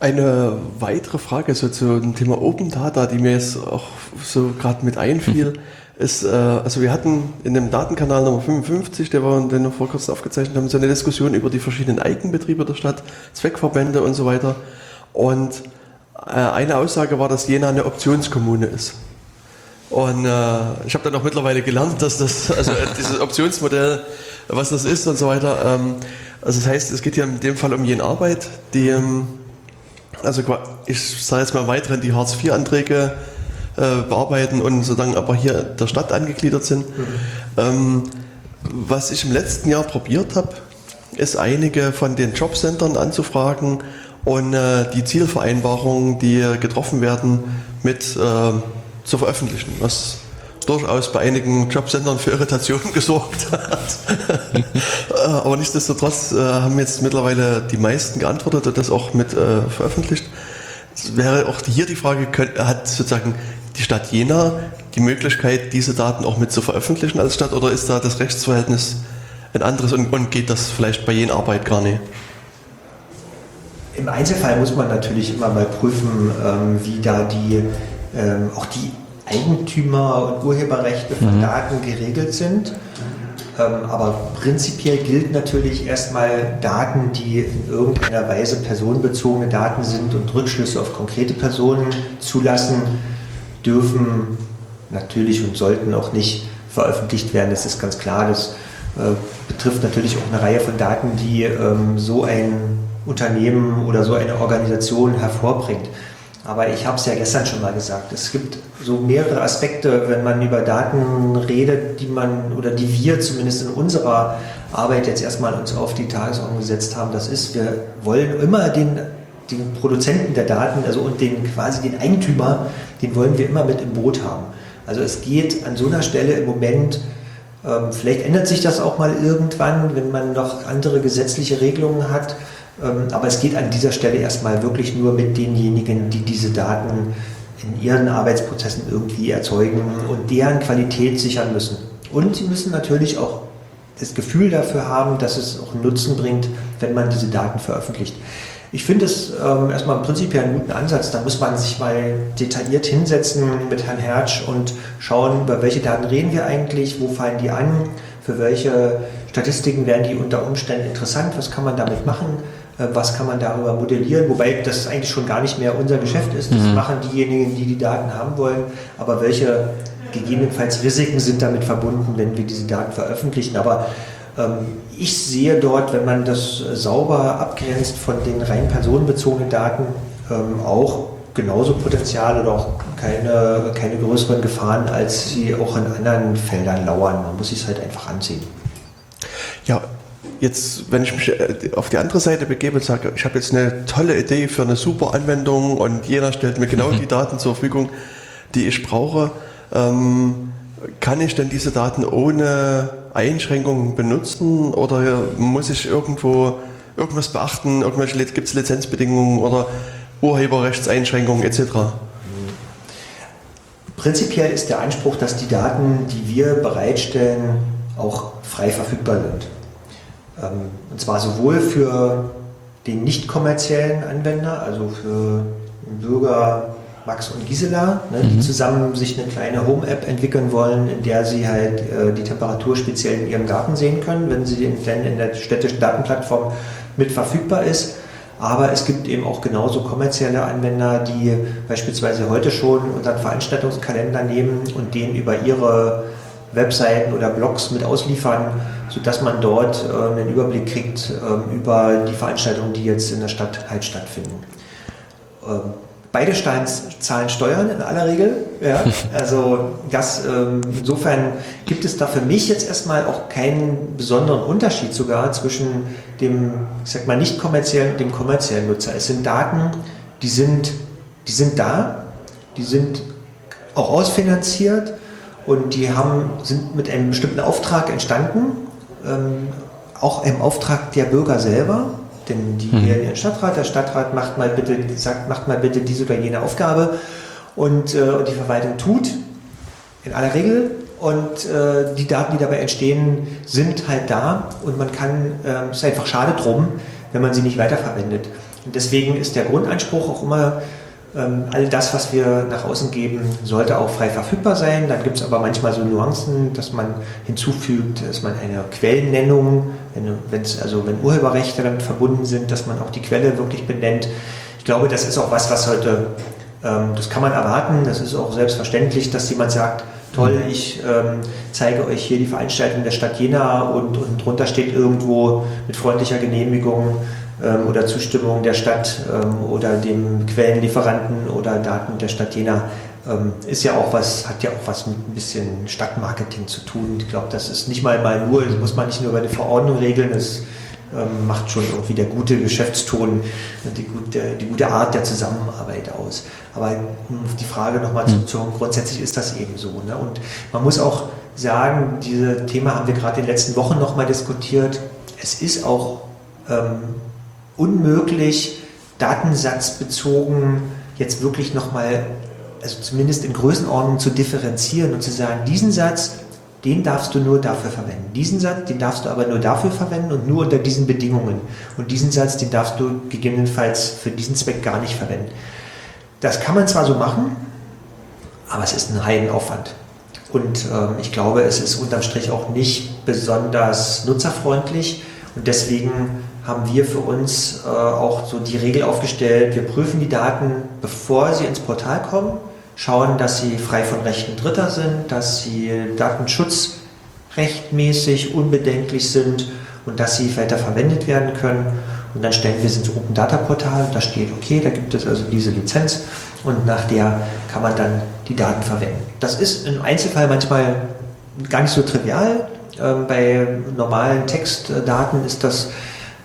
Eine weitere Frage so zu dem Thema Open Data, die mir jetzt auch so gerade mit einfiel, ist, äh, also wir hatten in dem Datenkanal Nummer 55, der wir, den wir vor kurzem aufgezeichnet haben, so eine Diskussion über die verschiedenen Eigenbetriebe der Stadt, Zweckverbände und so weiter. Und äh, eine Aussage war, dass Jena eine Optionskommune ist. Und äh, ich habe dann auch mittlerweile gelernt, dass das, also äh, dieses Optionsmodell, was das ist und so weiter. Ähm, also das heißt, es geht hier in dem Fall um jene Arbeit, die, ähm, also ich sage jetzt mal weiterhin die Hartz-IV-Anträge äh, bearbeiten und sozusagen aber hier der Stadt angegliedert sind. Ähm, was ich im letzten Jahr probiert habe, ist einige von den Jobcentern anzufragen und äh, die Zielvereinbarungen, die getroffen werden, mit äh, zu veröffentlichen, was durchaus bei einigen Jobcentern für Irritationen (laughs) gesorgt hat. (laughs) Äh, Aber nichtsdestotrotz äh, haben jetzt mittlerweile die meisten geantwortet und das auch mit äh, veröffentlicht. Es wäre auch hier die Frage, hat sozusagen die Stadt Jena die Möglichkeit, diese Daten auch mit zu veröffentlichen als Stadt oder ist da das Rechtsverhältnis ein anderes und, und geht das vielleicht bei jenen Arbeit gar nicht? Im Einzelfall muss man natürlich immer mal prüfen, ähm, wie da die ähm, auch die Eigentümer- und Urheberrechte von Daten geregelt sind. Ähm, aber prinzipiell gilt natürlich erstmal Daten, die in irgendeiner Weise personenbezogene Daten sind und Rückschlüsse auf konkrete Personen zulassen, dürfen natürlich und sollten auch nicht veröffentlicht werden. Das ist ganz klar. Das äh, betrifft natürlich auch eine Reihe von Daten, die ähm, so ein Unternehmen oder so eine Organisation hervorbringt. Aber ich habe es ja gestern schon mal gesagt, es gibt so mehrere Aspekte, wenn man über Daten redet, die man oder die wir zumindest in unserer Arbeit jetzt erstmal uns auf die Tagesordnung gesetzt haben. Das ist, wir wollen immer den, den Produzenten der Daten, also und den quasi den Eigentümer, den wollen wir immer mit im Boot haben. Also es geht an so einer Stelle im Moment, ähm, vielleicht ändert sich das auch mal irgendwann, wenn man noch andere gesetzliche Regelungen hat. Ähm, aber es geht an dieser Stelle erstmal wirklich nur mit denjenigen, die diese Daten in ihren Arbeitsprozessen irgendwie erzeugen und deren Qualität sichern müssen. Und sie müssen natürlich auch das Gefühl dafür haben, dass es auch Nutzen bringt, wenn man diese Daten veröffentlicht. Ich finde es ähm, erstmal im Prinzip einen guten Ansatz. Da muss man sich mal detailliert hinsetzen mit Herrn Hertsch und schauen, über welche Daten reden wir eigentlich, wo fallen die an, für welche Statistiken wären die unter Umständen interessant, was kann man damit machen äh, was kann man darüber modellieren, wobei das eigentlich schon gar nicht mehr unser Geschäft ist. Das mhm. machen diejenigen, die die Daten haben wollen. Aber welche gegebenenfalls Risiken sind damit verbunden, wenn wir diese Daten veröffentlichen? Aber ähm, ich sehe dort, wenn man das sauber abgrenzt von den rein personenbezogenen Daten, ähm, auch genauso Potenzial oder auch keine, keine größeren Gefahren, als sie auch in anderen Feldern lauern. Man muss sich es halt einfach ansehen. Ja, jetzt, wenn ich mich äh, auf die andere Seite begebe und sage, ich habe jetzt eine tolle Idee für eine super Anwendung und jeder stellt mir genau (laughs) die Daten zur Verfügung, die ich brauche, ähm, kann ich denn diese Daten ohne Einschränkungen benutzen oder muss ich irgendwo irgendwas beachten? Gibt es Lizenzbedingungen oder Urheberrechtseinschränkungen etc.? Prinzipiell ist der Anspruch, dass die Daten, die wir bereitstellen, auch frei verfügbar sind. Ähm, und zwar sowohl für den nicht kommerziellen Anwender, also für Bürger Max und Gisela, ne, die mhm. zusammen sich eine kleine Home-App entwickeln wollen, in der sie halt äh, die Temperatur speziell in ihrem Garten sehen können, wenn sie denn in der städtischen Datenplattform mit verfügbar ist. Aber es gibt eben auch genauso kommerzielle Anwender, die beispielsweise heute schon unseren Veranstaltungskalender nehmen und den über ihre Webseiten oder Blogs mit ausliefern, sodass man dort äh, einen Überblick kriegt äh, über die Veranstaltungen, die jetzt in der Stadt halt stattfinden. Ähm, beide zahlen Steuern in aller Regel. Ja? (laughs) Also das, ähm, insofern gibt es da für mich jetzt erstmal auch keinen besonderen Unterschied sogar zwischen dem, ich sag mal, nicht kommerziellen und dem kommerziellen Nutzer. Es sind Daten, die sind, die sind da, die sind auch ausfinanziert und die haben, sind mit einem bestimmten Auftrag entstanden, ähm, auch im Auftrag der Bürger selber, denn die mhm. ihren Stadtrat, der Stadtrat macht mal bitte, sagt, macht mal bitte diese oder jene Aufgabe und, äh, und die Verwaltung tut, in aller Regel. Und äh, die Daten, die dabei entstehen, sind halt da und man kann, äh, es ist einfach schade drum, wenn man sie nicht weiterverwendet. Und deswegen ist der Grundanspruch auch immer, ähm, all das, was wir nach außen geben, sollte auch frei verfügbar sein. Dann gibt es aber manchmal so Nuancen, dass man hinzufügt, dass man eine Quellennennung, wenn also wenn Urheberrechte damit verbunden sind, dass man auch die Quelle wirklich benennt. Ich glaube, das ist auch was, was heute, ähm, das kann man erwarten. Das ist auch selbstverständlich, dass jemand sagt, toll, ich ähm, zeige euch hier die Veranstaltung der Stadt Jena und, und drunter steht irgendwo mit freundlicher Genehmigung ähm, oder Zustimmung der Stadt ähm, oder dem Quellenlieferanten oder Daten der Stadt Jena ähm, ist ja auch was, hat ja auch was mit ein bisschen Stadtmarketing zu tun. Ich glaube, das ist nicht mal, mal nur, das muss man nicht nur über eine Verordnung regeln, das ähm, macht schon irgendwie der gute Geschäftston, die gute, die gute Art der Zusammenarbeit aus. Aber die Frage nochmal hm. zu, grundsätzlich ist das eben so. Ne? Und man muss auch sagen, dieses Thema haben wir gerade in den letzten Wochen nochmal diskutiert. Es ist auch ähm, unmöglich, datensatzbezogen jetzt wirklich nochmal, also zumindest in Größenordnung zu differenzieren und zu sagen, diesen Satz, den darfst du nur dafür verwenden. Diesen Satz, den darfst du aber nur dafür verwenden und nur unter diesen Bedingungen. Und diesen Satz, den darfst du gegebenenfalls für diesen Zweck gar nicht verwenden. Das kann man zwar so machen, aber es ist ein Reihenaufwand. Und ähm, ich glaube, es ist unterm Strich auch nicht besonders nutzerfreundlich. Und deswegen haben wir für uns äh, auch so die Regel aufgestellt, wir prüfen die Daten, bevor sie ins Portal kommen, schauen, dass sie frei von Rechten Dritter sind, dass sie datenschutzrechtmäßig unbedenklich sind und dass sie weiter verwendet werden können. Und dann stellen wir sie ins Open Data Portal, da steht, okay, da gibt es also diese Lizenz und nach der kann man dann die Daten verwenden. Das ist im Einzelfall manchmal gar nicht so trivial. Ähm, bei normalen Textdaten ist das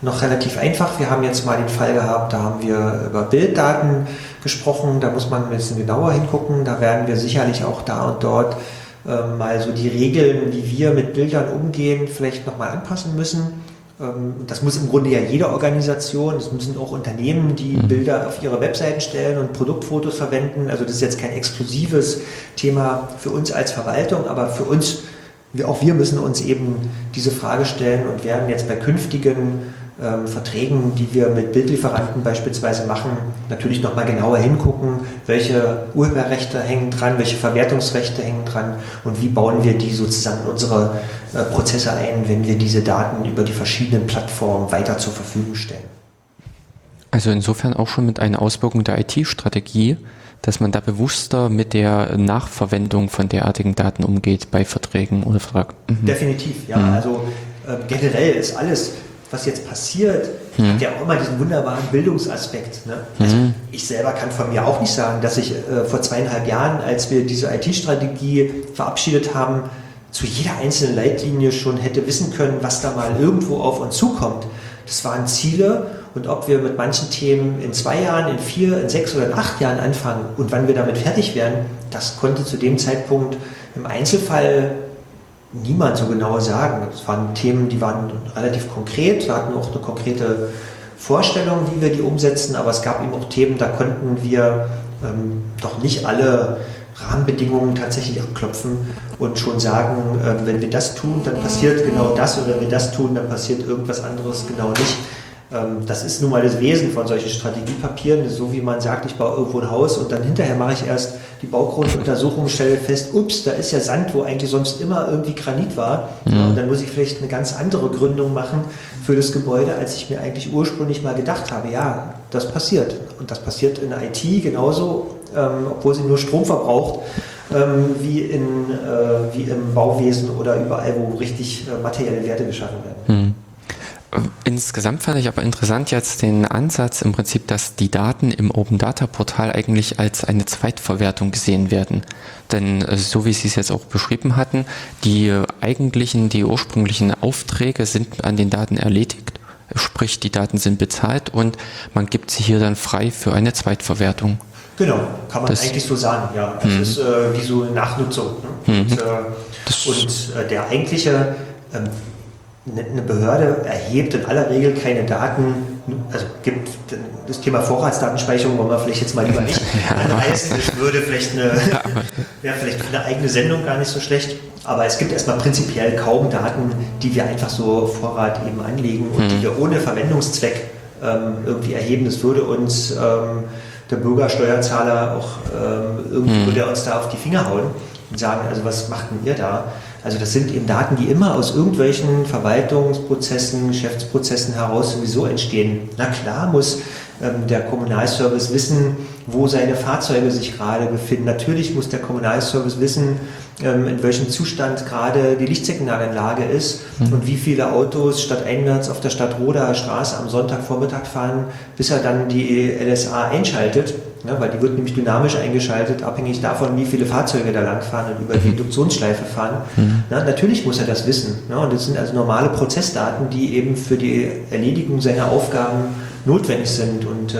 noch relativ einfach. Wir haben jetzt mal den Fall gehabt, da haben wir über Bilddaten gesprochen, da muss man ein bisschen genauer hingucken. Da werden wir sicherlich auch da und dort äh, mal so die Regeln, wie wir mit Bildern umgehen, vielleicht nochmal anpassen müssen. Ähm, das muss im Grunde ja jede Organisation, das müssen auch Unternehmen, die mhm. Bilder auf ihre Webseiten stellen und Produktfotos verwenden. Also das ist jetzt kein exklusives Thema für uns als Verwaltung, aber für uns, auch wir müssen uns eben diese Frage stellen und werden jetzt bei künftigen ähm, Verträgen, die wir mit Bildlieferanten beispielsweise machen, natürlich nochmal genauer hingucken, welche Urheberrechte hängen dran, welche Verwertungsrechte hängen dran und wie bauen wir die sozusagen in unsere äh, Prozesse ein, wenn wir diese Daten über die verschiedenen Plattformen weiter zur Verfügung stellen. Also insofern auch schon mit einer Auswirkung der IT-Strategie, dass man da bewusster mit der Nachverwendung von derartigen Daten umgeht bei Verträgen oder Vertrag. Mhm. Definitiv, ja. Mhm. Also äh, generell ist alles was jetzt passiert, mhm. hat ja auch immer diesen wunderbaren Bildungsaspekt. Ne? Also mhm. ich selber kann von mir auch nicht sagen, dass ich äh, vor zweieinhalb Jahren, als wir diese IT-Strategie verabschiedet haben, zu jeder einzelnen Leitlinie schon hätte wissen können, was da mal irgendwo auf uns zukommt. Das waren Ziele und ob wir mit manchen Themen in zwei Jahren, in vier, in sechs oder in acht Jahren anfangen und wann wir damit fertig werden, das konnte zu dem Zeitpunkt im Einzelfall niemand so genau sagen. Es waren Themen, die waren relativ konkret, wir hatten auch eine konkrete Vorstellung, wie wir die umsetzen, aber es gab eben auch Themen, da konnten wir ähm, doch nicht alle Rahmenbedingungen tatsächlich abklopfen und schon sagen, äh, wenn wir das tun, dann passiert genau das oder wenn wir das tun, dann passiert irgendwas anderes genau nicht. Ähm, das ist nun mal das Wesen von solchen Strategiepapieren, so wie man sagt, ich baue irgendwo ein Haus und dann hinterher mache ich erst die Baugrunduntersuchung, stelle fest, ups, da ist ja Sand, wo eigentlich sonst immer irgendwie Granit war. Mhm. Und dann muss ich vielleicht eine ganz andere Gründung machen für das Gebäude, als ich mir eigentlich ursprünglich mal gedacht habe. Ja, das passiert. Und das passiert in IT genauso, ähm, obwohl sie nur Strom verbraucht. Ähm, wie, in, äh, wie im Bauwesen oder überall, wo richtig äh, materielle Werte geschaffen werden. Mhm. Insgesamt fand ich aber interessant jetzt den Ansatz im Prinzip, dass die Daten im Open Data Portal eigentlich als eine Zweitverwertung gesehen werden. Denn äh, so wie Sie es jetzt auch beschrieben hatten, die eigentlichen, die ursprünglichen Aufträge sind an den Daten erledigt. Sprich, die Daten sind bezahlt und man gibt sie hier dann frei für eine Zweitverwertung. Genau, kann man das, eigentlich so sagen, ja. Das mhm. ist äh, wie so eine Nachnutzung. Ne? Mhm. Und, äh, und äh, der eigentliche ähm, eine Behörde erhebt in aller Regel keine Daten, also gibt das Thema Vorratsdatenspeicherung, wollen wir vielleicht jetzt mal lieber nicht (laughs) anreißen. Das würde vielleicht eine, (laughs) wäre vielleicht eine eigene Sendung gar nicht so schlecht. Aber es gibt erstmal prinzipiell kaum Daten, die wir einfach so Vorrat eben anlegen und mhm. die wir ohne Verwendungszweck ähm, irgendwie erheben. Das würde uns ähm, der Bürgersteuerzahler auch ähm, irgendwie mhm. würde uns da auf die Finger hauen und sagen, also was macht denn ihr da? Also das sind eben Daten, die immer aus irgendwelchen Verwaltungsprozessen, Geschäftsprozessen heraus sowieso entstehen. Na klar muss der Kommunalservice wissen, wo seine Fahrzeuge sich gerade befinden. Natürlich muss der Kommunalservice wissen, ähm, in welchem Zustand gerade die Lichtsignalanlage ist mhm. und wie viele Autos stadteinwärts auf der Stadtroder Straße am Sonntagvormittag fahren, bis er dann die LSA einschaltet. Ja, weil die wird nämlich dynamisch eingeschaltet, abhängig davon, wie viele Fahrzeuge da langfahren und über die mhm. Induktionsschleife fahren. Mhm. Na, natürlich muss er das wissen. Ja, und das sind also normale Prozessdaten, die eben für die Erledigung seiner Aufgaben notwendig sind. Und, äh,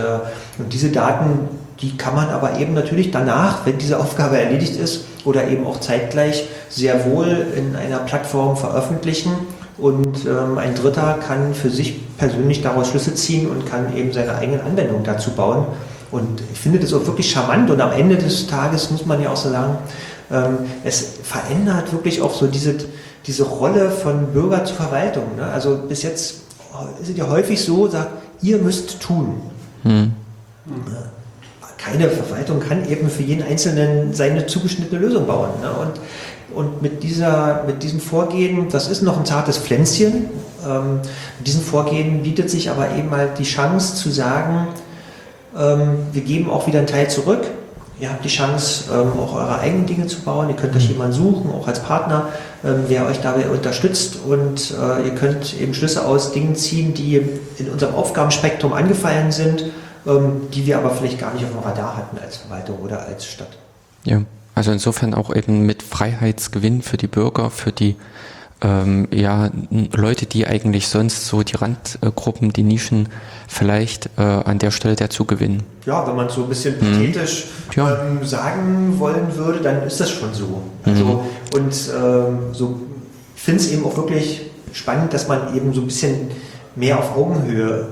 und diese Daten, die kann man aber eben natürlich danach, wenn diese Aufgabe erledigt ist, oder eben auch zeitgleich sehr wohl in einer Plattform veröffentlichen. Und ähm, ein Dritter kann für sich persönlich daraus Schlüsse ziehen und kann eben seine eigenen Anwendungen dazu bauen. Und ich finde das auch wirklich charmant und am Ende des Tages muss man ja auch so sagen, ähm, es verändert wirklich auch so diese, diese Rolle von Bürger zur Verwaltung. Ne? Also bis jetzt ist es ja häufig so, sagt, ihr müsst tun. Hm. Keine Verwaltung kann eben für jeden Einzelnen seine zugeschnittene Lösung bauen. Ne? Und Und mit, dieser, mit diesem Vorgehen, das ist noch ein zartes Pflänzchen, ähm, mit diesem Vorgehen bietet sich aber eben halt die Chance zu sagen, ähm, wir geben auch wieder einen Teil zurück. Ihr habt die Chance, ähm, auch eure eigenen Dinge zu bauen. Ihr könnt euch jemanden suchen, auch als Partner, ähm, der euch dabei unterstützt. Und äh, ihr könnt eben Schlüsse aus Dingen ziehen, die in unserem Aufgabenspektrum angefallen sind, ähm, die wir aber vielleicht gar nicht auf dem Radar hatten als Verwaltung oder als Stadt. Ja, also insofern auch eben mit Freiheitsgewinn für die Bürger, für die ähm, ja, Leute, die eigentlich sonst so die Randgruppen, die Nischen vielleicht äh, an der Stelle dazu gewinnen. Ja, wenn man so ein bisschen pathetisch Ja. ähm, sagen wollen würde, dann ist das schon so. Also, Und ähm, so ich finde es eben auch wirklich spannend, dass man eben so ein bisschen mehr auf Augenhöhe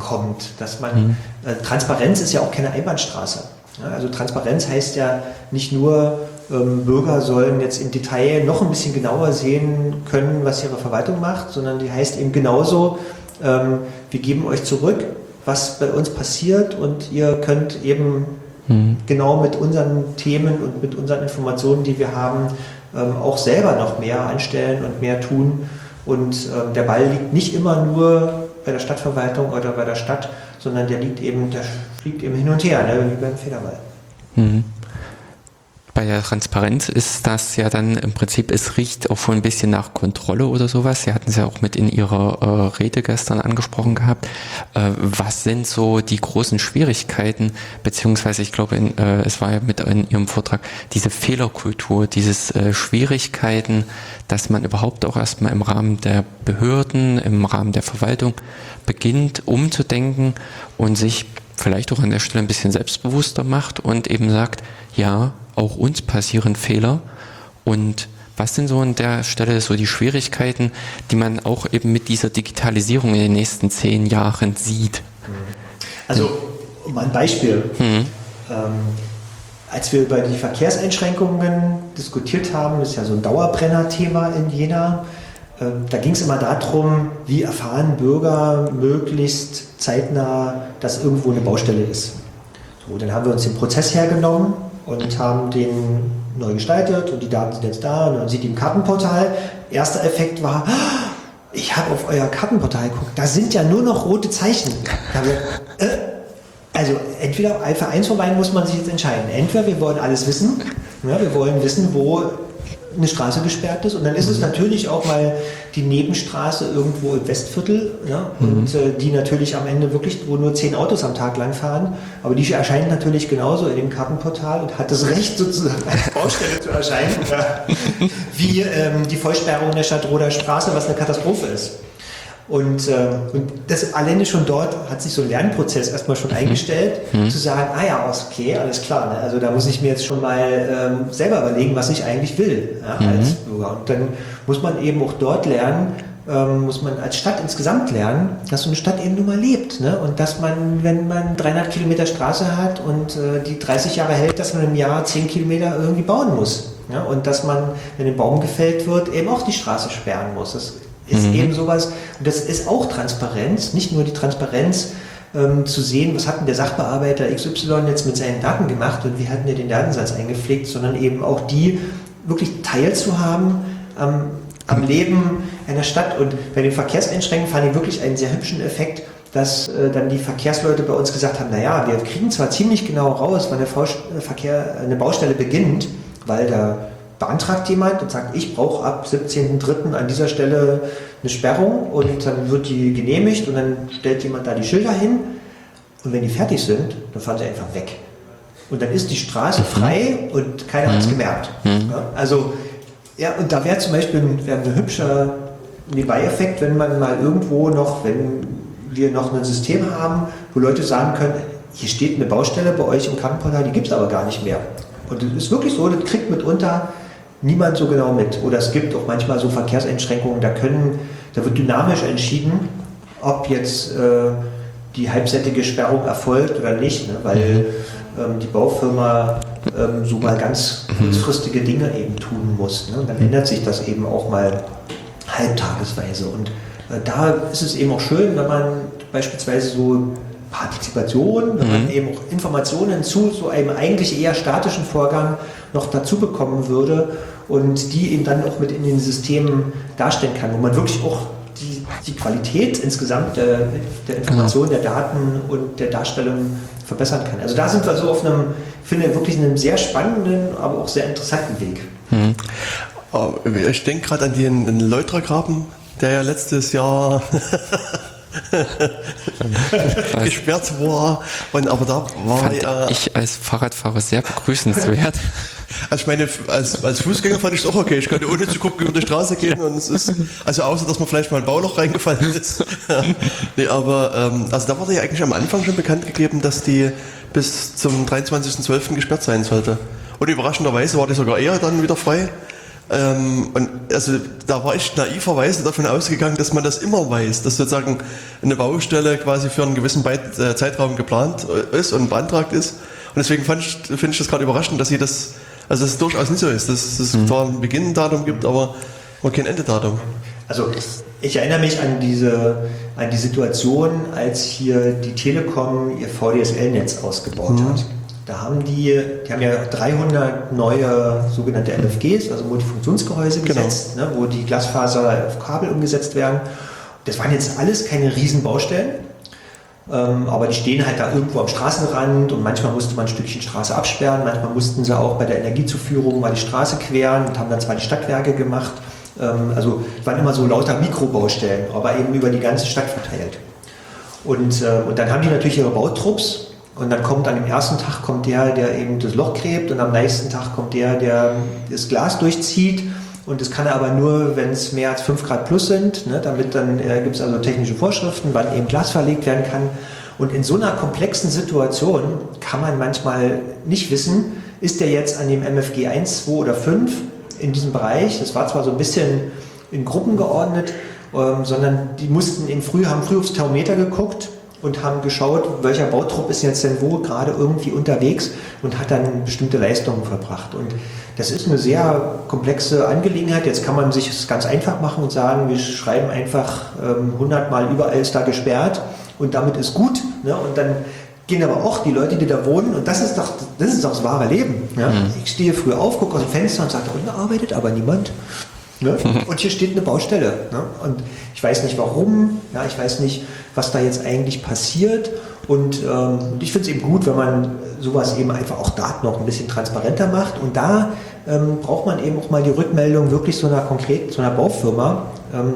kommt. Dass man äh, Transparenz ist ja auch keine Einbahnstraße. Ja, also Transparenz heißt ja nicht nur, Bürger sollen jetzt im Detail noch ein bisschen genauer sehen können, was ihre Verwaltung macht, sondern die heißt eben genauso, ähm, wir geben euch zurück, was bei uns passiert und ihr könnt eben genau mit unseren Themen und mit unseren Informationen, die wir haben, ähm, auch selber noch mehr anstellen und mehr tun. Und ähm, der Ball liegt nicht immer nur bei der Stadtverwaltung oder bei der Stadt, sondern der liegt eben, der fliegt eben hin und her, ne, wie beim Federball. Mhm. Bei der Transparenz ist das ja dann im Prinzip, es riecht auch schon ein bisschen nach Kontrolle oder sowas. Sie hatten es ja auch mit in Ihrer äh, Rede gestern angesprochen gehabt. Äh, was sind so die großen Schwierigkeiten, beziehungsweise ich glaube, in, äh, es war ja mit in Ihrem Vortrag, diese Fehlerkultur, dieses äh, Schwierigkeiten, dass man überhaupt auch erstmal im Rahmen der Behörden, im Rahmen der Verwaltung beginnt umzudenken und sich vielleicht auch an der Stelle ein bisschen selbstbewusster macht und eben sagt, ja, auch uns passieren Fehler und was sind so an der Stelle so die Schwierigkeiten, die man auch eben mit dieser Digitalisierung in den nächsten zehn Jahren sieht? Also, um ein Beispiel. Mhm. Ähm, als wir über die Verkehrseinschränkungen diskutiert haben, ist ja so ein Dauerbrenner-Thema in Jena, da ging es immer darum, wie erfahren Bürger möglichst zeitnah, dass irgendwo eine Baustelle ist. So, dann haben wir uns den Prozess hergenommen und haben den neu gestaltet und die Daten sind jetzt da und man sieht im Kartenportal. Erster Effekt war, "Ah, ich habe auf euer Kartenportal geguckt, da sind ja nur noch rote Zeichen. Äh, also entweder für eins von beiden muss man sich jetzt entscheiden. Entweder wir wollen alles wissen, ja, wir wollen wissen, wo eine Straße gesperrt ist. Und dann ist es natürlich auch mal die Nebenstraße irgendwo im Westviertel ja, und äh, die natürlich am Ende wirklich, wo nur zehn Autos am Tag langfahren, aber die erscheint natürlich genauso in dem Kartenportal und hat das Recht sozusagen als (laughs) Baustelle zu erscheinen, ja, wie ähm, die Vollsperrung der Stadtroder Straße, was eine Katastrophe ist. Und, äh, und das alleine schon dort hat sich so ein Lernprozess erstmal schon eingestellt, zu sagen, ah ja, okay, alles klar. Ne? Also da muss ich mir jetzt schon mal ähm, selber überlegen, was ich eigentlich will ja, als Bürger. Und dann muss man eben auch dort lernen, ähm, muss man als Stadt insgesamt lernen, dass so eine Stadt eben nun mal lebt. Ne? Und dass man, wenn man 300 Kilometer Straße hat und äh, die 30 Jahre hält, dass man im Jahr 10 Kilometer irgendwie bauen muss. Ja? Und dass man, wenn ein Baum gefällt wird, eben auch die Straße sperren muss. Das ist eben sowas, und das ist auch Transparenz, nicht nur die Transparenz ähm, zu sehen, was hat denn der Sachbearbeiter XY jetzt mit seinen Daten gemacht und wie hat denn er den Datensatz eingepflegt, sondern eben auch die wirklich teilzuhaben am, am Leben einer Stadt. Und bei den Verkehrseinschränkungen fand ich wirklich einen sehr hübschen Effekt, dass äh, dann die Verkehrsleute bei uns gesagt haben, naja, wir kriegen zwar ziemlich genau raus, wann der Faust- Verkehr, eine Baustelle beginnt, weil da beantragt jemand und sagt, ich brauche ab 17.03. an dieser Stelle eine Sperrung und dann wird die genehmigt und dann stellt jemand da die Schilder hin und wenn die fertig sind, dann fahren sie einfach weg. Und dann ist die Straße frei und keiner hat es gemerkt. Ja, also, ja, und da wäre zum Beispiel ein, wär ein hübscher Nebenbei-Effekt, wenn man mal irgendwo noch, wenn wir noch ein System haben, wo Leute sagen können, hier steht eine Baustelle bei euch im Krankenportal, die gibt es aber gar nicht mehr. Und es ist wirklich so, das kriegt mitunter niemand so genau mit. Oder es gibt auch manchmal so Verkehrseinschränkungen, da können, da wird dynamisch entschieden, ob jetzt äh, die halbsättige Sperrung erfolgt oder nicht, ne? weil ähm, die Baufirma ähm, so mal ganz kurzfristige Dinge eben tun muss. Ne? Und dann ändert sich das eben auch mal halbtagesweise. Und äh, da ist es eben auch schön, wenn man beispielsweise so Partizipation, wenn man eben auch Informationen zu so einem eigentlich eher statischen Vorgang noch dazu bekommen würde und die eben dann auch mit in den Systemen darstellen kann, wo man wirklich auch die, die Qualität insgesamt der, der Information, der Daten und der Darstellung verbessern kann. Also da sind wir so auf einem, ich finde wirklich einem sehr spannenden, aber auch sehr interessanten Weg. Äh, Ich denke gerade an den, den Leutragraben, der ja letztes Jahr (laughs) gesperrt war. Und, aber da war Fand ja, ich als Fahrradfahrer sehr begrüßenswert. also ich meine, als, als Fußgänger fand ich es auch okay. Ich konnte ohne zu gucken über die Straße gehen und es ist, also außer, dass man vielleicht mal ein Bauloch reingefallen ist. (laughs) nee, aber, ähm, also da wurde ja eigentlich am Anfang schon bekannt gegeben, dass die bis zum 23.12. gesperrt sein sollte. Und überraschenderweise war die sogar eher dann wieder frei. Ähm, und also da war ich naiverweise davon ausgegangen, dass man das immer weiß, dass sozusagen eine Baustelle quasi für einen gewissen Beit äh, Zeitraum geplant äh, ist und beantragt ist. Und deswegen fand ich, finde ich das gerade überraschend, dass sie das, also dass es durchaus nicht so ist, dass es zwar ein Beginndatum gibt, aber, aber kein Endedatum. Also ich erinnere mich an diese, an die Situation, als hier die Telekom ihr VDSL-Netz ausgebaut hat. Da haben die, die haben ja 300 neue sogenannte MFGs, also Multifunktionsgehäuse Genau. gesetzt, ne, wo die Glasfaser auf Kabel umgesetzt werden. Das waren jetzt alles keine riesen Baustellen, ähm, aber die stehen halt da irgendwo am Straßenrand und manchmal musste man ein Stückchen Straße absperren, manchmal mussten sie auch bei der Energiezuführung mal die Straße queren und haben dann zwar die Stadtwerke gemacht. Ähm, also es waren immer so lauter Mikrobaustellen, aber eben über die ganze Stadt verteilt. Und, äh, und dann haben die natürlich ihre Bautrupps und dann kommt an dem ersten Tag kommt der, der eben das Loch gräbt und am nächsten Tag kommt der, der das Glas durchzieht. Und das kann er aber nur, wenn es mehr als 5 Grad plus sind. Ne? Damit dann äh, gibt es also technische Vorschriften, wann eben Glas verlegt werden kann. Und in so einer komplexen Situation kann man manchmal nicht wissen, ist der jetzt an dem MFG 1, 2 oder 5 in diesem Bereich. Das war zwar so ein bisschen in Gruppen geordnet, ähm, sondern die mussten in früh, haben früh aufs Thermometer geguckt und haben geschaut, welcher Bautrupp ist jetzt denn wo gerade irgendwie unterwegs und hat dann bestimmte Leistungen verbracht. Und das ist eine sehr komplexe Angelegenheit. Jetzt kann man sich es ganz einfach machen und sagen, wir schreiben einfach ähm, 100 Mal überall ist da gesperrt und damit ist gut. Ne? Und dann gehen aber auch die Leute, die da wohnen, und das ist doch das, ist doch das wahre Leben. Ja? Ich stehe früh auf, gucke aus dem Fenster und sage, da unten arbeitet aber niemand. Ne? Und hier steht eine Baustelle. Ne? Und ich weiß nicht warum, ja, ich weiß nicht, was da jetzt eigentlich passiert. Und ähm, ich finde es eben gut, wenn man sowas eben einfach auch Daten noch ein bisschen transparenter macht. Und da ähm, braucht man eben auch mal die Rückmeldung wirklich so einer konkret, so einer Baufirma. Ähm,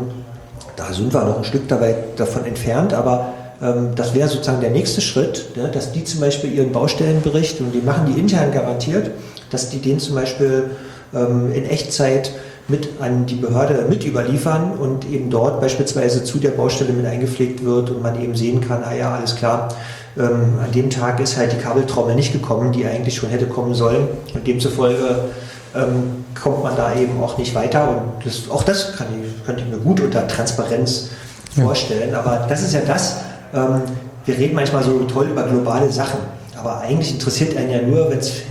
da sind wir noch ein Stück dabei, davon entfernt, aber ähm, das wäre sozusagen der nächste Schritt, ne, dass die zum Beispiel ihren Baustellenbericht, und die machen die intern garantiert, dass die den zum Beispiel ähm, in Echtzeit mit an die Behörde mit überliefern und eben dort beispielsweise zu der Baustelle mit eingepflegt wird und man eben sehen kann, ah ja, alles klar, ähm, an dem Tag ist halt die Kabeltrommel nicht gekommen, die eigentlich schon hätte kommen sollen und demzufolge ähm, kommt man da eben auch nicht weiter und das, auch das kann ich, könnte ich mir gut unter Transparenz vorstellen, aber das ist ja das, ähm, wir reden manchmal so toll über globale Sachen, aber eigentlich interessiert einen ja nur, wenn es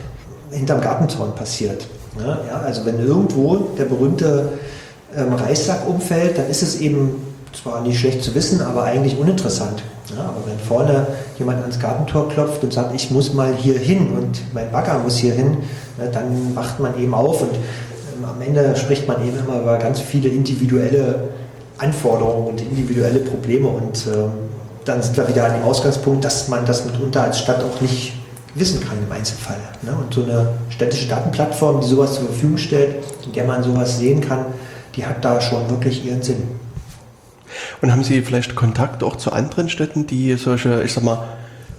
hinterm Gartenzaun passiert. Ne? Ja, also wenn irgendwo der berühmte ähm, Reissack umfällt, dann ist es eben zwar nicht schlecht zu wissen, aber eigentlich uninteressant. Ja, aber wenn vorne jemand ans Gartentor klopft und sagt, ich muss mal hier hin und mein Bagger muss hier hin, ne, dann wacht man eben auf und ähm, am Ende spricht man eben immer über ganz viele individuelle Anforderungen und individuelle Probleme und ähm, dann sind wir wieder an dem Ausgangspunkt, dass man das mitunter als Stadt auch nicht wissen kann im Einzelfall. Ne? Und so eine städtische Datenplattform, die sowas zur Verfügung stellt, in der man sowas sehen kann, die hat da schon wirklich ihren Sinn. Und haben Sie vielleicht Kontakt auch zu anderen Städten, die solche, ich sag mal,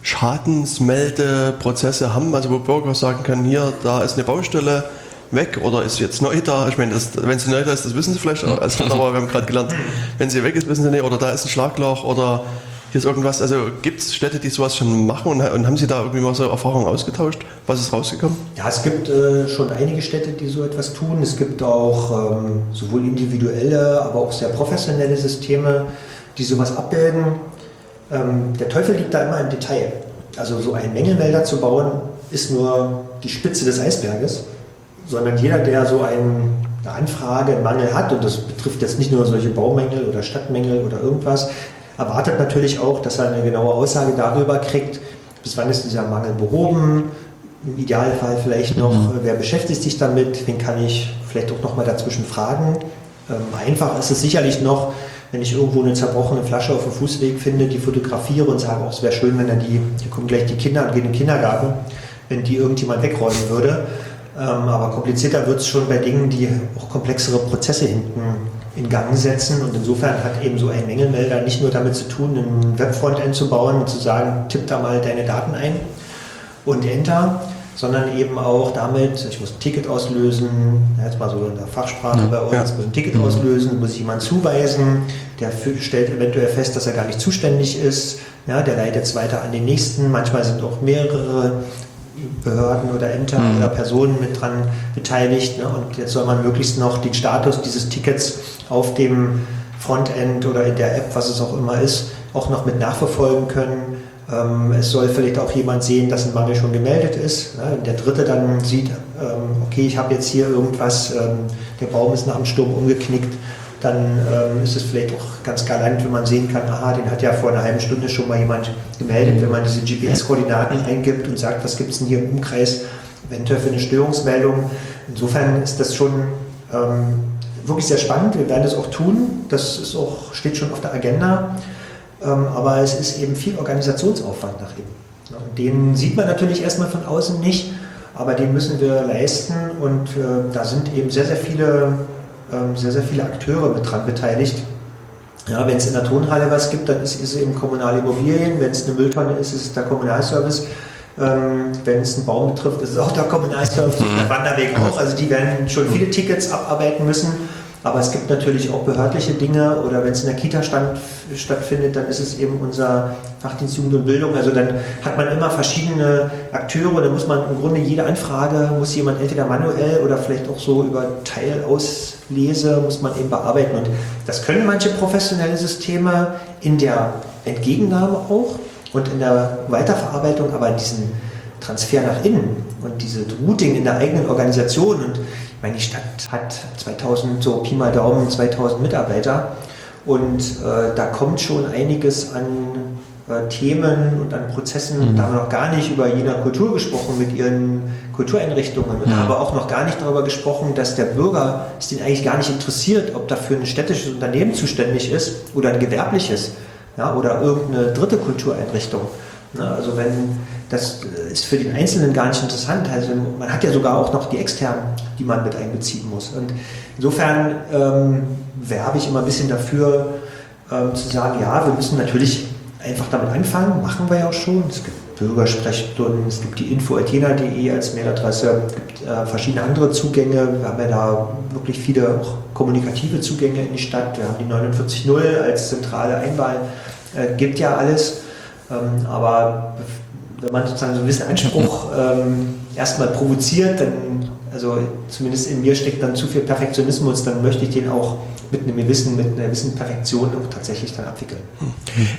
Schadensmeldeprozesse haben, also wo Bürger sagen können, hier, da ist eine Baustelle weg oder ist jetzt neu da. Ich meine, das, wenn sie neu da ist, das wissen sie vielleicht auch als (laughs) aber wir haben gerade gelernt, wenn sie weg ist, wissen sie nicht, oder da ist ein Schlagloch oder hier ist irgendwas. Also gibt es Städte, die sowas schon machen und, und haben Sie da irgendwie mal so Erfahrungen ausgetauscht? Was ist rausgekommen? Ja, es gibt äh, schon einige Städte, die so etwas tun. Es gibt auch ähm, sowohl individuelle, aber auch sehr professionelle Systeme, die sowas abbilden. Ähm, der Teufel liegt da immer im Detail. Also so einen Mängelmelder zu bauen, ist nur die Spitze des Eisberges, sondern jeder, der so ein, eine Anfrage, einen Mangel hat, und das betrifft jetzt nicht nur solche Baumängel oder Stadtmängel oder irgendwas, erwartet natürlich auch, dass er eine genaue Aussage darüber kriegt, bis wann ist dieser Mangel behoben, im Idealfall vielleicht noch, mhm. wer beschäftigt sich damit, wen kann ich vielleicht auch noch mal dazwischen fragen. Ähm, einfach ist es sicherlich noch, wenn ich irgendwo eine zerbrochene Flasche auf dem Fußweg finde, die fotografiere und sage, oh, es wäre schön, wenn er die, hier kommen gleich die Kinder und gehen in den Kindergarten, wenn die irgendjemand wegräumen würde. Ähm, aber komplizierter wird es schon bei Dingen, die auch komplexere Prozesse hinten in Gang setzen. Und insofern hat eben so ein Mängelmelder nicht nur damit zu tun, ein Webfrontend zu bauen und zu sagen, tipp da mal deine Daten ein und Enter, sondern eben auch damit, ich muss ein Ticket auslösen, jetzt mal so in der Fachsprache ja, bei uns, ja. muss ein Ticket mhm. auslösen, muss ich jemand zuweisen, der stellt eventuell fest, dass er gar nicht zuständig ist, ja, der leitet es weiter an den nächsten, manchmal sind auch mehrere Behörden oder Ämter mhm. oder Personen mit dran beteiligt ne? und jetzt soll man möglichst noch den Status dieses Tickets auf dem Frontend oder in der App, was es auch immer ist, auch noch mit nachverfolgen können ähm, es soll vielleicht auch jemand sehen, dass ein Mangel schon gemeldet ist. Ne? Der Dritte dann sieht, ähm, okay, ich habe jetzt hier irgendwas, ähm, der Baum ist nach dem Sturm umgeknickt. Dann ist es vielleicht auch ganz galant, wenn man sehen kann, aha, den hat ja vor einer halben Stunde schon mal jemand gemeldet, wenn man diese GPS-Koordinaten eingibt und sagt, was gibt es denn hier im Umkreis, eventuell für eine Störungsmeldung. Insofern ist das schon wirklich sehr spannend. Wir werden das auch tun. Das ist auch, steht schon auf der Agenda. Ähm, aber es ist eben viel Organisationsaufwand nach. Und den sieht man natürlich erstmal von außen nicht, aber den müssen wir leisten und äh, da sind eben sehr, sehr viele, ähm, sehr, sehr viele Akteure mit dran beteiligt. Ja, wenn es in der Tonhalle was gibt, dann ist es eben kommunale Immobilien. Wenn es eine Mülltonne ist, ist es der Kommunalservice. Ähm, wenn es einen Baum betrifft, ist es auch der Kommunalservice, der Wanderweg auch. Also die werden schon viele Tickets abarbeiten müssen. Aber es gibt natürlich auch behördliche Dinge oder wenn es in der Kita stand, stattfindet, dann ist es eben unser Fachdienst Jugend und Bildung. Also dann hat man immer verschiedene Akteure. Da muss man im Grunde jede Anfrage, muss jemand entweder manuell oder vielleicht auch so über Teilauslese, muss man eben bearbeiten. Und das können manche professionelle Systeme in der Entgegennahme auch und in der Weiterverarbeitung, aber diesen Transfer nach innen und diese Routing in der eigenen Organisation und meine, die Stadt hat 2000, so Pi mal Daumen, 2000 Mitarbeiter und äh, da kommt schon einiges an Themen und an Prozessen. Mhm. Da haben wir noch gar nicht über jener Kultur gesprochen mit ihren Kultureinrichtungen und mhm. aber auch noch gar nicht darüber gesprochen, dass der Bürger es den eigentlich gar nicht interessiert, ob dafür ein städtisches Unternehmen zuständig ist oder ein gewerbliches ja, oder irgendeine dritte Kultureinrichtung. Na, also wenn das ist für den Einzelnen gar nicht interessant. Also man hat ja sogar auch noch die externen, die man mit einbeziehen muss. Und insofern ähm, werbe ich immer ein bisschen dafür, ähm, zu sagen, ja, wir müssen natürlich einfach damit anfangen, machen wir ja auch schon. Es gibt Bürgersprechstunden, es gibt die info.atena.de als Mailadresse, es gibt äh, verschiedene andere Zugänge. Wir haben ja da wirklich viele auch kommunikative Zugänge in die Stadt. Wir haben die 49.0 als zentrale Einwahl, äh, gibt ja alles. Ähm, aber wenn man sozusagen so einen gewissen Anspruch ähm, erstmal provoziert, dann, also zumindest in mir steckt dann zu viel Perfektionismus, dann möchte ich den auch mit einem gewissen, mit einer gewissen Perfektion auch tatsächlich dann abwickeln.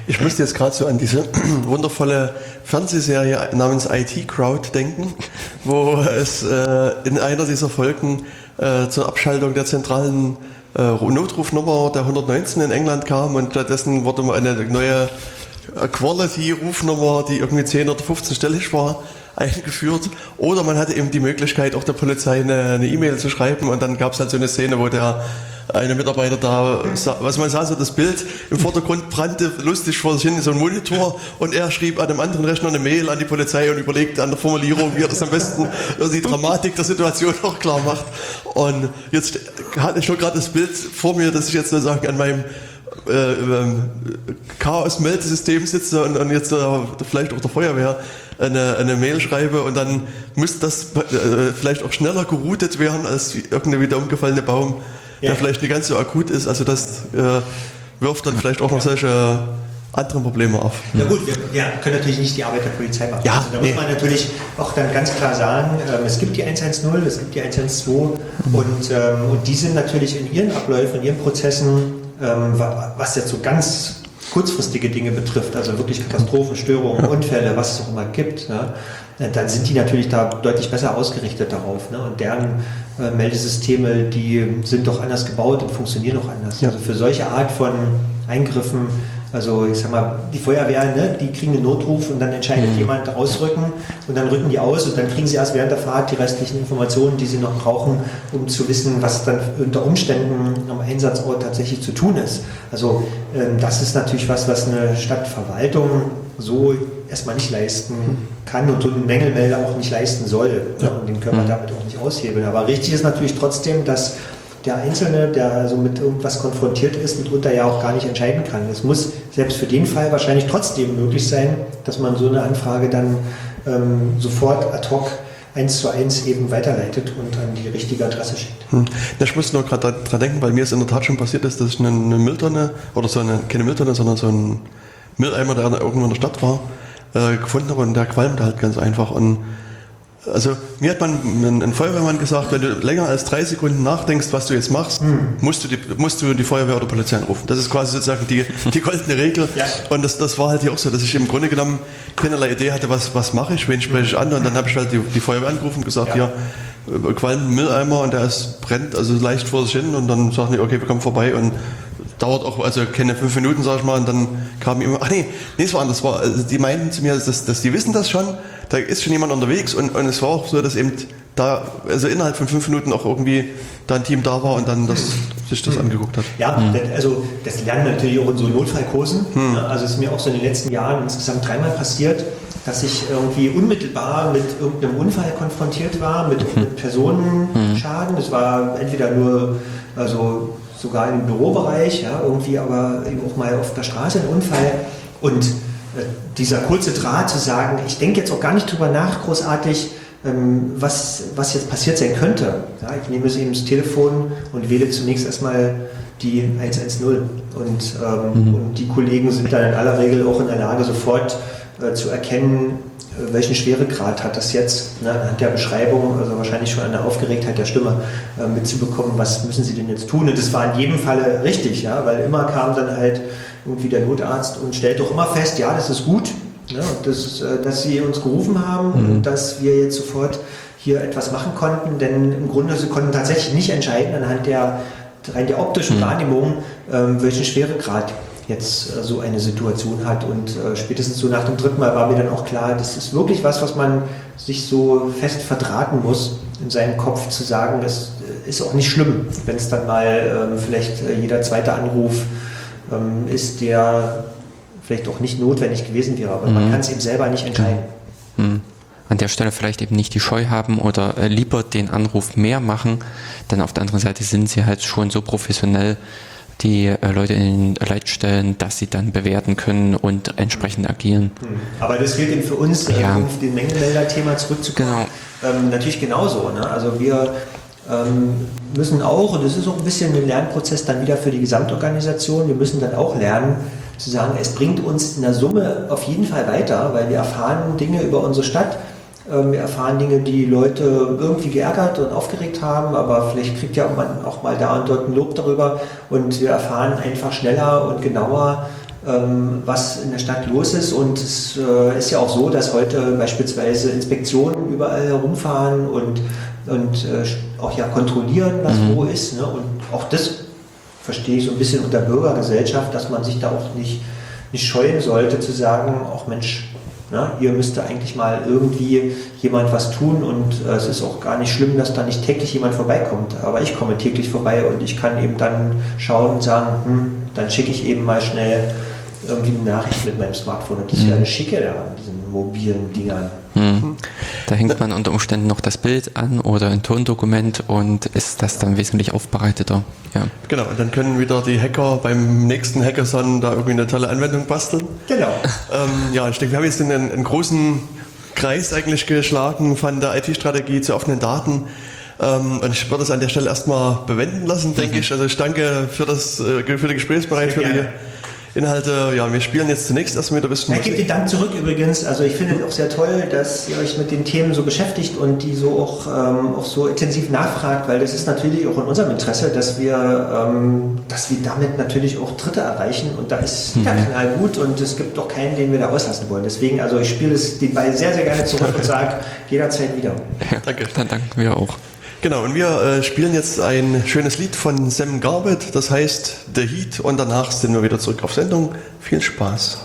Ich musste jetzt gerade so an diese (clears throat) wundervolle Fernsehserie namens IT Crowd denken, (laughs) wo es äh, in einer dieser Folgen äh, zur Abschaltung der zentralen äh, Notrufnummer der 119 in England kam und stattdessen wurde mal eine neue Quality-Rufnummer, die irgendwie 10 oder 15 stellig war, eingeführt. Oder man hatte eben die Möglichkeit, auch der Polizei eine E-Mail e zu schreiben und dann gab es halt so eine Szene, wo der eine Mitarbeiter da, was man sah, so das Bild im Vordergrund brannte lustig vor sich hin in so ein Monitor und er schrieb an einem anderen Rechner eine Mail an die Polizei und überlegte an der Formulierung, wie er das am besten die Dramatik der Situation auch klar macht. Und jetzt hatte ich schon gerade das Bild vor mir, dass ich jetzt sozusagen an meinem äh, ähm, Chaos-Meldesystem sitze und, jetzt vielleicht auch der Feuerwehr eine, eine Mail schreibe und dann müsste das äh, vielleicht auch schneller geroutet werden als irgendeine wieder umgefallene Baum, ja. der vielleicht nicht ganz so akut ist. Also das äh, wirft dann vielleicht auch noch solche anderen Probleme auf. Ja gut, wir, wir, können natürlich nicht die Arbeit der Polizei machen. Ja, also da nee. muss man natürlich auch dann ganz klar sagen, ähm, es gibt die 110, es gibt die 112 mhm. und, ähm, und die sind natürlich in ihren Abläufen, in ihren Prozessen ähm, was jetzt so ganz kurzfristige Dinge betrifft, also wirklich Katastrophen, Störungen, (laughs) Unfälle, was es auch immer gibt, ne, dann sind die natürlich da deutlich besser ausgerichtet darauf. Ne? Und deren äh, Meldesysteme, die sind doch anders gebaut und funktionieren auch anders. Ja. Also für solche Art von Eingriffen Also ich sag mal, die Feuerwehr, ne, die kriegen einen Notruf und dann entscheidet Mhm. jemand ausrücken und dann rücken die aus und dann kriegen sie erst während der Fahrt die restlichen Informationen, die sie noch brauchen, um zu wissen, was dann unter Umständen am Einsatzort tatsächlich zu tun ist. Also ähm, das ist natürlich was, was eine Stadtverwaltung so erstmal nicht leisten kann und so einen Mängelmelder auch nicht leisten soll. Ja. Und den können wir damit auch nicht aushebeln. Aber richtig ist natürlich trotzdem, dass der Einzelne, der also mit irgendwas konfrontiert ist, mitunter ja auch gar nicht entscheiden kann. Es muss selbst für den Fall wahrscheinlich trotzdem möglich sein, dass man so eine Anfrage dann ähm, sofort ad hoc eins zu eins eben weiterleitet und an die richtige Adresse schickt. Hm. Ich muss nur gerade dran denken, weil mir es in der Tat schon passiert ist, dass ich eine, eine Mülltonne oder so eine, keine Mülltonne, sondern so ein Mülleimer, der irgendwo in der Stadt war, äh, gefunden habe und der qualmte halt ganz einfach. Und also mir hat man ein, Feuerwehrmann gesagt, wenn du länger als drei Sekunden nachdenkst, was du jetzt machst, musst, du die, musst du die Feuerwehr oder Polizei anrufen. Das ist quasi sozusagen die, (laughs) die goldene Regel. Ja. Und das, das war halt hier auch so, dass ich im Grunde genommen keinerlei Idee hatte, was, was mache ich, wen spreche ich an. Und dann habe ich halt die, die Feuerwehr angerufen und gesagt, Ja. hier, äh, qualmt ein Mülleimer und der ist, brennt also leicht vor sich hin. Und dann sagen die, okay, wir kommen vorbei und dauert auch, also keine fünf Minuten, sag ich mal, und dann kam immer, ach nee, nee, es war anders, war, also die meinten zu mir, dass, dass die wissen das schon, da ist schon jemand unterwegs und, und es war auch so, dass eben da, also innerhalb von fünf Minuten auch irgendwie da ein Team da war und dann das, sich das angeguckt hat. Ja, das, also das lernen natürlich auch in so Notfallkursen. Ja, Also es ist mir auch so in den letzten Jahren insgesamt dreimal passiert, dass ich irgendwie unmittelbar mit irgendeinem Unfall konfrontiert war, mit, mit Personenschaden. Es war entweder nur, also sogar im Bürobereich, ja, irgendwie aber eben auch mal auf der Straße ein Unfall. Und äh, dieser kurze Draht zu sagen, ich denke jetzt auch gar nicht drüber nach, großartig, ähm, was, was jetzt passiert sein könnte. Ja, ich nehme es eben das Telefon und wähle zunächst erstmal die 110. Und, ähm, und die Kollegen sind dann in aller Regel auch in der Lage, sofort äh, zu erkennen, welchen Schweregrad hat das jetzt, ne, anhand der Beschreibung, also wahrscheinlich schon an der Aufgeregtheit der Stimme, äh, mitzubekommen, was müssen sie denn jetzt tun. Und das war in jedem Falle richtig, ja, weil immer kam dann halt irgendwie der Notarzt und stellt doch immer fest, ja, das ist gut, und das, äh, dass sie uns gerufen haben und dass wir jetzt sofort hier etwas machen konnten, denn im Grunde sie konnten tatsächlich nicht entscheiden anhand der rein der optischen Wahrnehmung, ähm, welchen Schweregrad jetzt äh, so eine Situation hat. Und äh, spätestens so nach dem dritten Mal war mir dann auch klar, das ist wirklich was, was man sich so fest verdrahten muss in seinem Kopf zu sagen, das äh, ist auch nicht schlimm, wenn es dann mal ähm, vielleicht äh, jeder zweite Anruf ähm, ist, der vielleicht auch nicht notwendig gewesen wäre, aber man kann es eben selber nicht entscheiden. Hm. An der Stelle vielleicht eben nicht die Scheu haben oder äh, lieber den Anruf mehr machen, denn auf der anderen Seite sind sie halt schon so professionell, die äh, Leute in den Leitstellen, dass sie dann bewerten können und entsprechend agieren. Aber das gilt eben für uns, äh, Ja. um auf den Mengenmelder-Thema zurückzukommen. Ähm, natürlich genauso. Ne? Also wir ähm, müssen auch, und das ist auch ein bisschen ein Lernprozess dann wieder für die Gesamtorganisation, wir müssen dann auch lernen zu sagen, es bringt uns in der Summe auf jeden Fall weiter, weil wir erfahren Dinge über unsere Stadt, wir erfahren Dinge, die Leute irgendwie geärgert und aufgeregt haben, aber vielleicht kriegt ja man auch mal da und dort ein Lob darüber und wir erfahren einfach schneller und genauer, ähm, was in der Stadt los ist. Und es äh, ist ja auch so, dass heute beispielsweise Inspektionen überall herumfahren und, und äh, auch ja kontrollieren, was wo ist. Ne? Und auch das verstehe ich so ein bisschen unter Bürgergesellschaft, dass man sich da auch nicht, nicht scheuen sollte zu sagen, auch Mensch, na, hier müsste eigentlich mal irgendwie jemand was tun und äh, es ist auch gar nicht schlimm, dass da nicht täglich jemand vorbeikommt. Aber ich komme täglich vorbei und ich kann eben dann schauen und sagen, hm, dann schicke ich eben mal schnell irgendwie eine Nachricht mit meinem Smartphone. Und das ist ja eine Schicke da an diesen mobilen Dingern. Hm. Da hängt man unter Umständen noch das Bild an oder ein Tondokument und ist das dann wesentlich aufbereiteter. Ja. Genau, und dann können wieder die Hacker beim nächsten Hackathon da irgendwie eine tolle Anwendung basteln. Genau. Ähm, ja, ich denke, wir haben jetzt einen, einen großen Kreis eigentlich geschlagen von der IT-Strategie zu offenen Daten. Ähm, und ich würde es an der Stelle erstmal bewenden lassen, denke ich. Also ich danke für, das, äh, für die gerne. Inhalte. Ja, wir spielen jetzt zunächst erstmal wieder ein bisschen Ich gebe den Dank zurück übrigens. Also ich finde es auch sehr toll, dass ihr euch mit den Themen so beschäftigt und die so auch, ähm, auch so intensiv nachfragt, weil das ist natürlich auch in unserem Interesse, dass wir, ähm, dass wir damit natürlich auch Dritte erreichen und da ist der Kanal gut und es gibt auch keinen, den wir da auslassen wollen. Deswegen, also ich spiele es den Ball sehr, sehr gerne zurück und sage jederzeit wieder. ja. Danke. Dann danken wir auch. Genau, und wir äh, spielen jetzt ein schönes Lied von Sam Garbett, das heißt The Heat, und danach sind wir wieder zurück auf Sendung. Viel Spaß!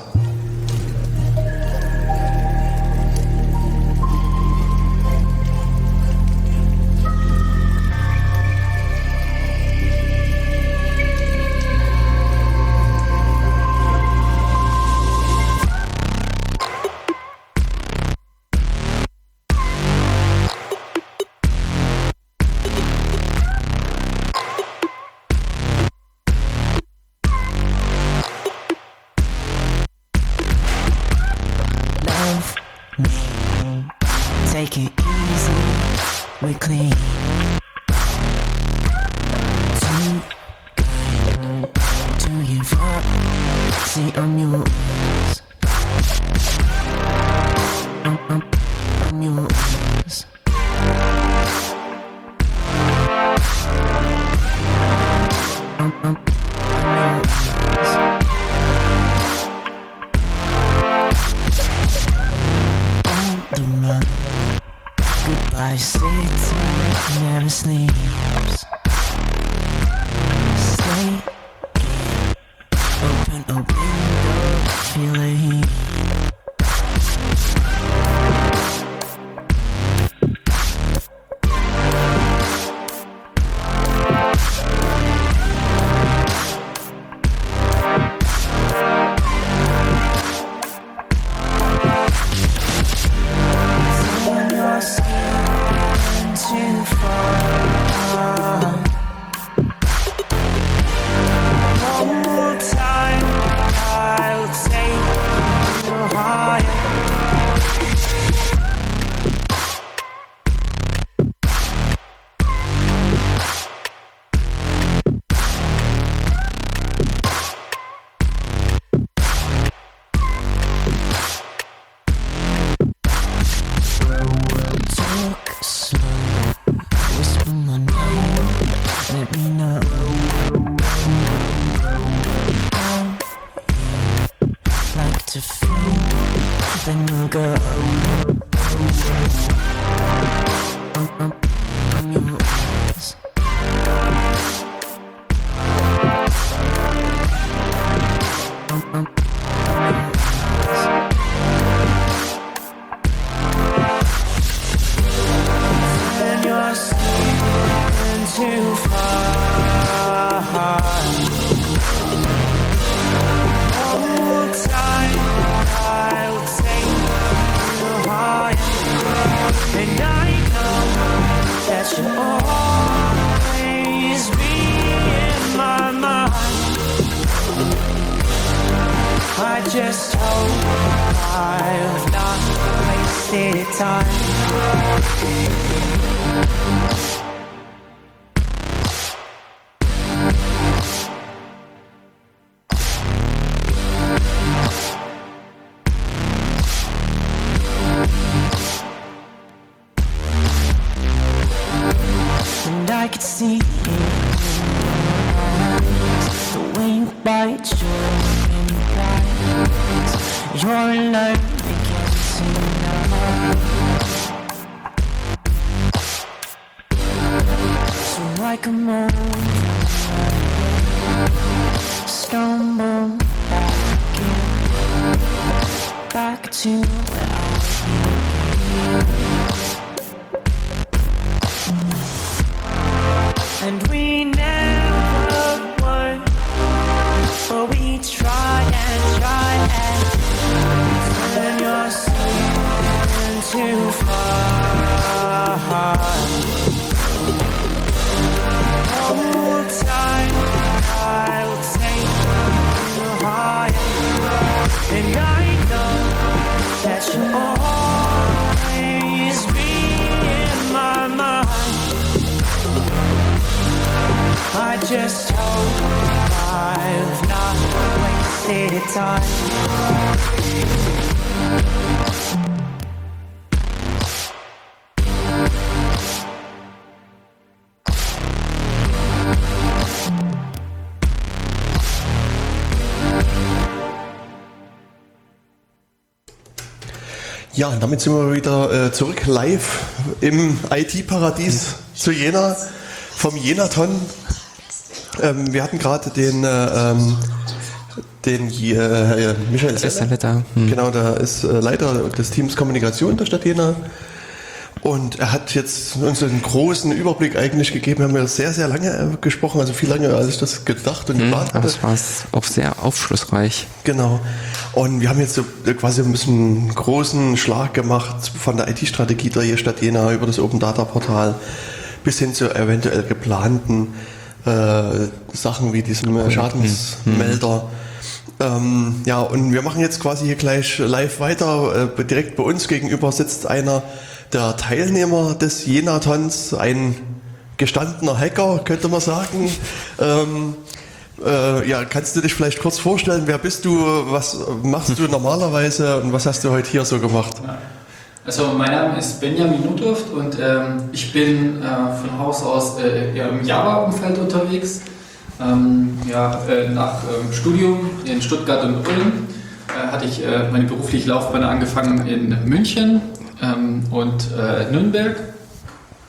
Ja, und damit sind wir wieder äh, zurück live im IT-Paradies zu Jena, vom Jenaton. Ähm, wir hatten gerade den, äh, ähm, den äh, Michael Ist er Selle. da? Hm. Genau, der ist äh, Leiter des Teams Kommunikation der Stadt Jena. Und er hat jetzt uns einen großen Überblick eigentlich gegeben. Wir haben ja sehr, sehr lange äh, gesprochen, also viel länger, als ich das gedacht und geplant aber hatte. es war auch sehr aufschlussreich. Genau. Und wir haben jetzt so quasi ein bisschen einen großen Schlag gemacht von der IT-Strategie der Stadt Jena über das Open Data Portal bis hin zu eventuell geplanten äh, Sachen wie diesem äh, Schadensmelder. Ähm, ja, und wir machen jetzt quasi hier gleich live weiter. Äh, direkt bei uns gegenüber sitzt einer der Teilnehmer des Jenatons, ein gestandener Hacker, könnte man sagen. (laughs) Ähm, äh, ja, kannst du dich vielleicht kurz vorstellen, wer bist du, was machst du normalerweise und was hast du heute hier so gemacht? Also mein Name ist Benjamin Nuthoft und ähm, ich bin äh, von Haus aus äh, im Java-Umfeld unterwegs. Ähm, ja, äh, nach ähm, Studium in Stuttgart und Ulm äh, hatte ich äh, meine berufliche Laufbahn angefangen in München ähm, und Nürnberg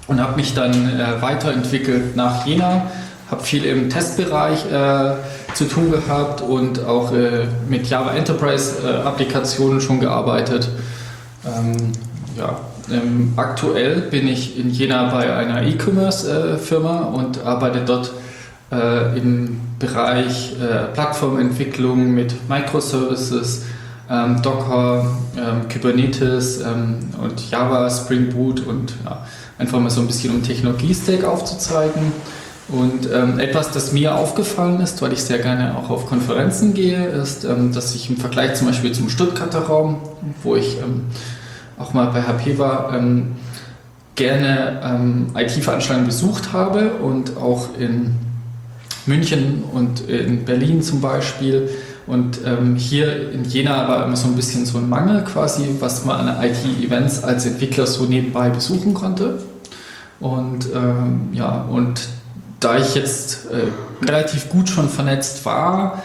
und habe mich dann weiterentwickelt nach Jena. Habe viel im Testbereich äh, zu tun gehabt und auch äh, mit Java Enterprise äh, Applikationen schon gearbeitet. Ähm, ja, ähm, aktuell bin ich in Jena bei einer E-Commerce-Firma und arbeite dort äh, im Bereich äh, Plattformentwicklung mit Microservices, ähm, Docker, ähm, Kubernetes ähm, und Java, Spring Boot und ja, einfach mal so ein bisschen um Technologie-Stack aufzuzeigen. Und ähm, etwas, das mir aufgefallen ist, weil ich sehr gerne auch auf Konferenzen gehe, ist, ähm, dass ich im Vergleich zum Beispiel zum Stuttgarter Raum, wo ich ähm, auch mal bei HP war, ähm, gerne ähm, IT-Veranstaltungen besucht habe und auch in München und in Berlin zum Beispiel. Und ähm, hier in Jena war immer so ein bisschen so ein Mangel quasi, was man an IT-Events als Entwickler so nebenbei besuchen konnte. Und ja, und da ich jetzt äh, relativ gut schon vernetzt war,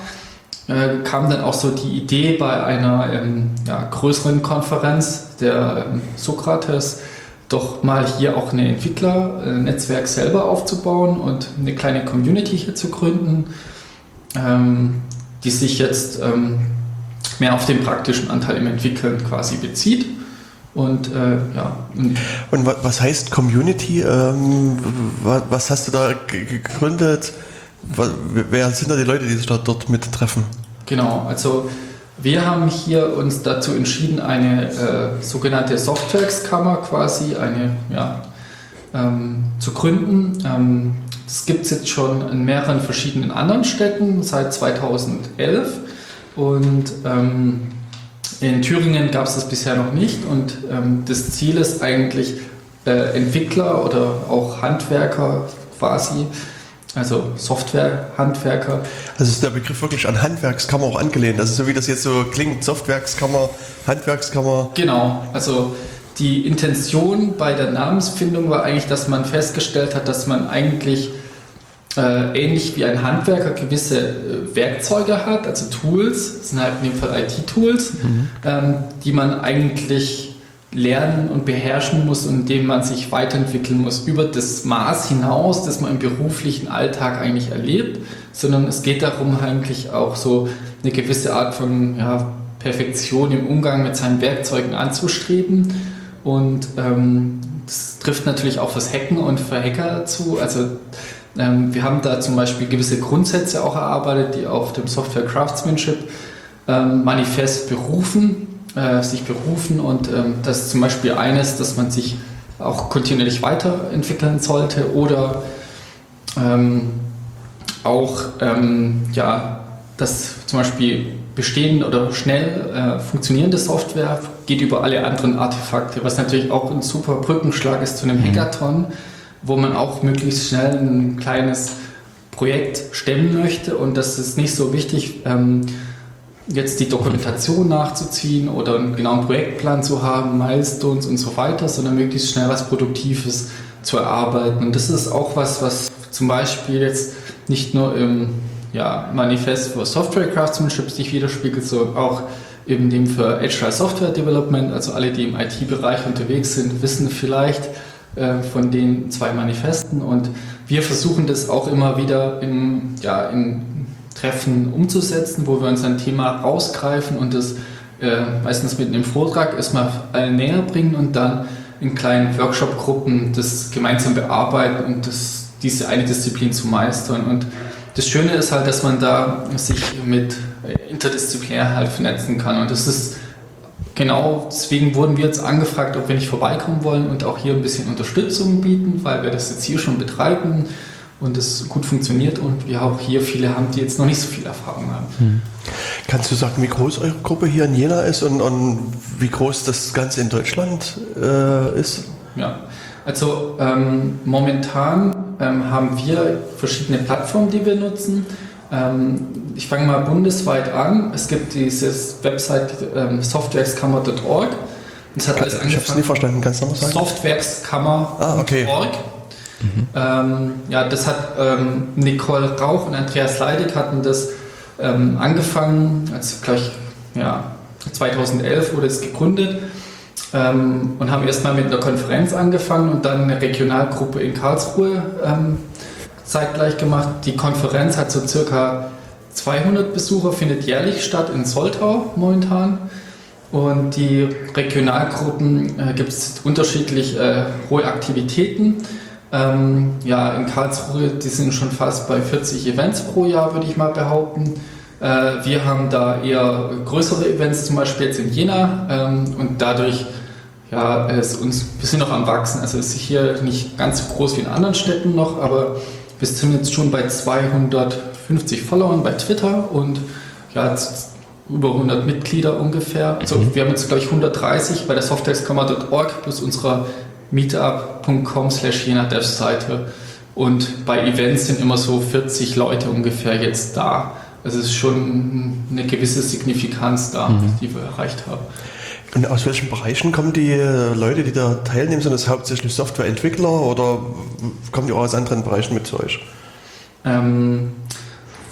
äh, kam dann auch so die Idee bei einer ähm, ja, größeren Konferenz der ähm, Sokrates, doch mal hier auch ein Entwicklernetzwerk selber aufzubauen und eine kleine Community hier zu gründen, ähm, die sich jetzt ähm, mehr auf den praktischen Anteil im Entwickeln quasi bezieht. Und äh, ja, und Und wa- was heißt Community? Ähm, wa- was hast du da ge- gegründet? Wer sind da die Leute, die sich da dort mit treffen? Genau, also wir haben hier uns dazu entschieden, eine äh, sogenannte Softwareskammer quasi eine, ja, ähm, zu gründen. Ähm, das gibt es jetzt schon in mehreren verschiedenen anderen Städten seit 2011 und ähm, in Thüringen gab es das bisher noch nicht und ähm, das Ziel ist eigentlich, äh, Entwickler oder auch Handwerker quasi, also Softwarehandwerker, Also ist der Begriff wirklich an Handwerkskammer auch angelehnt. Also so wie das jetzt so klingt, Softwerkskammer, Handwerkskammer. Genau, also die Intention bei der Namensfindung war eigentlich, dass man festgestellt hat, dass man eigentlich äh, ähnlich wie ein Handwerker gewisse äh, Werkzeuge hat, also Tools, das sind halt in dem Fall IT-Tools, ähm, die man eigentlich lernen und beherrschen muss und in denen man sich weiterentwickeln muss über das Maß hinaus, das man im beruflichen Alltag eigentlich erlebt, sondern es geht darum eigentlich auch so eine gewisse Art von ja, Perfektion im Umgang mit seinen Werkzeugen anzustreben und ähm, das trifft natürlich auch fürs Hacken und für Hacker zu. Also ähm, wir haben da zum Beispiel gewisse Grundsätze auch erarbeitet, die auf dem Software Craftsmanship ähm, Manifest berufen, äh, sich berufen und ähm, das ist zum Beispiel eines, dass man sich auch kontinuierlich weiterentwickeln sollte oder ähm, auch ähm, ja, dass zum Beispiel bestehende oder schnell äh, funktionierende Software geht über alle anderen Artefakte, was natürlich auch ein super Brückenschlag ist zu einem Hackathon, wo man auch möglichst schnell ein kleines Projekt stemmen möchte und das ist nicht so wichtig, ähm, jetzt die Dokumentation nachzuziehen oder einen genauen Projektplan zu haben, Milestones und so weiter, sondern möglichst schnell was Produktives zu erarbeiten. Und das ist auch was, was zum Beispiel jetzt nicht nur im ja, Manifest für Software Craftsmanship sich widerspiegelt, sondern auch eben dem für Agile Software Development. Also alle, die im IT-Bereich unterwegs sind, wissen vielleicht äh, von den zwei Manifesten. Und wir versuchen das auch immer wieder in, ja, in Treffen umzusetzen, wo wir uns ein Thema rausgreifen und das äh, meistens mit einem Vortrag erstmal allen näher bringen und dann in kleinen Workshop-Gruppen das gemeinsam bearbeiten und das, diese eine Disziplin zu meistern. Und das Schöne ist halt, dass man da sich mit äh, interdisziplinär halt vernetzen kann. Und das ist genau deswegen wurden wir jetzt angefragt, ob wir nicht vorbeikommen wollen und auch hier ein bisschen Unterstützung bieten, weil wir das jetzt hier schon betreiben und es gut funktioniert und wir auch hier viele haben, die jetzt noch nicht so viel Erfahrung haben. Kannst du sagen, wie groß eure Gruppe hier in Jena ist und, und wie groß das Ganze in Deutschland äh, ist? Ja, also ähm, momentan ähm, haben wir verschiedene Plattformen, die wir nutzen. Ähm, ich fange mal bundesweit an. Es gibt dieses Website ähm. Das hat alles Ich habe es nie angefangen. verstanden, kannst du nochmal sagen? Softwareskammer.org. Ah, okay. Ähm, ja, das hat ähm, Nicole Rauch und Andreas Leidig hatten das ähm, angefangen, als gleich ja, 2011 wurde es gegründet ähm, und haben erstmal mit einer Konferenz angefangen und dann eine Regionalgruppe in Karlsruhe ähm, zeitgleich gemacht. Die Konferenz hat so circa 200 Besucher, findet jährlich statt in Soltau momentan. Und die Regionalgruppen äh, gibt es unterschiedlich äh, hohe Aktivitäten. Ähm, ja, in Karlsruhe, die sind schon fast bei 40 Events pro Jahr, würde ich mal behaupten. Äh, wir haben da eher größere Events, zum Beispiel jetzt in Jena. Ähm, und dadurch, ja, ist uns, wir sind noch am Wachsen. Also es ist hier nicht ganz so groß wie in anderen Städten noch, aber wir sind jetzt schon bei 250 Followern bei Twitter und ja, über 100 Mitglieder ungefähr. Also wir haben jetzt, glaube ich, 130 bei der softwareskammer.org plus unserer meetup.com slash Seite. Und bei Events sind immer so 40 Leute ungefähr jetzt da. Also es ist schon eine gewisse Signifikanz da, die wir erreicht haben. Und aus welchen Bereichen kommen die äh, Leute, die da teilnehmen? Sind das hauptsächlich Softwareentwickler oder kommen die auch aus anderen Bereichen mit zu euch? Ähm,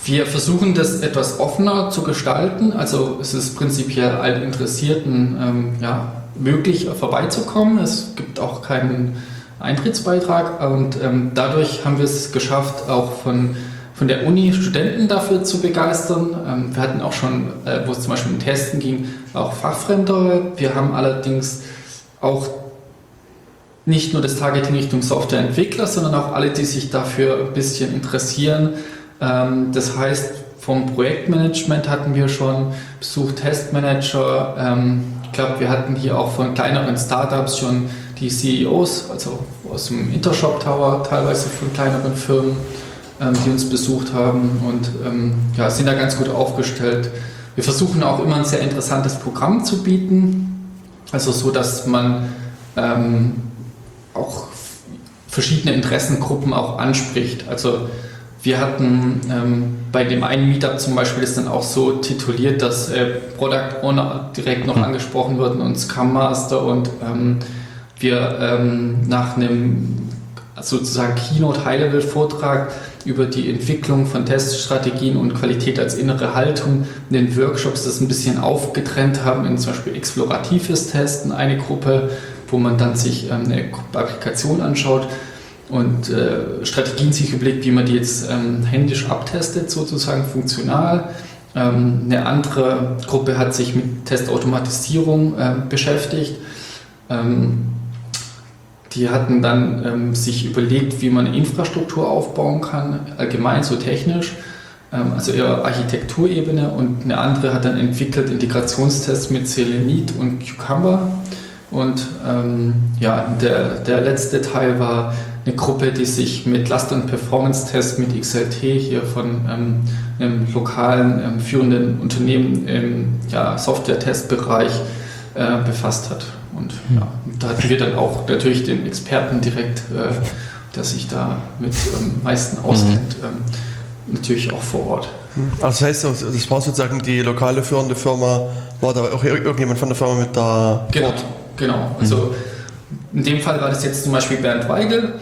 wir versuchen das etwas offener zu gestalten. Also es ist prinzipiell allen Interessierten ähm, ja, möglich, vorbeizukommen. Es gibt auch keinen Eintrittsbeitrag und ähm, dadurch haben wir es geschafft, auch von, von der Uni Studenten dafür zu begeistern. Ähm, wir hatten auch schon, äh, wo es zum Beispiel um Testen ging, auch Fachfremde. Wir haben allerdings auch nicht nur das Targeting Richtung Softwareentwickler, sondern auch alle, die sich dafür ein bisschen interessieren. Ähm, Das heißt, vom Projektmanagement hatten wir schon Besuch Testmanager. Ähm, Ich glaube, wir hatten hier auch von kleineren Startups schon die CEOs, also aus dem Intershop Tower, teilweise von kleineren Firmen, die uns besucht haben und ähm, ja, sind da ganz gut aufgestellt. Wir versuchen auch immer ein sehr interessantes Programm zu bieten, also so, dass man ähm, auch verschiedene Interessengruppen auch anspricht. Also wir hatten ähm, bei dem einen Meetup zum Beispiel ist dann auch so tituliert, dass äh, Product Owner direkt noch angesprochen wurden und Scrum Master und ähm, wir ähm, nach einem sozusagen Keynote High-Level Vortrag über die Entwicklung von Teststrategien und Qualität als innere Haltung in den Workshops das ein bisschen aufgetrennt haben in zum Beispiel exploratives Testen, eine Gruppe, wo man dann sich ähm, eine Applikation anschaut und äh, Strategien sich überlegt, wie man die jetzt ähm, händisch abtestet, sozusagen funktional. Ähm, eine andere Gruppe hat sich mit Testautomatisierung äh, beschäftigt. Ähm, die hatten dann ähm, sich überlegt, wie man Infrastruktur aufbauen kann, allgemein so technisch, ähm, also eher Architekturebene. Und eine andere hat dann entwickelt Integrationstests mit Selenit und Cucumber. Und ähm, ja, der, der letzte Teil war eine Gruppe, die sich mit Last- und Performance-Tests mit XLT hier von ähm, einem lokalen ähm, führenden Unternehmen im ja, Software-Testbereich äh, befasst hat. Und ja, da hatten wir dann auch natürlich den Experten direkt, äh, der sich da mit am meisten auskennt, ähm, natürlich auch vor Ort. Also das heißt, das war sozusagen die lokale führende Firma, war da auch ir- irgendjemand von der Firma mit da Genau, Ort? genau. Also in dem Fall war das jetzt zum Beispiel Bernd Weigel.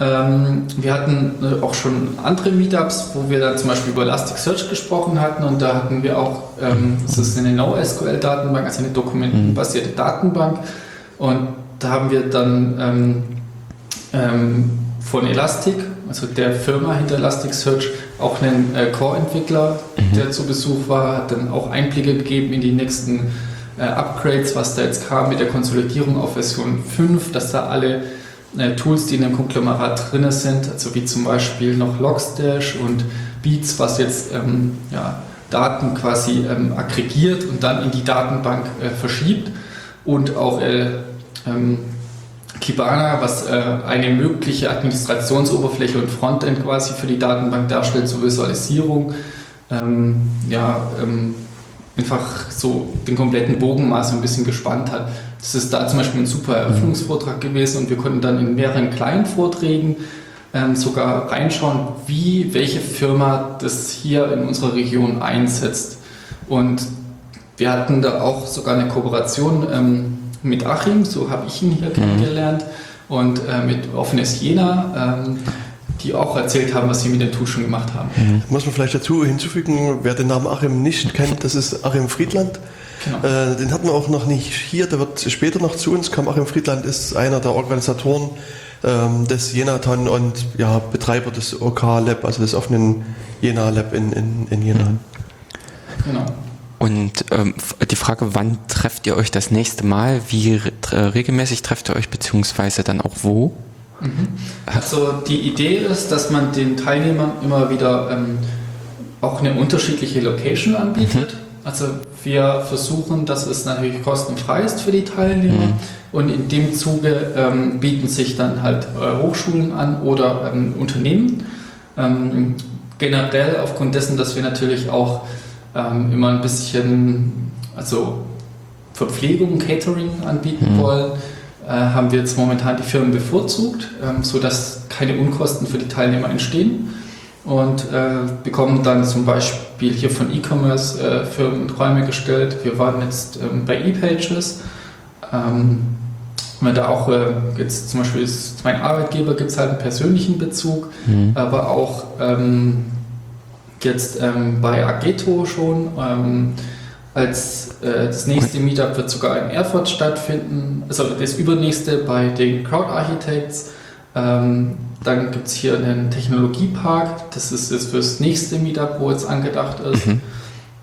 Ähm, wir hatten äh, auch schon andere Meetups, wo wir dann zum Beispiel über Elasticsearch gesprochen hatten und da hatten wir auch, ähm, das ist eine NoSQL-Datenbank, also eine dokumentenbasierte Datenbank und da haben wir dann ähm, ähm, von Elastic, also der Firma hinter Elasticsearch, auch einen äh, Core-Entwickler, der zu Besuch war, hat dann auch Einblicke gegeben in die nächsten äh, Upgrades, was da jetzt kam mit der Konsolidierung auf Version 5, dass da alle Tools, die in dem Konglomerat drin sind, also wie zum Beispiel noch Logstash und Beats, was jetzt ähm, ja, Daten quasi ähm, aggregiert und dann in die Datenbank äh, verschiebt und auch äh, ähm, Kibana, was äh, eine mögliche Administrationsoberfläche und Frontend quasi für die Datenbank darstellt zur Visualisierung. Ähm, ja, ähm, einfach so den kompletten Bogen mal so ein bisschen gespannt hat. Das ist da zum Beispiel ein super Eröffnungsvortrag gewesen und wir konnten dann in mehreren kleinen Vorträgen ähm, sogar reinschauen, wie welche Firma das hier in unserer Region einsetzt. Und wir hatten da auch sogar eine Kooperation ähm, mit Achim, so habe ich ihn hier kennengelernt, und äh, mit Offenes Jena, ähm, die auch erzählt haben, was sie mit dem Tool schon gemacht haben. Muss man vielleicht dazu hinzufügen, wer den Namen Achim nicht kennt, das ist Achim Friedland. Genau. Äh, den hatten wir auch noch nicht hier, der wird später noch zu uns kommen. Achim Friedland ist einer der Organisatoren ähm, des Jenaton und ja, Betreiber des OK Lab, also des offenen Jena Lab in, in, in Jena. Genau. Und ähm, die Frage, wann trefft ihr euch das nächste Mal? Wie re regelmäßig trefft ihr euch, beziehungsweise dann auch wo? Also die Idee ist, dass man den Teilnehmern immer wieder ähm, auch eine unterschiedliche Location anbietet. Also wir versuchen, dass es natürlich kostenfrei ist für die Teilnehmer. Und in dem Zuge ähm, bieten sich dann halt äh, Hochschulen an oder ähm, Unternehmen. Ähm, generell aufgrund dessen, dass wir natürlich auch ähm, immer ein bisschen, also Verpflegung, Catering anbieten wollen, äh, haben wir jetzt momentan die Firmen bevorzugt, ähm, sodass keine Unkosten für die Teilnehmer entstehen und äh, bekommen dann zum Beispiel hier von E-Commerce-Firmen und Räume gestellt. Wir waren jetzt ähm, bei ePages. Ähm, wenn da auch äh, jetzt zum Beispiel ist mein Arbeitgeber gibt es halt einen persönlichen Bezug, aber auch ähm, jetzt ähm, bei Ageto schon. Ähm, als äh, das nächste Meetup wird sogar in Erfurt stattfinden, also das übernächste bei den Crowd Architects. Ähm, dann gibt es hier einen Technologiepark, das ist jetzt fürs nächste Meetup, wo jetzt angedacht ist.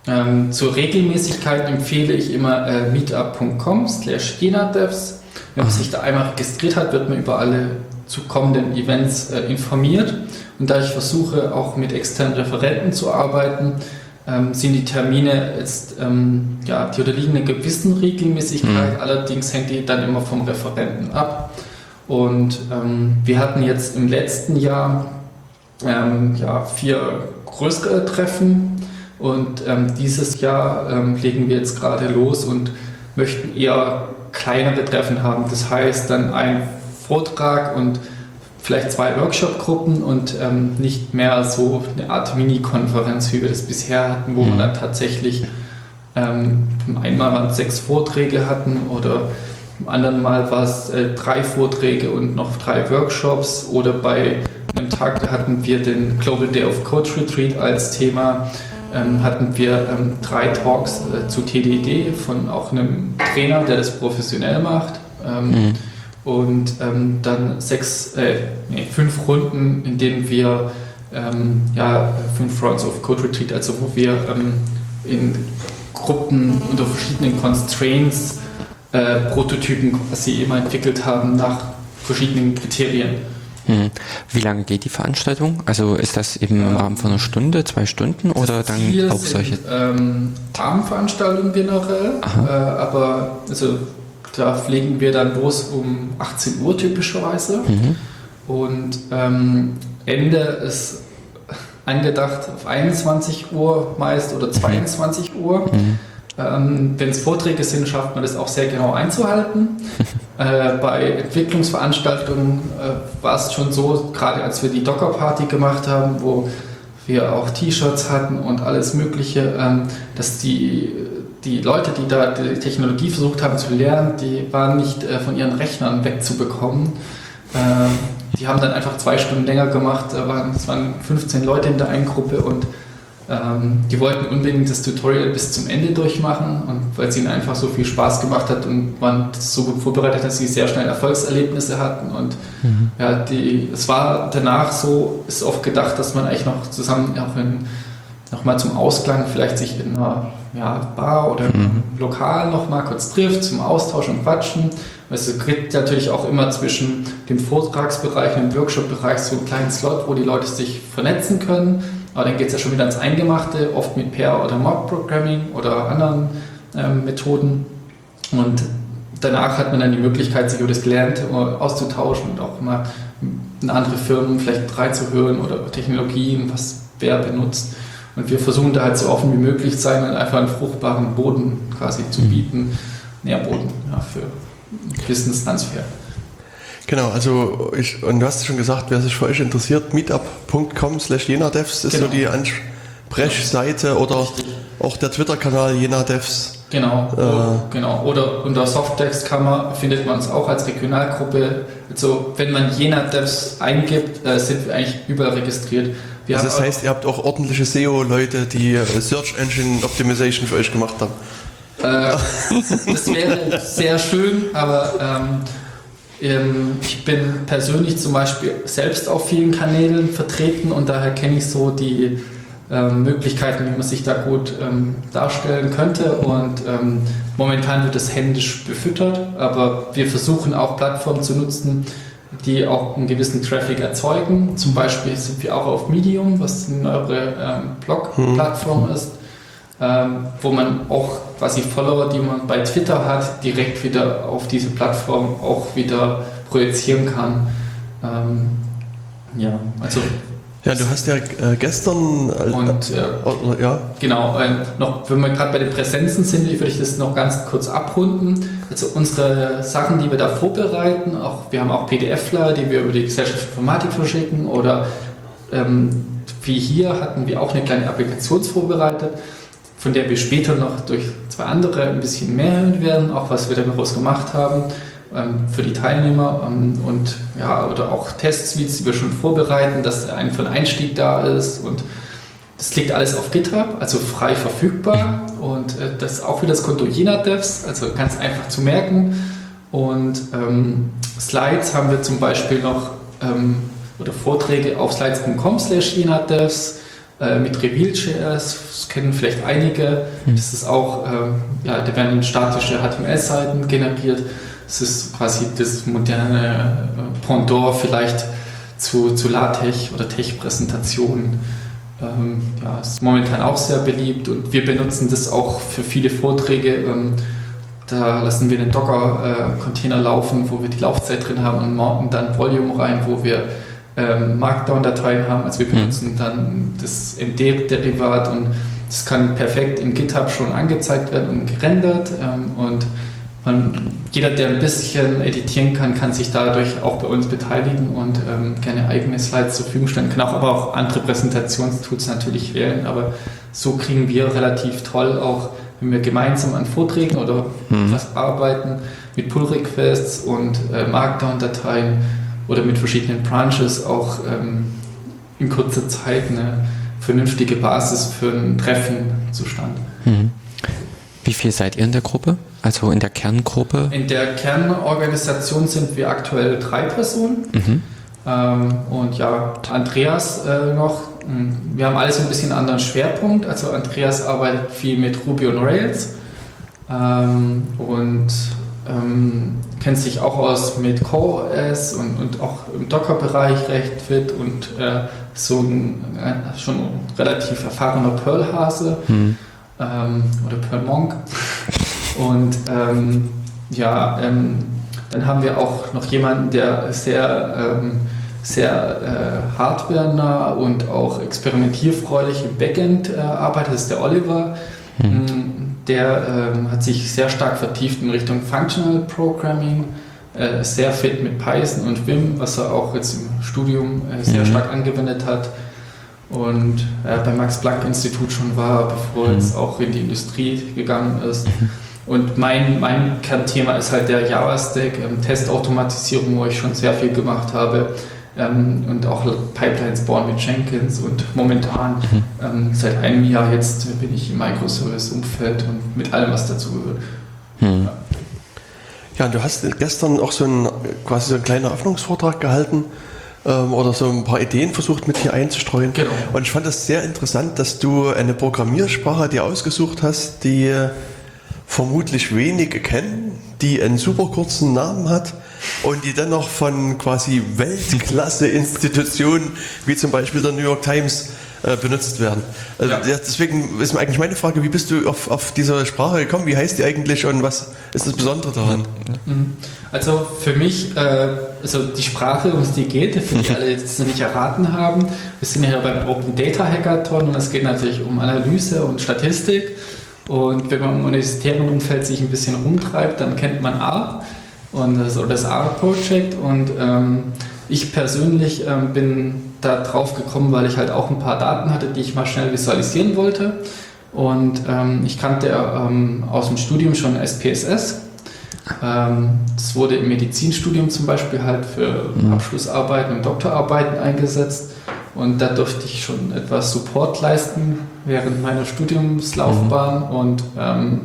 Ähm, zur Regelmäßigkeit empfehle ich immer äh, meetup.com slash jenadevs. Wenn man sich da einmal registriert hat, wird man über alle zu kommenden Events äh, informiert. Und da ich versuche, auch mit externen Referenten zu arbeiten, ähm, sind die Termine jetzt, ähm, ja, die unterliegen einer gewissen Regelmäßigkeit, allerdings hängt die dann immer vom Referenten ab. Und ähm, wir hatten jetzt im letzten Jahr ähm, ja, vier größere Treffen und ähm, dieses Jahr ähm, legen wir jetzt gerade los und möchten eher kleinere Treffen haben. Das heißt dann ein Vortrag und vielleicht zwei Workshop-Gruppen und ähm, nicht mehr so eine Art Mini-Konferenz, wie wir das bisher hatten, wo man dann tatsächlich ähm, einmal sechs Vorträge hatten oder im anderen Mal war es äh, drei Vorträge und noch drei Workshops oder bei einem Tag da hatten wir den Global Day of Code Retreat als Thema, ähm, hatten wir ähm, drei Talks äh, zu TDD von auch einem Trainer, der das professionell macht. Ähm, Und ähm, dann sechs, äh, nee, fünf Runden, in denen wir ähm, ja, fünf Rounds of Code Retreat, also wo wir ähm, in Gruppen unter verschiedenen Constraints äh, Prototypen quasi immer entwickelt haben nach verschiedenen Kriterien. Hm. Wie lange geht die Veranstaltung? Also ist das eben im Rahmen von einer Stunde, zwei Stunden oder dann auch sind, solche? Ähm, Abendveranstaltungen generell, äh, aber also, da fliegen wir dann los um 18 Uhr typischerweise. Mhm. Und ähm, Ende ist angedacht auf 21 Uhr meist oder 22 Uhr. Ähm, Wenn es Vorträge sind, schafft man das auch sehr genau einzuhalten. (laughs) äh, bei Entwicklungsveranstaltungen äh, war es schon so, gerade als wir die Docker-Party gemacht haben, wo wir auch T-Shirts hatten und alles Mögliche, ähm, dass die, die Leute, die da die Technologie versucht haben zu lernen, die waren nicht äh, von ihren Rechnern wegzubekommen. Ähm, die haben dann einfach zwei Stunden länger gemacht. Es waren 15 Leute in der einen Gruppe und ähm, die wollten unbedingt das Tutorial bis zum Ende durchmachen und weil es ihnen einfach so viel Spaß gemacht hat und waren so gut vorbereitet, dass sie sehr schnell Erfolgserlebnisse hatten und ja, die, es war danach so, ist oft gedacht, dass man eigentlich noch zusammen auch in, noch mal zum Ausklang vielleicht sich in einer ja, Bar oder im Lokal noch mal kurz trifft zum Austausch und Quatschen. Es gibt natürlich auch immer zwischen dem Vortragsbereich und dem Workshop-Bereich so einen kleinen Slot, wo die Leute sich vernetzen können. Aber dann geht es ja schon wieder ins Eingemachte, oft mit Pair- oder Mob-Programming oder anderen ähm, Methoden. Und danach hat man dann die Möglichkeit, sich über das Gelernte auszutauschen und auch mal in andere Firmen vielleicht reinzuhören oder Technologien, was wer benutzt. Und wir versuchen da halt so offen wie möglich zu sein und einfach einen fruchtbaren Boden quasi zu bieten, Nährboden ja, für Wissenstransfer. Genau, also ich, und du hast schon gesagt, wer sich für euch interessiert, meetup.com slash jenadevs ist Genau. so die Ansprechseite oder auch der Twitter-Kanal jenadevs. Genau, Äh. o- genau. Oder unter Softtext-Kammer findet man uns auch als Regionalgruppe. Also wenn man Jena Devs eingibt, äh, sind wir eigentlich überall registriert. Wir Also das heißt, ihr habt auch ordentliche SEO-Leute, die äh, Search Engine Optimization für euch gemacht haben. Äh, das wäre sehr schön, aber ähm, ich bin persönlich zum Beispiel selbst auf vielen Kanälen vertreten und daher kenne ich so die ähm, Möglichkeiten, wie man sich da gut ähm, darstellen könnte. Und ähm, momentan wird es händisch befüttert, aber wir versuchen auch Plattformen zu nutzen, die auch einen gewissen Traffic erzeugen. Zum Beispiel sind wir auch auf Medium, was eine neuere ähm, Blog-Plattform ist ähm, wo man auch quasi Follower, die man bei Twitter hat, direkt wieder auf diese Plattform auch wieder projizieren kann. Ähm, ja, also Ja, du hast ja äh, gestern. Äh, Und, äh, oder- ja, genau, äh, noch, wenn wir gerade bei den Präsenzen sind, würde ich das noch ganz kurz abrunden. Also unsere Sachen, die wir da vorbereiten, auch, wir haben auch PDF-Flyer, die wir über die Gesellschaft für Informatik verschicken oder ähm, wie hier hatten wir auch eine kleine Applikation vorbereitet, von der wir später noch durch zwei andere ein bisschen mehr hören werden, auch was wir daraus gemacht haben ähm, für die Teilnehmer ähm, und ja, oder auch Testsuites, die wir schon vorbereiten, dass ein für einen Einstieg da ist und das liegt alles auf GitHub, also frei verfügbar und äh, das ist auch wieder das Konto Jena Devs, also ganz einfach zu merken und ähm, Slides haben wir zum Beispiel noch ähm, oder Vorträge auf slides.com slash Jena Devs äh, mit Reveal Shares, das kennen vielleicht einige. Das ist auch, ähm, ja, da werden statische HTML-Seiten generiert. Das ist quasi das moderne äh, Pendant vielleicht zu, zu LaTeX oder Tech-Präsentationen. Ähm, ja, ist momentan auch sehr beliebt und wir benutzen das auch für viele Vorträge. Ähm, da lassen wir den Docker-Container laufen, wo wir die Laufzeit drin haben und mounten dann Volume rein, wo wir ähm, Markdown-Dateien haben. Also wir benutzen dann das MD-Derivat und das kann perfekt in GitHub schon angezeigt werden und gerendert. Ähm, und man, jeder, der ein bisschen editieren kann, kann sich dadurch auch bei uns beteiligen und ähm, gerne eigene Slides zur Verfügung stellen. Kann auch aber auch andere Präsentationstools natürlich wählen. Aber so kriegen wir relativ toll auch, wenn wir gemeinsam an Vorträgen oder was arbeiten, mit Pull-Requests und äh, Markdown-Dateien oder mit verschiedenen Branches auch ähm, in kurzer Zeit eine vernünftige Basis für ein Treffen zustande. Mhm. Wie viel seid ihr in der Gruppe? Also in der Kerngruppe? In der Kernorganisation sind wir aktuell drei Personen. Mhm. Ähm, und ja, Andreas äh, noch. Mm, Wir haben alles ein bisschen einen anderen Schwerpunkt. Also Andreas arbeitet viel mit Ruby und Rails ähm, und ähm, kennt sich auch aus mit CoreOS und, und auch im Docker-Bereich recht fit und äh, so ein äh, schon ein relativ erfahrener Perl-Hase Mhm. ähm, oder Perl Monk. Und ähm, ja, ähm, dann haben wir auch noch jemanden, der sehr, ähm, sehr äh, hardwarenah und auch experimentierfreudig im Backend äh, arbeitet. Das ist der Oliver. Mm, Der ähm, hat sich sehr stark vertieft in Richtung Functional Programming, äh, sehr fit mit Python und Vim, was er auch jetzt im Studium äh, sehr Mhm. stark angewendet hat und äh, beim Max-Planck-Institut schon war, bevor er Mhm. jetzt auch in die Industrie gegangen ist. Und mein, mein Kernthema ist halt der Java-Stack, ähm, Testautomatisierung, wo ich schon sehr viel gemacht habe. Ähm, und auch Pipelines bauen mit Jenkins. Und momentan, ähm, seit einem Jahr jetzt, bin ich im Microservice-Umfeld und mit allem, was dazugehört. Hm. Ja, du hast gestern auch so einen, quasi so einen kleinen Öffnungsvortrag gehalten ähm, oder so ein paar Ideen versucht mit hier einzustreuen. Genau. Und ich fand das sehr interessant, dass du eine Programmiersprache dir ausgesucht hast, die vermutlich wenige kennen, die einen super kurzen Namen hat und die dennoch von quasi Weltklasse-Institutionen wie zum Beispiel der New York Times äh, benutzt werden. Also Ja. deswegen ist eigentlich meine Frage, wie bist du auf, auf diese Sprache gekommen? Wie heißt die eigentlich und was ist das Besondere daran? Also für mich, äh, also die Sprache, um die es geht, für die alle jetzt noch nicht erraten haben, wir sind ja beim Open Data Hackathon und es geht natürlich um Analyse und Statistik. Und wenn man im universitären Umfeld sich ein bisschen rumtreibt, dann kennt man R und das, oder das R-Project. Und ähm, ich persönlich ähm, bin da drauf gekommen, weil ich halt auch ein paar Daten hatte, die ich mal schnell visualisieren wollte. Und ähm, ich kannte ähm, aus dem Studium schon SPSS. Ähm, das wurde im Medizinstudium zum Beispiel halt für Abschlussarbeiten und Doktorarbeiten eingesetzt. Und da durfte ich schon etwas Support leisten während meiner Studiumslaufbahn. Und ähm,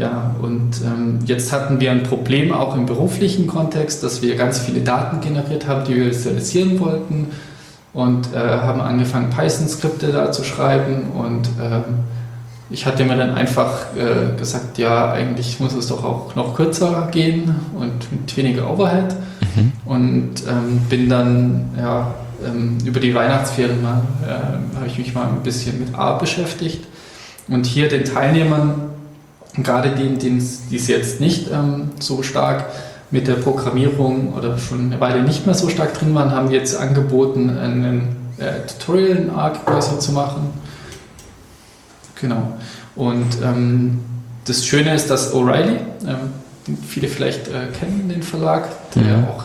ja, und ähm, jetzt hatten wir ein Problem auch im beruflichen Kontext, dass wir ganz viele Daten generiert haben, die wir visualisieren wollten. Und äh, haben angefangen, Python-Skripte da zu schreiben. Und ähm, ich hatte mir dann einfach äh, gesagt, ja, eigentlich muss es doch auch noch kürzer gehen und mit weniger Overhead. Und ähm, bin dann ja, ähm, über die Weihnachtsferien mal, äh, habe ich mich mal ein bisschen mit A beschäftigt. Und hier den Teilnehmern, gerade denen, denen es- die es jetzt nicht ähm, so stark mit der Programmierung oder schon eine Weile nicht mehr so stark drin waren, haben wir jetzt angeboten, einen äh, Tutorial in Arc quasi zu machen. Genau. Und ähm, das Schöne ist, dass O'Reilly, ähm, viele vielleicht äh, kennen, den Verlag, der Mhm. auch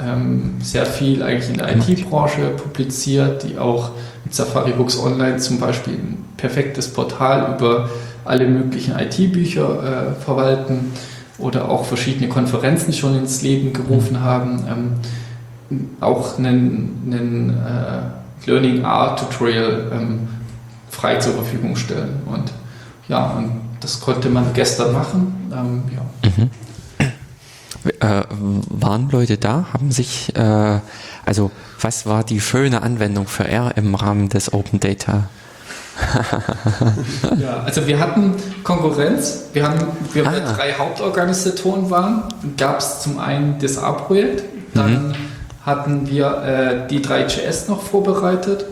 ähm, sehr viel eigentlich in der IT-Branche publiziert, die auch mit Safari Books Online zum Beispiel ein perfektes Portal über alle möglichen IT-Bücher äh, verwalten oder auch verschiedene Konferenzen schon ins Leben gerufen haben. Ähm, auch einen, einen äh, Learning Art Tutorial ähm, frei zur Verfügung stellen. Und ja, und das konnte man gestern machen. Ähm, ja. Äh, waren Leute da? Haben sich, äh, also was war die schöne Anwendung für R im Rahmen des Open Data? (laughs) Ja, also wir hatten Konkurrenz. Wir haben wir Ah. drei Hauptorganisatoren waren. Gab es zum einen das A-Projekt, dann hatten wir äh, die 3JS noch vorbereitet,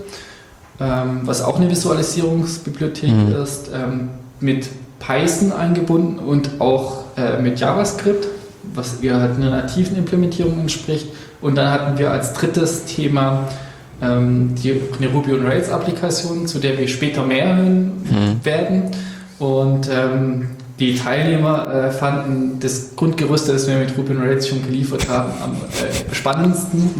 ähm, was auch eine Visualisierungsbibliothek Mhm. ist, ähm, mit Python eingebunden und auch äh, mit JavaScript, was ihr halt einer nativen Implementierung entspricht. Und dann hatten wir als drittes Thema ähm, die, eine Ruby on Rails Applikation, zu der wir später mehr hören Mhm. werden. Und ähm, die Teilnehmer äh, fanden das Grundgerüst, das wir mit Ruby on Rails schon geliefert haben, am äh, spannendsten.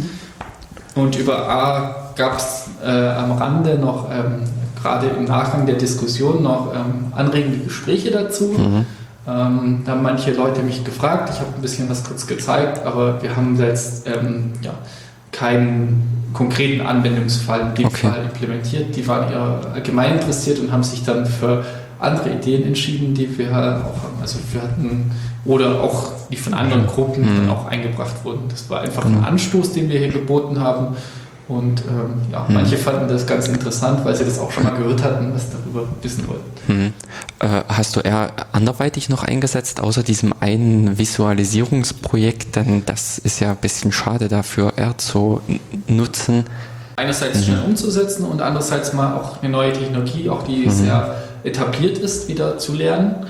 Und über A gab es äh, am Rande noch, ähm, gerade im Nachgang der Diskussion, noch ähm, anregende Gespräche dazu. Mhm. Ähm, da haben manche Leute mich gefragt, ich habe ein bisschen was kurz gezeigt, aber wir haben jetzt ähm, ja, keinen konkreten Anwendungsfall in dem Okay. Fall implementiert. Die waren eher allgemein interessiert und haben sich dann für andere Ideen entschieden, die wir auch haben. Also wir hatten oder auch die von anderen Gruppen Mhm. dann auch eingebracht wurden. Das war einfach ein Anstoß, den wir hier geboten haben. Und ähm, ja, Mhm. manche fanden das ganz interessant, weil sie das auch schon mal gehört hatten, was darüber wissen wollten. Mhm. Äh, hast du R anderweitig noch eingesetzt, außer diesem einen Visualisierungsprojekt? Denn das ist ja ein bisschen schade dafür, R zu nutzen. einerseits schnell umzusetzen und andererseits mal auch eine neue Technologie, auch die sehr etabliert ist, wieder zu lernen.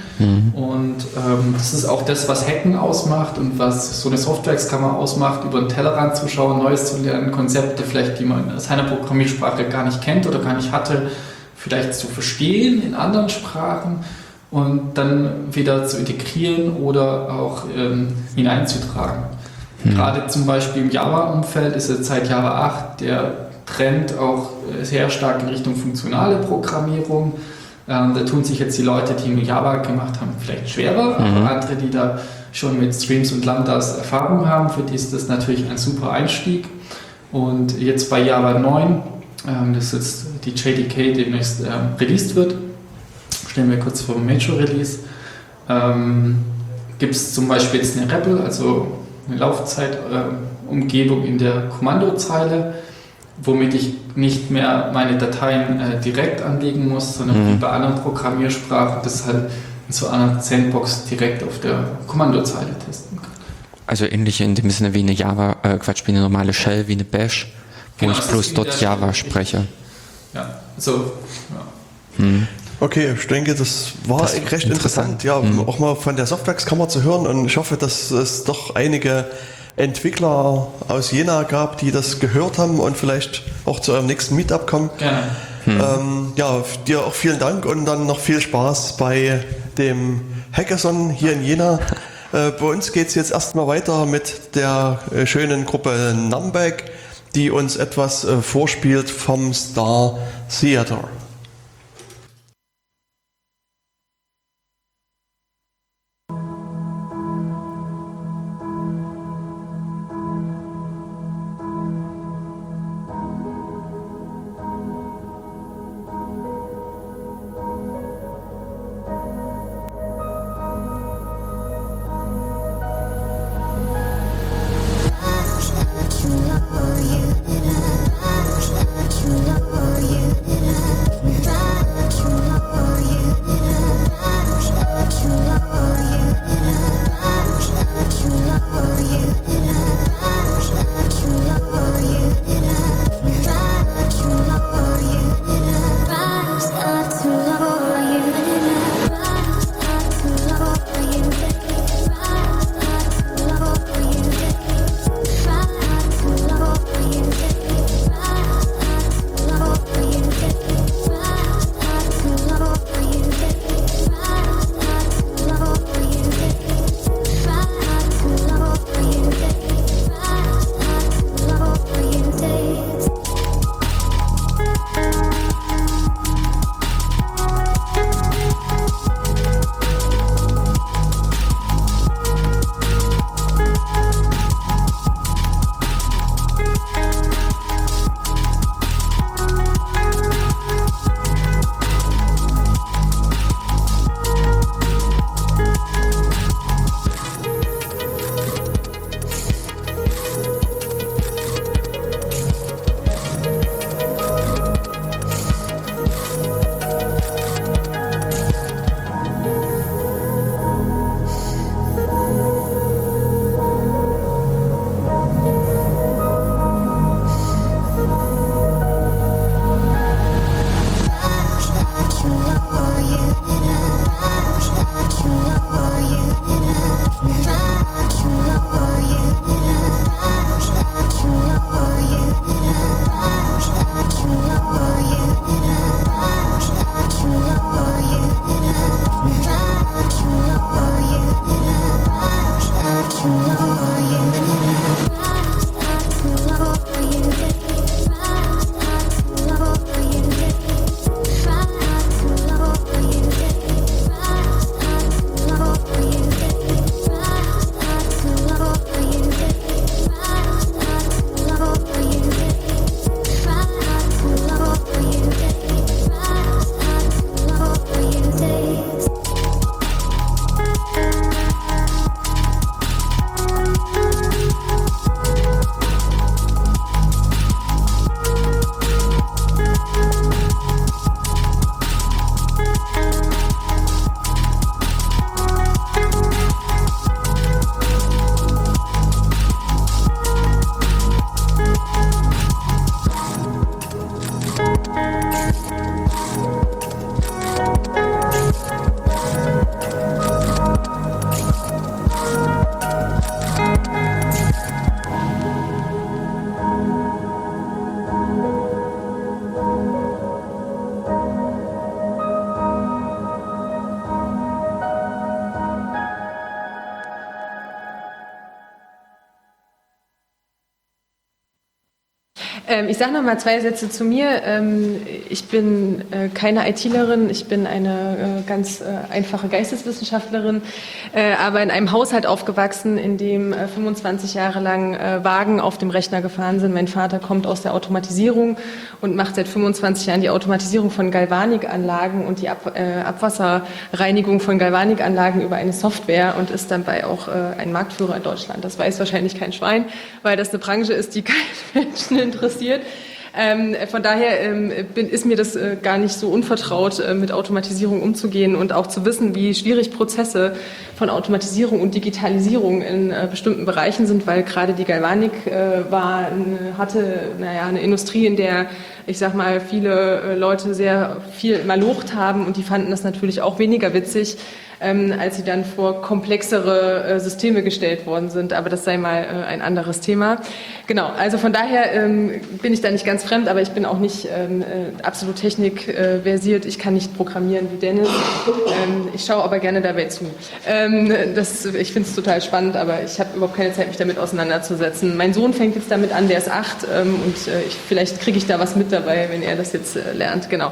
Und ähm, das ist auch das, was Hacken ausmacht und was so eine Softwarekammer ausmacht, über den Tellerrand zu schauen, Neues zu lernen, Konzepte vielleicht, die man in seiner Programmiersprache gar nicht kennt oder gar nicht hatte, vielleicht zu verstehen in anderen Sprachen und dann wieder zu integrieren oder auch ähm, hineinzutragen. Gerade zum Beispiel im Java-Umfeld ist jetzt seit Java 8 der Trend auch äh, sehr stark in Richtung funktionale Programmierung. Ähm, da tun sich jetzt die Leute, die nur Java gemacht haben, vielleicht schwerer, aber andere, die da schon mit Streams und Lambdas Erfahrung haben, für die ist das natürlich ein super Einstieg. Und jetzt bei Java 9, ähm, das jetzt die JDK demnächst ähm, released wird, stellen wir kurz vor dem Major Release, ähm, gibt es zum Beispiel jetzt eine REPL, also eine Laufzeitumgebung in der Kommandozeile, womit ich nicht mehr meine Dateien äh, direkt anlegen muss, sondern wie bei anderen Programmiersprachen das halt in so einer Sandbox direkt auf der Kommandozeile testen kann. Also ähnlich in dem Sinne wie eine Java, äh, Quatsch, wie eine normale Shell, wie eine Bash, wo Genau, ich bloß dort Java spreche. Ja, so. Ja. Okay, ich denke, das war Das recht interessant. interessant, ja, auch mal von der Softwax-Kammer zu hören und ich hoffe, dass es doch einige Entwickler aus Jena gab, die das gehört haben und vielleicht auch zu eurem nächsten Meetup kommen. Gerne. Ähm, ja, dir auch vielen Dank und dann noch viel Spaß bei dem Hackathon hier in Jena. (laughs) Äh, bei uns geht es jetzt erstmal weiter mit der äh, schönen Gruppe Numbag, die uns etwas äh, vorspielt vom Star Theater. Ähm, ich sage noch mal zwei Sätze zu mir. Ähm, ich bin äh, keine ITlerin, ich bin eine äh, ganz äh, einfache Geisteswissenschaftlerin, äh, aber in einem Haushalt aufgewachsen, in dem 25 äh, Jahre lang äh, Wagen auf dem Rechner gefahren sind. Mein Vater kommt aus der Automatisierung und macht seit 25 Jahren die Automatisierung von Galvanikanlagen und die Ab Abwasserreinigung von Galvanikanlagen über eine Software und ist dabei auch ein Marktführer in Deutschland. Das weiß wahrscheinlich kein Schwein, weil das eine Branche ist, die keinen Menschen interessiert. Ähm, von daher ähm, bin, ist mir das äh, gar nicht so unvertraut, äh, mit Automatisierung umzugehen und auch zu wissen, wie schwierig Prozesse von Automatisierung und Digitalisierung in äh, bestimmten Bereichen sind, weil gerade die Galvanik äh, war, hatte naja, eine Industrie, in der ich sag mal, viele äh, Leute sehr viel malocht haben und die fanden das natürlich auch weniger witzig, ähm, als sie dann vor komplexere äh, Systeme gestellt worden sind. Aber das sei mal äh, ein anderes Thema. Genau, also von daher ähm, bin ich da nicht ganz fremd, aber ich bin auch nicht ähm, äh, absolut technikversiert. ich kann nicht programmieren wie Dennis. Ähm, ich schaue aber gerne dabei zu. Ähm, das, ich finde es total spannend, aber ich habe überhaupt keine Zeit, mich damit auseinanderzusetzen. Mein Sohn fängt jetzt damit an, der ist acht ähm, und äh, ich, vielleicht kriege ich da was mit dabei, wenn er das jetzt äh, lernt. Genau.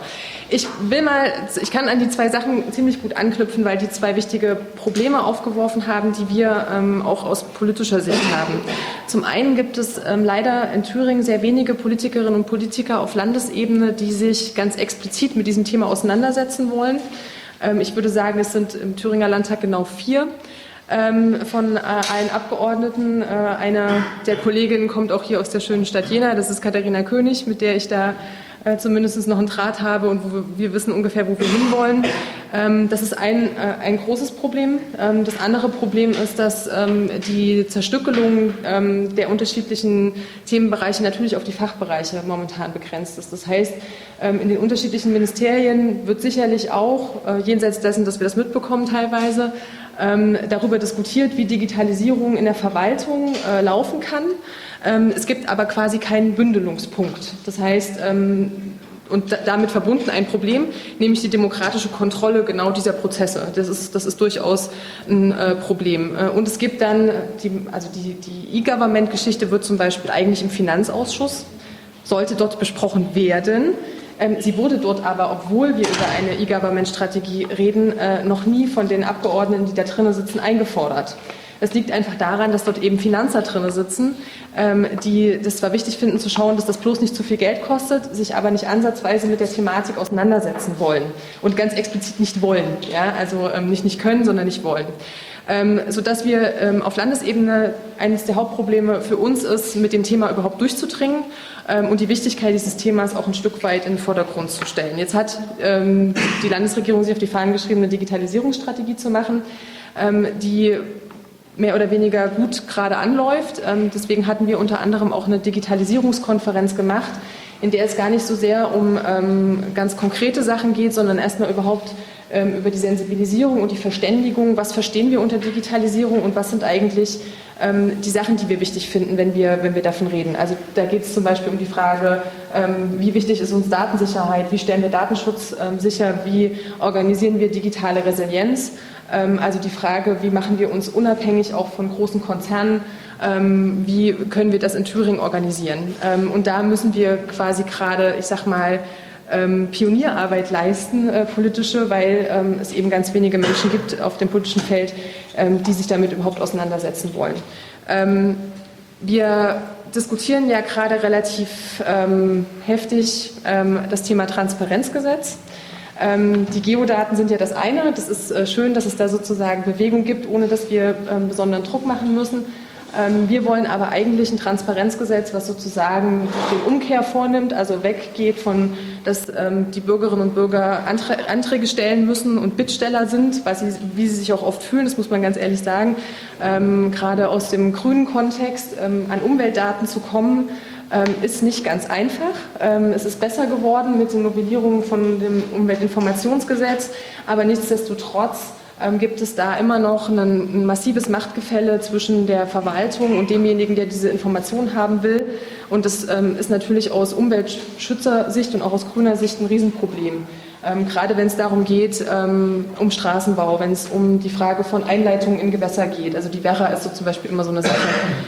Ich will mal, ich kann an die zwei Sachen ziemlich gut anknüpfen, weil die zwei wichtige Probleme aufgeworfen haben, die wir ähm, auch aus politischer Sicht haben. Zum einen gibt es ähm, leider in Thüringen sehr wenige Politikerinnen und Politiker auf Landesebene, die sich ganz explizit mit diesem Thema auseinandersetzen wollen. Ähm, ich würde sagen, es sind im Thüringer Landtag genau vier ähm, von äh, allen Abgeordneten. Äh, einer der Kolleginnen kommt auch hier aus der schönen Stadt Jena, das ist Katharina König, mit der ich da äh, zumindest noch einen Draht habe und wo wir, wir wissen ungefähr, wo wir hinwollen. Ähm, das ist ein, äh, ein großes Problem. Ähm, das andere Problem ist, dass ähm, die Zerstückelung ähm, der unterschiedlichen Themenbereiche natürlich auf die Fachbereiche momentan begrenzt ist. Das heißt, ähm, in den unterschiedlichen Ministerien wird sicherlich auch, äh, jenseits dessen, dass wir das mitbekommen teilweise, ähm, darüber diskutiert, wie Digitalisierung in der Verwaltung äh, laufen kann. Ähm, es gibt aber quasi keinen Bündelungspunkt. Das heißt, ähm, und damit verbunden ein Problem, nämlich die demokratische Kontrolle genau dieser Prozesse. Das ist, das ist durchaus ein äh, Problem. Äh, und es gibt dann, die, also die, die E-Government-Geschichte wird zum Beispiel eigentlich im Finanzausschuss, sollte dort besprochen werden. Ähm, sie wurde dort aber, obwohl wir über eine E-Government-Strategie reden, äh, noch nie von den Abgeordneten, die da drinnen sitzen, eingefordert. Das liegt einfach daran, dass dort eben Finanzer drin sitzen, ähm, die das zwar wichtig finden zu schauen, dass das bloß nicht zu viel Geld kostet, sich aber nicht ansatzweise mit der Thematik auseinandersetzen wollen und ganz explizit nicht wollen. Ja? Also ähm, nicht nicht können, sondern nicht wollen. Ähm, sodass wir ähm, auf Landesebene eines der Hauptprobleme für uns ist, mit dem Thema überhaupt durchzudringen ähm, und die Wichtigkeit dieses Themas auch ein Stück weit in den Vordergrund zu stellen. Jetzt hat ähm, die Landesregierung sich auf die Fahnen geschrieben, eine Digitalisierungsstrategie zu machen, die mehr oder weniger gut gerade anläuft. Ähm, deswegen hatten wir unter anderem auch eine Digitalisierungskonferenz gemacht, in der es gar nicht so sehr um ähm, ganz konkrete Sachen geht, sondern erstmal überhaupt über die Sensibilisierung und die Verständigung, was verstehen wir unter Digitalisierung und was sind eigentlich die Sachen, die wir wichtig finden, wenn wir, wenn wir davon reden. Also da geht es zum Beispiel um die Frage, wie wichtig ist uns Datensicherheit, wie stellen wir Datenschutz sicher, wie organisieren wir digitale Resilienz. Ähm, also die Frage, wie machen wir uns unabhängig auch von großen Konzernen, ähm, wie können wir das in Thüringen organisieren. Ähm, und da müssen wir quasi gerade, ich sag mal, Pionierarbeit leisten, äh, politische, weil es eben ganz wenige Menschen gibt auf dem politischen Feld, die sich damit überhaupt auseinandersetzen wollen. wir diskutieren ja gerade relativ heftig das Thema Transparenzgesetz. Ähm, die Geodaten sind ja das eine. Das ist äh, schön, dass es da sozusagen Bewegung gibt, ohne dass wir ähm, besonderen Druck machen müssen. Ähm, wir wollen aber eigentlich ein Transparenzgesetz, was sozusagen den Umkehr vornimmt, also weggeht von, dass die Bürgerinnen und Bürger Anträge stellen müssen und Bittsteller sind, was sie, wie sie sich auch oft fühlen, das muss man ganz ehrlich sagen, gerade aus dem grünen Kontext an Umweltdaten zu kommen ähm, ist nicht ganz einfach. Ähm, es ist besser geworden mit den Novellierungen von dem Umweltinformationsgesetz, aber nichtsdestotrotz ähm, gibt es da immer noch ein, ein, massives Machtgefälle zwischen der Verwaltung und demjenigen, der diese Informationen haben will. Und das ähm, ist natürlich aus Umweltschützersicht und auch aus grüner Sicht ein Riesenproblem. Ähm, gerade wenn es darum geht, ähm, um Straßenbau, wenn es um die Frage von Einleitungen in Gewässer geht. Also die Werra ist so zum Beispiel immer so eine Sache.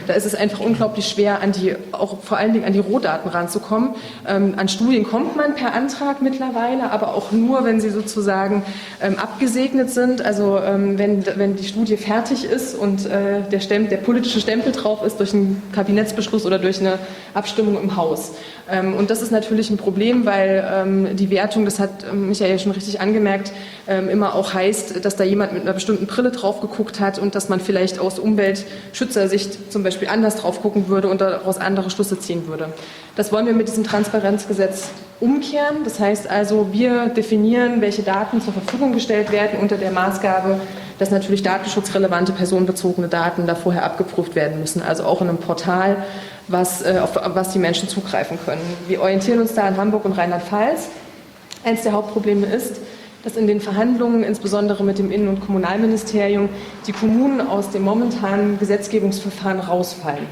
Da ist es einfach unglaublich schwer, an die, auch vor allen Dingen an die Rohdaten ranzukommen. Ähm, an Studien kommt man per Antrag mittlerweile, aber auch nur, wenn sie sozusagen ähm, abgesegnet sind. Also ähm, wenn, wenn die Studie fertig ist und äh, der, Stempel, der politische Stempel drauf ist durch einen Kabinettsbeschluss oder durch eine Abstimmung im Haus. Ähm, und das ist natürlich ein Problem, weil die Wertung, das hat ähm, Michael schon richtig angemerkt, immer auch heißt, dass da jemand mit einer bestimmten Brille drauf geguckt hat und dass man vielleicht aus Umweltschützersicht zum Beispiel anders drauf gucken würde und daraus andere Schlüsse ziehen würde. Das wollen wir mit diesem Transparenzgesetz umkehren. Das heißt also, wir definieren, welche Daten zur Verfügung gestellt werden unter der Maßgabe, dass natürlich datenschutzrelevante personenbezogene Daten da vorher abgeprüft werden müssen, also auch in einem Portal, was, äh, auf was die Menschen zugreifen können. Wir orientieren uns da an Hamburg und Rheinland-Pfalz. Eines der Hauptprobleme ist, dass in den Verhandlungen, insbesondere mit dem Innen- und Kommunalministerium, die Kommunen aus dem momentanen Gesetzgebungsverfahren rausfallen.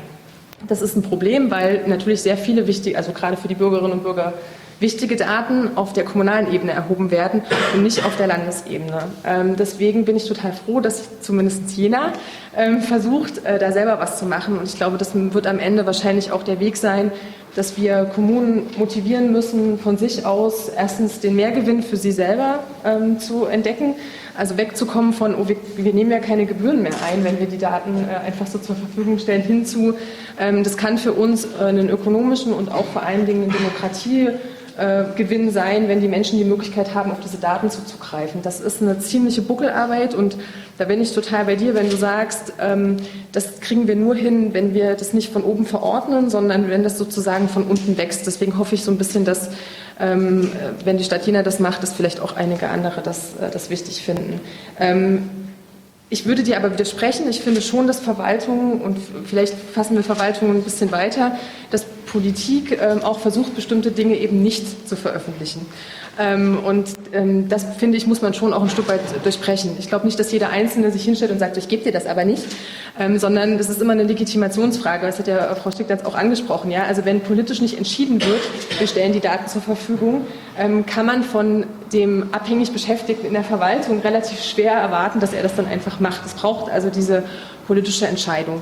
Das ist ein Problem, weil natürlich sehr viele wichtige, also gerade für die Bürgerinnen und Bürger wichtige Daten auf der kommunalen Ebene erhoben werden und nicht auf der Landesebene. Ähm, deswegen bin ich total froh, dass zumindest Jena ähm, versucht, äh, da selber was zu machen. Und ich glaube, das wird am Ende wahrscheinlich auch der Weg sein, dass wir Kommunen motivieren müssen, von sich aus erstens den Mehrgewinn für sie selber ähm, zu entdecken, also wegzukommen von, oh, wir, wir, nehmen ja keine Gebühren mehr ein, wenn wir die Daten äh, einfach so zur Verfügung stellen, hinzu, ähm, das kann für uns äh, einen ökonomischen und auch vor allen Dingen einen Demokratie äh, Gewinn sein, wenn die Menschen die Möglichkeit haben, auf diese Daten zuzugreifen. Das ist eine ziemliche Buckelarbeit und da bin ich total bei dir, wenn du sagst, ähm, das kriegen wir nur hin, wenn wir das nicht von oben verordnen, sondern wenn das sozusagen von unten wächst. Deswegen hoffe ich so ein bisschen, dass ähm, wenn die Stadt Jena das macht, dass vielleicht auch einige andere das, äh, das wichtig finden. Ähm, ich würde dir aber widersprechen. Ich finde schon, dass Verwaltung, und vielleicht fassen wir Verwaltung ein bisschen weiter, dass Politik ähm, auch versucht, bestimmte Dinge eben nicht zu veröffentlichen. Ähm, und ähm, das, finde ich, muss man schon auch ein Stück weit durchbrechen. Ich glaube nicht, dass jeder Einzelne sich hinstellt und sagt, ich gebe dir das aber nicht, ähm, sondern es ist immer eine Legitimationsfrage. Das hat ja Frau Sticklatz auch angesprochen. Ja? Also wenn politisch nicht entschieden wird, wir stellen die Daten zur Verfügung, kann man von dem abhängig Beschäftigten in der Verwaltung relativ schwer erwarten, dass er das dann einfach macht. Es braucht also diese politische Entscheidung.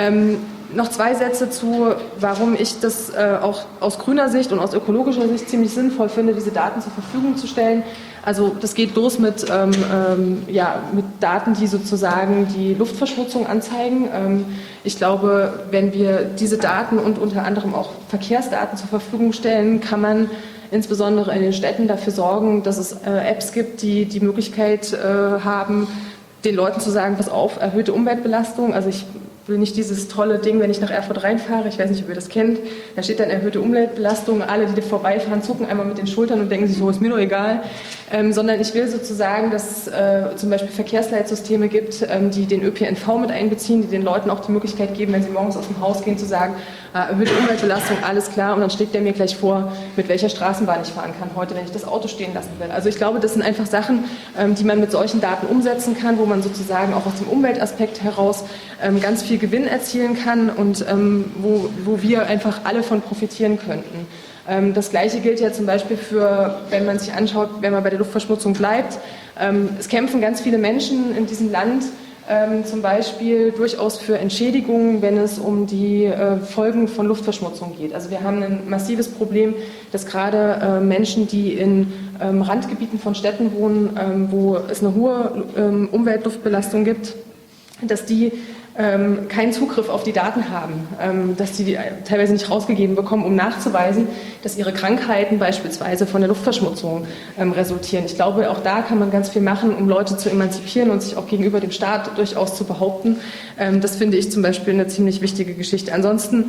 Ähm, noch zwei Sätze zu, warum ich das äh, auch aus grüner Sicht und aus ökologischer Sicht ziemlich sinnvoll finde, diese Daten zur Verfügung zu stellen. Also das geht los mit, ähm, ähm, ja, mit Daten, die sozusagen die Luftverschmutzung anzeigen. Ähm, ich glaube, wenn wir diese Daten und unter anderem auch Verkehrsdaten zur Verfügung stellen, kann man insbesondere in den Städten dafür sorgen, dass es äh, Apps gibt, die die Möglichkeit äh, haben, den Leuten zu sagen, pass auf, erhöhte Umweltbelastung. Also ich will nicht dieses tolle Ding, wenn ich nach Erfurt reinfahre, ich weiß nicht, ob ihr das kennt, da steht dann erhöhte Umweltbelastung, alle, die da vorbeifahren, zucken einmal mit den Schultern und denken sich, so ist mir nur egal, ähm, sondern ich will sozusagen, dass es äh, zum Beispiel Verkehrsleitsysteme gibt, ähm, die den ÖPNV mit einbeziehen, die den Leuten auch die Möglichkeit geben, wenn sie morgens aus dem Haus gehen, zu sagen, äh, erhöhte Umweltbelastung, alles klar, und dann schlägt der mir gleich vor, mit welcher Straßenbahn ich fahren kann heute, wenn ich das Auto stehen lassen will. Also ich glaube, das sind einfach Sachen, ähm, die man mit solchen Daten umsetzen kann, wo man sozusagen auch aus dem Umweltaspekt heraus ähm, ganz viel Gewinn erzielen kann und ähm, wo, wo wir einfach alle von profitieren könnten. Das Gleiche gilt ja zum Beispiel für, wenn man sich anschaut, wenn man bei der Luftverschmutzung bleibt. Es kämpfen ganz viele Menschen in diesem Land ähm, zum Beispiel durchaus für Entschädigungen, wenn es um die äh, Folgen von Luftverschmutzung geht. Also wir haben ein massives Problem, dass gerade äh, Menschen, die in ähm, Randgebieten von Städten wohnen, ähm, wo es eine hohe ähm, Umweltluftbelastung gibt, dass die ähm, keinen Zugriff auf die Daten haben, ähm, dass sie die teilweise nicht rausgegeben bekommen, um nachzuweisen, dass ihre Krankheiten beispielsweise von der Luftverschmutzung ähm, resultieren. Ich glaube, auch da kann man ganz viel machen, um Leute zu emanzipieren und sich auch gegenüber dem Staat durchaus zu behaupten. Ähm, das finde ich zum Beispiel eine ziemlich wichtige Geschichte. Ansonsten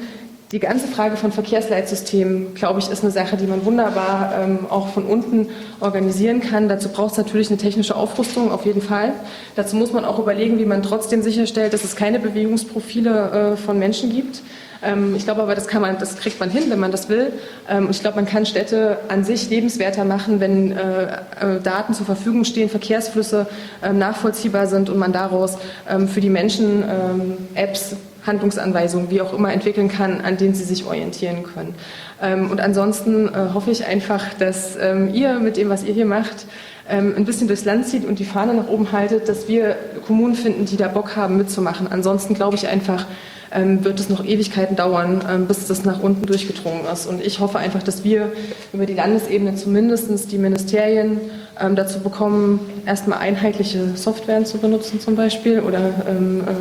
die ganze Frage von Verkehrsleitsystemen, glaube ich, ist eine Sache, die man wunderbar ähm, auch von unten organisieren kann. Dazu braucht es natürlich eine technische Aufrüstung, auf jeden Fall. Dazu muss man auch überlegen, wie man trotzdem sicherstellt, dass es keine Bewegungsprofile äh, von Menschen gibt. Ähm, ich glaube aber, das, man, das kriegt man hin, wenn man das will. Ähm, ich glaube, man kann Städte an sich lebenswerter machen, wenn äh, äh, Daten zur Verfügung stehen, Verkehrsflüsse ähm, nachvollziehbar sind und man daraus ähm, für die Menschen ähm, Apps Handlungsanweisungen, wie auch immer, entwickeln kann, an denen sie sich orientieren können. Ähm, und ansonsten äh, hoffe ich einfach, dass ähm, ihr mit dem, was ihr hier macht, ähm, ein bisschen durchs Land zieht und die Fahne nach oben haltet, dass wir Kommunen finden, die da Bock haben mitzumachen. Ansonsten glaube ich einfach, wird es noch Ewigkeiten dauern, ähm, bis das nach unten durchgedrungen ist. Und ich hoffe einfach, dass wir über die Landesebene zumindest die Ministerien ähm, dazu bekommen, erstmal einheitliche Softwaren zu benutzen zum Beispiel. Oder ähm, äh,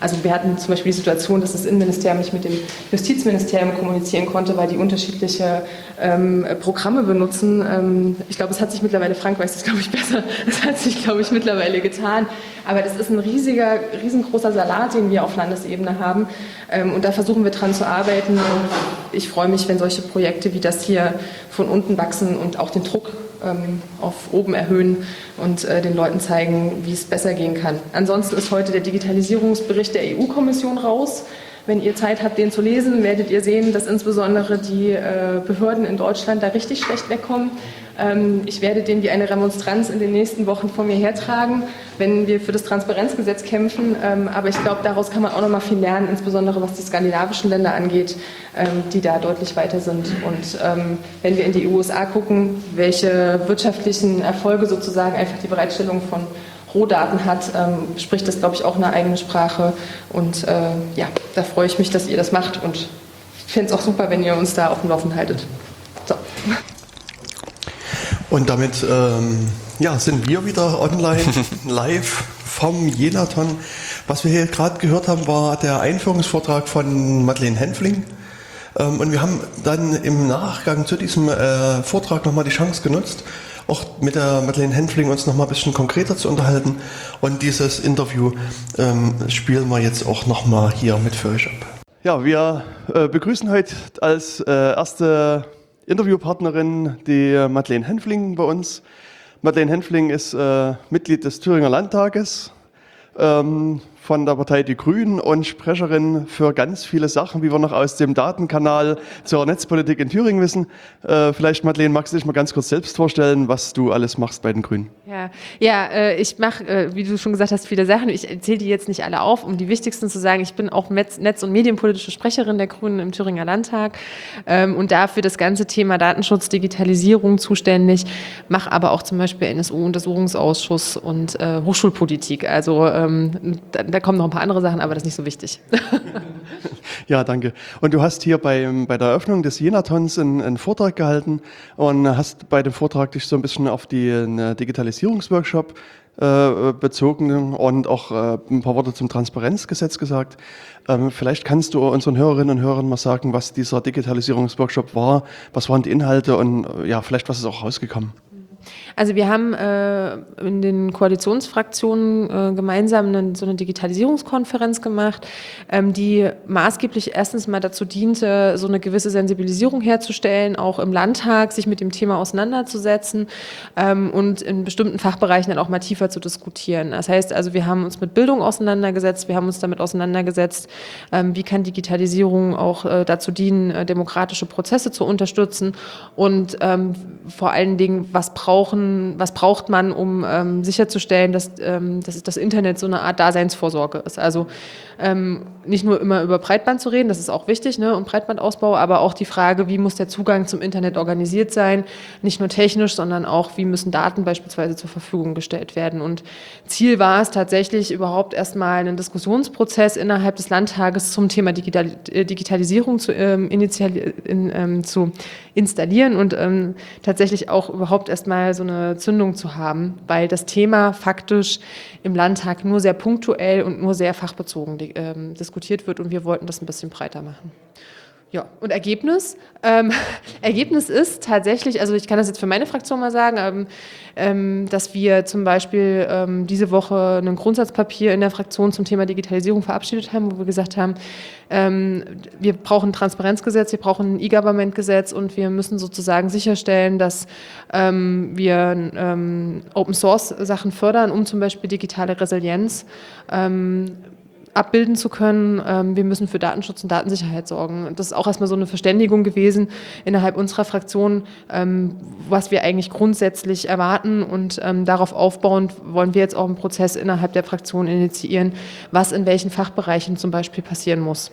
also wir hatten zum Beispiel die Situation, dass das Innenministerium nicht mit dem Justizministerium kommunizieren konnte, weil die unterschiedliche ähm, Programme benutzen. Ähm, ich glaube, es hat sich mittlerweile, Frank weiß das glaube ich besser, (laughs) es hat sich glaube ich mittlerweile getan. Aber das ist ein riesiger, riesengroßer Salat, den wir auf Landesebene haben. Ähm, und da versuchen wir dran zu arbeiten. Und ich freue mich, wenn solche Projekte wie das hier von unten wachsen und auch den Druck ähm, auf oben erhöhen und äh, den Leuten zeigen, wie es besser gehen kann. Ansonsten ist heute der Digitalisierungsbericht der EU-Kommission raus. Wenn ihr Zeit habt, den zu lesen, werdet ihr sehen, dass insbesondere die äh, Behörden in Deutschland da richtig schlecht wegkommen. Ähm, ich werde den wie eine Remonstranz in den nächsten Wochen vor mir hertragen, wenn wir für das Transparenzgesetz kämpfen. Ähm, aber ich glaube, daraus kann man auch noch mal viel lernen, insbesondere was die skandinavischen Länder angeht, ähm, die da deutlich weiter sind. Und wenn wir in die USA gucken, welche wirtschaftlichen Erfolge sozusagen einfach die Bereitstellung von Rohdaten hat, spricht das, glaube ich, auch eine eigene Sprache. Und äh, ja, da freue ich mich, dass ihr das macht und finde es auch super, wenn ihr uns da auf dem Laufenden haltet. So. Und damit ähm, ja, sind wir wieder online, (laughs) live vom Jenaton. Was wir hier gerade gehört haben, war der Einführungsvortrag von Madeleine Henfling. Ähm, und wir haben dann im Nachgang zu diesem äh, Vortrag nochmal die Chance genutzt, auch mit der Madeleine Henfling uns nochmal ein bisschen konkreter zu unterhalten. Und dieses Interview ähm, spielen wir jetzt auch nochmal hier mit für euch ab. Ja, wir äh, begrüßen heute als äh, erste Interviewpartnerin die Madeleine Henfling bei uns. Madeleine Henfling ist äh, Mitglied des Thüringer Landtages, ähm, von der Partei Die Grünen und Sprecherin für ganz viele Sachen, wie wir noch aus dem Datenkanal zur Netzpolitik in Thüringen wissen. Äh, vielleicht, Madeleine, magst du dich mal ganz kurz selbst vorstellen, was du alles machst bei den Grünen? Ja, ja äh, ich mache, äh, wie du schon gesagt hast, viele Sachen. Ich erzähle die jetzt nicht alle auf, um die wichtigsten zu sagen. Ich bin auch Netz- Netz- und medienpolitische Sprecherin der Grünen im Thüringer Landtag ähm, und dafür das ganze Thema Datenschutz, Digitalisierung zuständig, mache aber auch zum Beispiel NSU-Untersuchungsausschuss und äh, Hochschulpolitik. Also ähm, da, da kommen noch ein paar andere Sachen, aber das ist nicht so wichtig. (laughs) Ja, danke. Und du hast hier beim, bei der Eröffnung des Jenatons einen, einen Vortrag gehalten und hast bei dem Vortrag dich so ein bisschen auf den Digitalisierungsworkshop äh, bezogen und auch äh, ein paar Worte zum Transparenzgesetz gesagt. Ähm, vielleicht kannst du unseren Hörerinnen und Hörern mal sagen, was dieser Digitalisierungsworkshop war, was waren die Inhalte und äh, ja, vielleicht was ist auch rausgekommen. Also wir haben äh, in den Koalitionsfraktionen äh, gemeinsam eine, so eine Digitalisierungskonferenz gemacht, ähm, die maßgeblich erstens mal dazu diente, so eine gewisse Sensibilisierung herzustellen, auch im Landtag sich mit dem Thema auseinanderzusetzen ähm, und in bestimmten Fachbereichen dann auch mal tiefer zu diskutieren. Das heißt also, wir haben uns mit Bildung auseinandergesetzt, wir haben uns damit auseinandergesetzt, ähm, wie kann Digitalisierung auch äh, dazu dienen, äh, demokratische Prozesse zu unterstützen und ähm, vor allen Dingen, was brauchen was braucht man, um ähm, sicherzustellen, dass, ähm, dass das Internet so eine Art Daseinsvorsorge ist. Also ähm, nicht nur immer über Breitband zu reden, das ist auch wichtig, ne, und Breitbandausbau, aber auch die Frage, wie muss der Zugang zum Internet organisiert sein, nicht nur technisch, sondern auch, wie müssen Daten beispielsweise zur Verfügung gestellt werden. Und Ziel war es tatsächlich überhaupt erstmal einen Diskussionsprozess innerhalb des Landtages zum Thema Digital äh, Digitalisierung zu, ähm, in, ähm, zu installieren und ähm, tatsächlich auch überhaupt erstmal so eine Zündung zu haben, weil das Thema faktisch im Landtag nur sehr punktuell und nur sehr fachbezogen ähm, diskutiert wird und wir wollten das ein bisschen breiter machen. Ja, und Ergebnis? Ähm, (laughs) Ergebnis ist tatsächlich, also ich kann das jetzt für meine Fraktion mal sagen, ähm, ähm, dass wir zum Beispiel ähm, diese Woche ein Grundsatzpapier in der Fraktion zum Thema Digitalisierung verabschiedet haben, wo wir gesagt haben, ähm, wir brauchen ein Transparenzgesetz, wir brauchen ein E-Government-Gesetz und wir müssen sozusagen sicherstellen, dass ähm, wir Open-Source-Sachen fördern, um zum Beispiel digitale Resilienz abbilden zu können. Ähm, wir müssen für Datenschutz und Datensicherheit sorgen. Das ist auch erstmal so eine Verständigung gewesen innerhalb unserer Fraktion, ähm, was wir eigentlich grundsätzlich erwarten. Und ähm, darauf aufbauend wollen wir jetzt auch einen Prozess innerhalb der Fraktion initiieren, was in welchen Fachbereichen zum Beispiel passieren muss.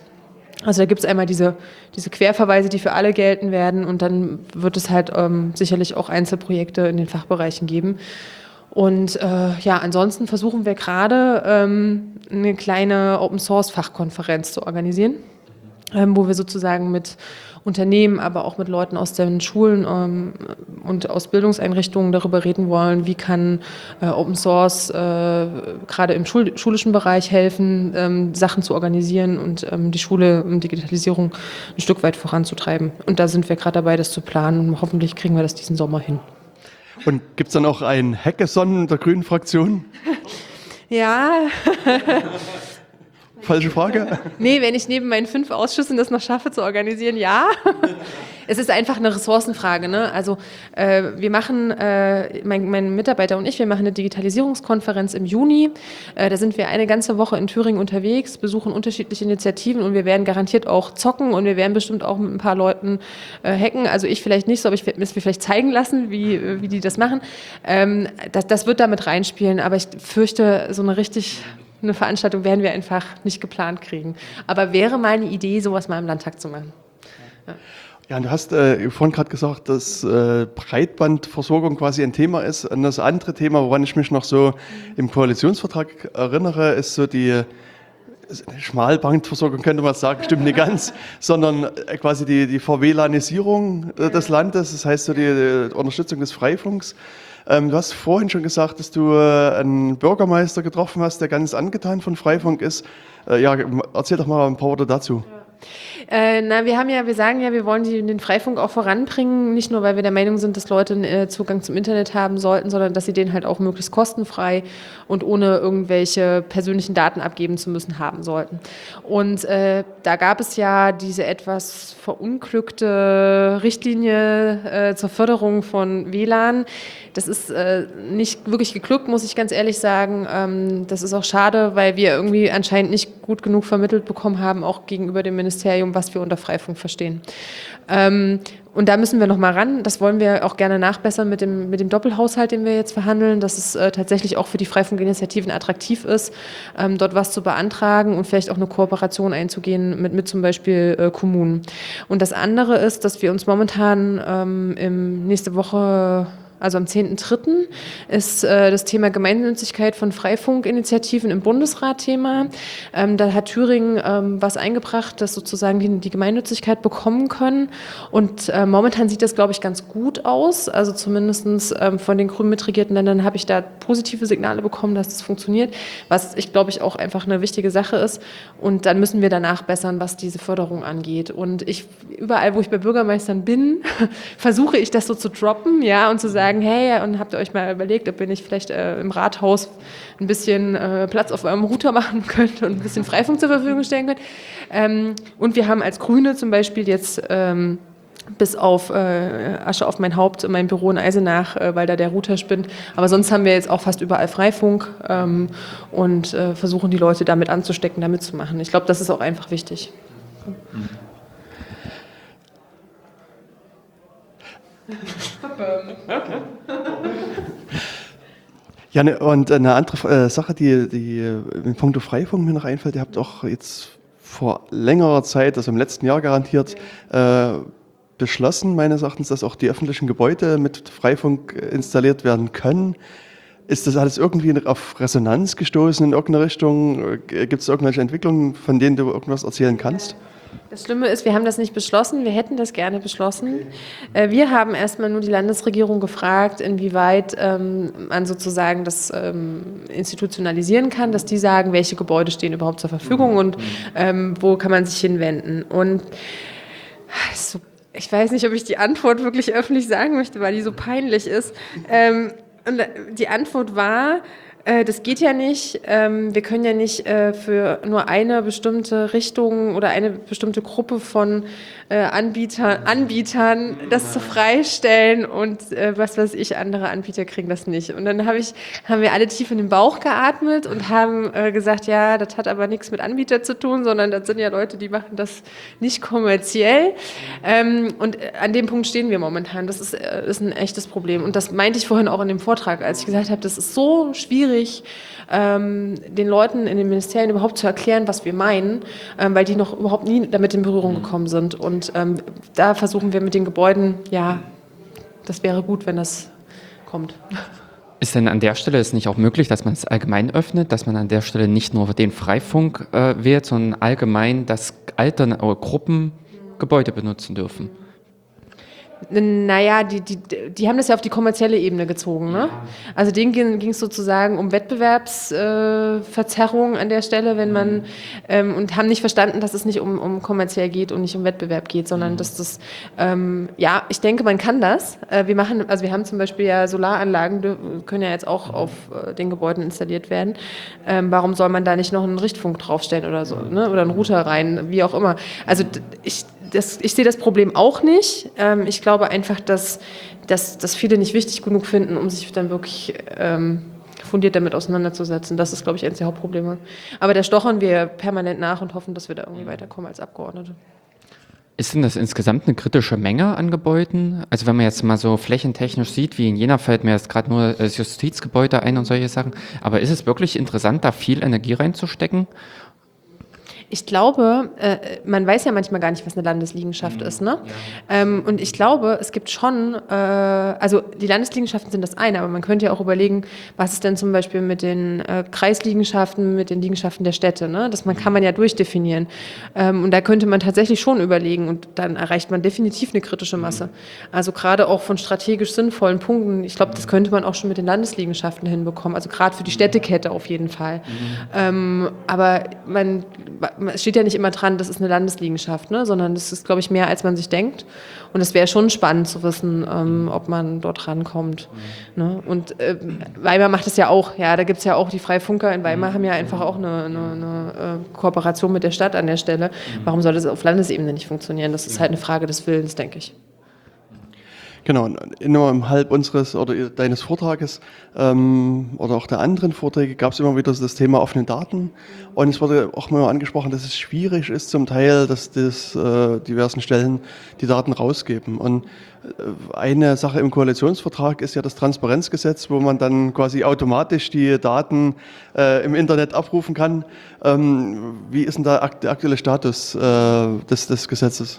Also da gibt es einmal diese, diese Querverweise, die für alle gelten werden und dann wird es halt ähm, sicherlich auch Einzelprojekte in den Fachbereichen geben. Und äh, ja, ansonsten versuchen wir gerade ähm, eine kleine Open Source Fachkonferenz zu organisieren, ähm, wo wir sozusagen mit Unternehmen, aber auch mit Leuten aus den Schulen ähm, und aus Bildungseinrichtungen darüber reden wollen, wie kann äh, Open Source äh, gerade im Schul schulischen Bereich helfen, ähm, Sachen zu organisieren und ähm, die Schule und Digitalisierung ein Stück weit voranzutreiben. Und da sind wir gerade dabei, das zu planen und hoffentlich kriegen wir das diesen Sommer hin. Und gibt es dann auch ein Hackathon der Grünen Fraktion? Ja, (laughs) Falsche Frage. Nee, wenn ich neben meinen fünf Ausschüssen das noch schaffe zu organisieren, ja. (laughs) es ist einfach eine Ressourcenfrage. Ne? Also äh, wir machen, äh, mein, mein Mitarbeiter und ich, wir machen eine Digitalisierungskonferenz im Juni. Äh, da sind wir eine ganze Woche in Thüringen unterwegs, besuchen unterschiedliche Initiativen und wir werden garantiert auch zocken und wir werden bestimmt auch mit ein paar Leuten äh, hacken. Also ich vielleicht nicht so, aber ich werde mir vielleicht zeigen lassen, wie, wie die das machen. Ähm, das, das wird damit reinspielen, aber ich fürchte, so eine richtig eine Veranstaltung werden wir einfach nicht geplant kriegen. Aber wäre mal eine Idee, sowas mal im Landtag zu machen. Ja, und du hast äh, vorhin gerade gesagt, dass äh, Breitbandversorgung quasi ein Thema ist. Und das andere Thema, woran ich mich noch so im Koalitionsvertrag erinnere, ist so die Schmalbandversorgung, könnte man sagen, stimmt nicht ganz, (laughs) sondern äh, quasi die, die Verwelanisierung äh, des Landes, das heißt so die, die Unterstützung des Freifunks. Ähm, du hast vorhin schon gesagt, dass du äh, einen Bürgermeister getroffen hast, der ganz angetan von Freifunk ist. Äh, ja, erzähl doch mal ein paar Worte dazu. Äh, na, wir haben ja, wir sagen ja, wir wollen den Freifunk auch voranbringen, nicht nur, weil wir der Meinung sind, dass Leute äh, Zugang zum Internet haben sollten, sondern dass sie den halt auch möglichst kostenfrei und ohne irgendwelche persönlichen Daten abgeben zu müssen haben sollten. Und äh, da gab es ja diese etwas verunglückte Richtlinie äh, zur Förderung von WLAN. Das ist äh, nicht wirklich geglückt, muss ich ganz ehrlich sagen. Ähm, das ist auch schade, weil wir irgendwie anscheinend nicht gut genug vermittelt bekommen haben, auch gegenüber dem Ministerium, was wir unter Freifunk verstehen. Ähm, und da müssen wir noch mal ran. Das wollen wir auch gerne nachbessern mit dem, mit dem Doppelhaushalt, den wir jetzt verhandeln, dass es äh, tatsächlich auch für die Freifunkinitiativen attraktiv ist, ähm, dort was zu beantragen und vielleicht auch eine Kooperation einzugehen mit, mit zum Beispiel äh, Kommunen. Und das andere ist, dass wir uns momentan ähm, im, nächste Woche also am 10.3. ist äh, das Thema Gemeinnützigkeit von Freifunkinitiativen im Bundesrat Thema. Ähm, da hat Thüringen ähm, was eingebracht, dass sozusagen die, die Gemeinnützigkeit bekommen können. Und äh, momentan sieht das, glaube ich, ganz gut aus. Also zumindest ähm, von den grün mitregierten Ländern habe ich da positive Signale bekommen, dass das funktioniert, was ich, glaube ich, auch einfach eine wichtige Sache ist. Und dann müssen wir danach bessern, was diese Förderung angeht. Und ich, überall, wo ich bei Bürgermeistern bin, (laughs) versuche ich das so zu droppen, ja, und zu sagen, hey, und habt ihr euch mal überlegt, ob ihr nicht vielleicht äh, im Rathaus ein bisschen äh, Platz auf eurem Router (laughs) machen könnt und ein bisschen Freifunk zur Verfügung stellen könnt. Ähm, und wir haben als Grüne zum Beispiel jetzt ähm, bis auf äh, Asche auf mein Haupt, mein Büro in Eisenach, äh, weil da der Router spinnt. Aber sonst haben wir jetzt auch fast überall Freifunk ähm, und äh, versuchen die Leute damit anzustecken, damit zu machen. Ich glaube, das ist auch einfach wichtig. Ja, ne, und eine andere äh, Sache, die, die äh, in puncto Freifunk mir noch einfällt, ihr habt auch jetzt vor längerer Zeit, also im letzten Jahr garantiert, äh, beschlossen, meines Erachtens, dass auch die öffentlichen Gebäude mit Freifunk äh, installiert werden können. Ist das alles irgendwie auf Resonanz gestoßen in irgendeine Richtung? Äh, Gibt es irgendwelche Entwicklungen, von denen du irgendwas erzählen kannst? Das Schlimme ist, wir haben das nicht beschlossen. Wir hätten das gerne beschlossen. Äh, Wir haben erstmal nur die Landesregierung gefragt, inwieweit ähm, man sozusagen das ähm, institutionalisieren kann, dass die sagen, welche Gebäude stehen überhaupt zur Verfügung und ähm, wo kann man sich hinwenden. Und so, ich weiß nicht, ob ich die Antwort wirklich öffentlich sagen möchte, weil die so peinlich ist. Ähm, und die Antwort war, Äh, das geht ja nicht. Ähm, wir können ja nicht äh, für nur eine bestimmte Richtung oder eine bestimmte Gruppe von äh, Anbieter, Anbietern das zu freistellen und äh, was weiß ich, andere Anbieter kriegen das nicht. Und dann hab ich, haben wir alle tief in den Bauch geatmet und haben äh, gesagt, ja, das hat aber nichts mit Anbieter zu tun, sondern das sind ja Leute, die machen das nicht kommerziell. Ähm, und äh, an dem Punkt stehen wir momentan. Das ist, ist ein echtes Problem. Und das meinte ich vorhin auch in dem Vortrag, als ich gesagt habe, das ist so schwierig, ähm, den Leuten in den Ministerien überhaupt zu erklären, was wir meinen, ähm, weil die noch überhaupt nie damit in Berührung gekommen sind. Und ähm, da versuchen wir mit den Gebäuden, ja, das wäre gut, wenn das kommt. Ist denn an der Stelle es nicht auch möglich, dass man es allgemein öffnet, dass man an der Stelle nicht nur den Freifunk äh, wählt, sondern allgemein, dass Altern äh, Gruppen Gebäude benutzen dürfen? Naja, die, die, die haben das ja auf die kommerzielle Ebene gezogen. Ne? Also denen ging es sozusagen um Wettbewerbsverzerrung äh, an der Stelle, wenn man ähm, und haben nicht verstanden, dass es nicht um, um kommerziell geht und nicht um Wettbewerb geht, sondern dass das ähm, ja, ich denke, man kann das. Äh, wir machen, also wir haben zum Beispiel ja Solaranlagen, die können ja jetzt auch auf äh, den Gebäuden installiert werden. Ähm, warum soll man da nicht noch einen Richtfunk draufstellen oder so, ne? Oder einen Router rein, wie auch immer. Also ich das, ich sehe das Problem auch nicht. Ähm, ich glaube einfach, dass, dass, dass viele nicht wichtig genug finden, um sich dann wirklich ähm, fundiert damit auseinanderzusetzen. Das ist, glaube ich, eines der Hauptprobleme. Aber da stochern wir permanent nach und hoffen, dass wir da irgendwie weiterkommen als Abgeordnete. Ist denn das insgesamt eine kritische Menge an Gebäuden? Also wenn man jetzt mal so flächentechnisch sieht, wie in Jena fällt mir jetzt gerade nur das Justizgebäude ein und solche Sachen. Aber ist es wirklich interessant, da viel Energie reinzustecken? Ich glaube, äh, man weiß ja manchmal gar nicht, was eine Landesliegenschaft ist. Ne? Ähm, und ich glaube, es gibt schon, äh, also die Landesliegenschaften sind das eine, aber man könnte ja auch überlegen, was ist denn zum Beispiel mit den äh, Kreisliegenschaften, mit den Liegenschaften der Städte. Ne? Das man, kann man ja durchdefinieren. Ähm, und da könnte man tatsächlich schon überlegen und dann erreicht man definitiv eine kritische Masse. Also gerade auch von strategisch sinnvollen Punkten. Ich glaube, das könnte man auch schon mit den Landesliegenschaften hinbekommen. Also gerade für die Städtekette auf jeden Fall. Ähm, aber man es steht ja nicht immer dran, das ist eine Landesliegenschaft, ne? sondern das ist, glaube ich, mehr, als man sich denkt. Und es wäre schon spannend zu wissen, ähm, ob man dort rankommt. Ne? Und äh, Weimar macht es ja auch. Ja, da gibt es ja auch die Freifunker in Weimar haben ja einfach auch eine, eine, eine äh, Kooperation mit der Stadt an der Stelle. Warum soll das auf Landesebene nicht funktionieren? Das ist halt eine Frage des Willens, denke ich. Genau, innerhalb unseres oder deines Vortrages ähm, oder auch der anderen Vorträge gab es immer wieder das Thema offene Daten. Und es wurde auch mal angesprochen, dass es schwierig ist zum Teil, dass das äh, diversen Stellen die Daten rausgeben. Und äh, eine Sache im Koalitionsvertrag ist ja das Transparenzgesetz, wo man dann quasi automatisch die Daten äh, im Internet abrufen kann. Ähm, wie ist denn da der aktuelle Status äh, des, des Gesetzes?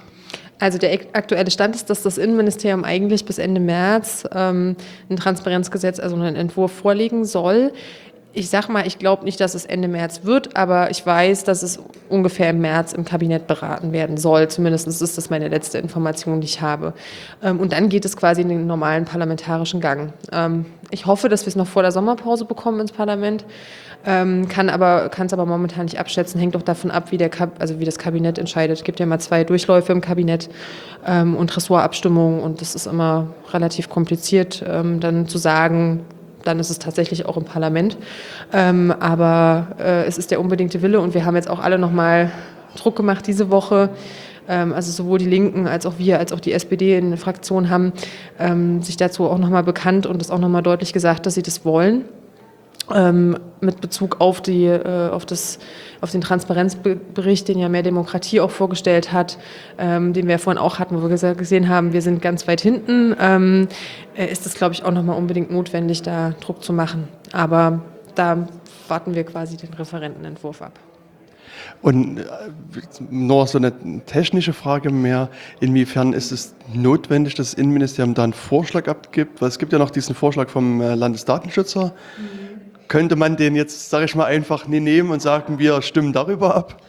Also der aktuelle Stand ist, dass das Innenministerium eigentlich bis Ende März ähm, ein Transparenzgesetz, also einen Entwurf vorlegen soll. Ich sag mal, ich glaube nicht, dass es Ende März wird, aber ich weiß, dass es ungefähr im März im Kabinett beraten werden soll. Zumindest ist das meine letzte Information, die ich habe. Ähm, und dann geht es quasi in den normalen parlamentarischen Gang. Ähm, ich hoffe, dass wir es noch vor der Sommerpause bekommen ins Parlament. Ähm, kann aber kann es aber momentan nicht abschätzen. Hängt auch davon ab, wie der Kab also wie das Kabinett entscheidet. Es gibt ja mal zwei Durchläufe im Kabinett ähm, und Ressortabstimmungen und das ist immer relativ kompliziert, ähm, dann zu sagen. Dann ist es tatsächlich auch im Parlament. Ähm, aber äh, es ist der unbedingte Wille und wir haben jetzt auch alle noch mal Druck gemacht diese Woche ähm, also sowohl die Linken als auch wir, als auch die SPD in der Fraktion haben ähm, sich dazu auch nochmal bekannt und es auch nochmal deutlich gesagt, dass sie das wollen ähm, mit Bezug auf, die, äh, auf, das, auf den Transparenzbericht, den ja mehr Demokratie auch vorgestellt hat, ähm, den wir vorhin auch hatten, wo wir gesehen haben, wir sind ganz weit hinten, ähm, äh, ist es, glaube ich, auch nochmal unbedingt notwendig, da Druck zu machen. Aber da warten wir quasi den Referentenentwurf ab. Und äh, nur so eine technische Frage mehr, inwiefern ist es notwendig, dass das Innenministerium da einen Vorschlag abgibt? Weil es gibt ja noch diesen Vorschlag vom äh, Landesdatenschützer. Mhm könnte man den jetzt, sage ich mal, einfach nehmen und sagen, wir stimmen darüber ab?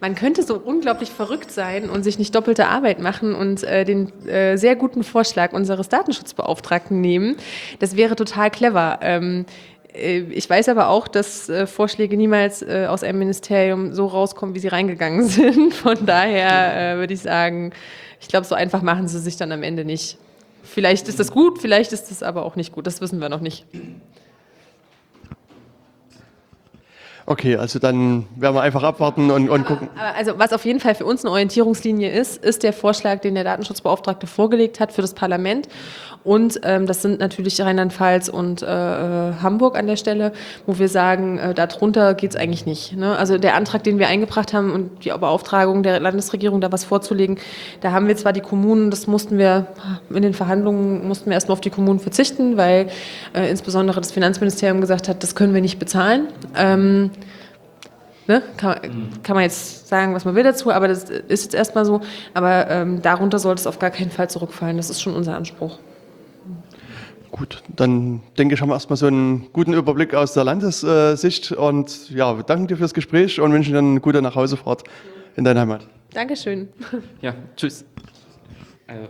Man könnte so unglaublich verrückt sein und sich nicht doppelte Arbeit machen und äh, den äh, sehr guten Vorschlag unseres Datenschutzbeauftragten nehmen. Das wäre total clever. Ähm, äh, ich weiß aber auch, dass äh, Vorschläge niemals äh, aus einem Ministerium so rauskommen, wie sie reingegangen (laughs) sind. Von daher würde ich sagen, ich glaube, so einfach machen sie sich dann am Ende nicht. Vielleicht ist das gut, vielleicht ist das aber auch nicht gut. Das wissen wir noch nicht. Okay, also dann werden wir einfach abwarten und, und gucken. Also was auf jeden Fall für uns eine Orientierungslinie ist, ist der Vorschlag, den der Datenschutzbeauftragte vorgelegt hat für das Parlament. Und ähm, das sind natürlich Rheinland-Pfalz und äh, äh, Hamburg an der Stelle, wo wir sagen, äh, darunter geht's eigentlich nicht. Ne? Also der Antrag, den wir eingebracht haben und die Beauftragung der Landesregierung, da was vorzulegen, da haben wir zwar die Kommunen, das mussten wir in den Verhandlungen, mussten wir erstmal auf die Kommunen verzichten, weil äh, insbesondere das Finanzministerium gesagt hat, das können wir nicht bezahlen. Ähm, Ne? Kann, kann man jetzt sagen, was man will dazu, aber das ist jetzt erstmal so. Aber ähm, darunter sollte es auf gar keinen Fall zurückfallen. Das ist schon unser Anspruch. Gut, dann denke ich, haben wir erstmal so einen guten Überblick aus der Landessicht und ja, wir danken dir fürs Gespräch und wünschen dir eine gute Nachhausefahrt in deine Heimat. Dankeschön. Ja, tschüss. Also,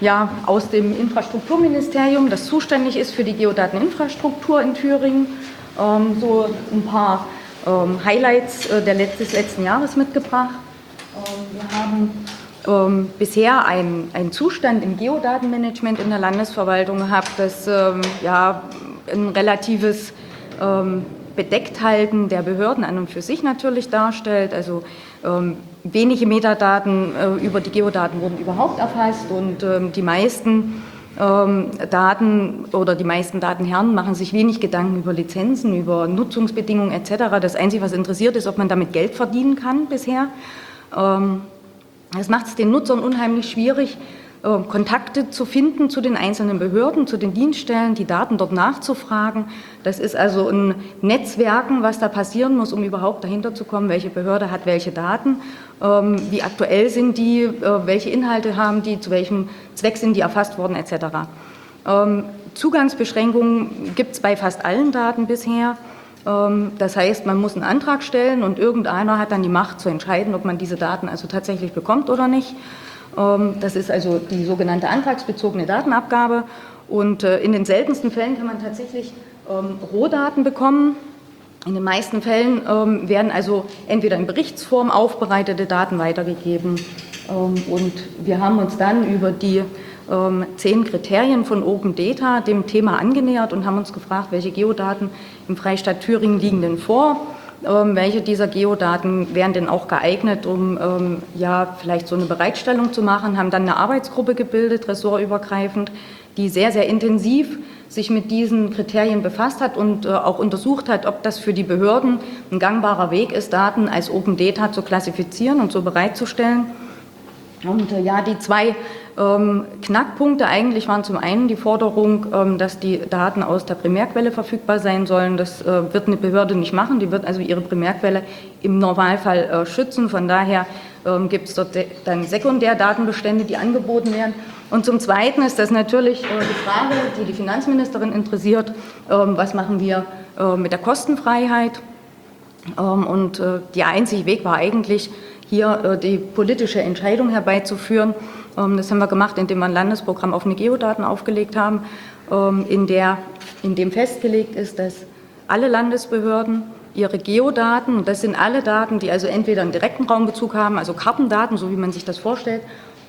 ja, aus dem Infrastrukturministerium, das zuständig ist für die Geodateninfrastruktur in Thüringen, ähm, so ein paar ähm, Highlights äh, der Let des letzten Jahres mitgebracht. Ähm, wir haben ähm, bisher einen, Zustand im Geodatenmanagement in der Landesverwaltung gehabt, das ähm, ja, ein relatives ähm, Bedeckthalten der Behörden an und für sich natürlich darstellt. Also wenige Metadaten äh, über die Geodaten wurden überhaupt erfasst und ähm, die meisten ähm, Daten oder die meisten Datenherren machen sich wenig Gedanken über Lizenzen, über Nutzungsbedingungen etc. Das Einzige, was interessiert, ist, ob man damit Geld verdienen kann bisher. Ähm, das macht es den Nutzern unheimlich schwierig, Kontakte zu finden zu den einzelnen Behörden, zu den Dienststellen, die Daten dort nachzufragen. Das ist also ein Netzwerken, was da passieren muss, um überhaupt dahinter zu kommen, welche Behörde hat welche Daten, ähm, wie aktuell sind die, äh, welche Inhalte haben die, zu welchem Zweck sind die erfasst worden etc. Ähm, Zugangsbeschränkungen gibt es bei fast allen Daten bisher. Ähm, das heißt, man muss einen Antrag stellen und irgendeiner hat dann die Macht zu entscheiden, ob man diese Daten also tatsächlich bekommt oder nicht. Ähm, das ist also die sogenannte antragsbezogene Datenabgabe. Und äh, in den seltensten Fällen kann man tatsächlich ähm, Rohdaten bekommen. In den meisten Fällen werden also entweder in Berichtsform aufbereitete Daten weitergegeben. Und wir haben uns dann über die zehn Kriterien von Open Data dem Thema angenähert und haben uns gefragt, welche Geodaten im Freistaat Thüringen liegen denn vor ähm, welche dieser Geodaten wären denn auch geeignet, um ähm, ja vielleicht so eine Bereitstellung zu machen, haben dann eine Arbeitsgruppe gebildet, ressortübergreifend, die sehr, sehr intensiv sich mit diesen Kriterien befasst hat und äh, auch untersucht hat, ob das für die Behörden ein gangbarer Weg ist, Daten als Open Data zu klassifizieren und so bereitzustellen. Und äh, ja, die zwei ähm, Knackpunkte eigentlich waren zum einen die Forderung, ähm, dass die Daten aus der Primärquelle verfügbar sein sollen. Das äh, wird eine Behörde nicht machen. Die wird also ihre Primärquelle im Normalfall äh, schützen. Von daher ähm, gibt es dort dann Sekundärdatenbestände, die angeboten werden. Und zum Zweiten ist das natürlich äh, die Frage, die die Finanzministerin interessiert, ähm, was machen wir äh, mit der Kostenfreiheit? Ähm, und äh, der einzige Weg war eigentlich, hier äh, die politische Entscheidung herbeizuführen. Ähm, das haben wir gemacht, indem wir ein Landesprogramm offene Geodaten aufgelegt haben, ähm, in, der, in dem festgelegt ist, dass alle Landesbehörden ihre Geodaten, und das sind alle Daten, die also entweder einen direkten Raumbezug haben, also Kartendaten, so wie man sich das vorstellt,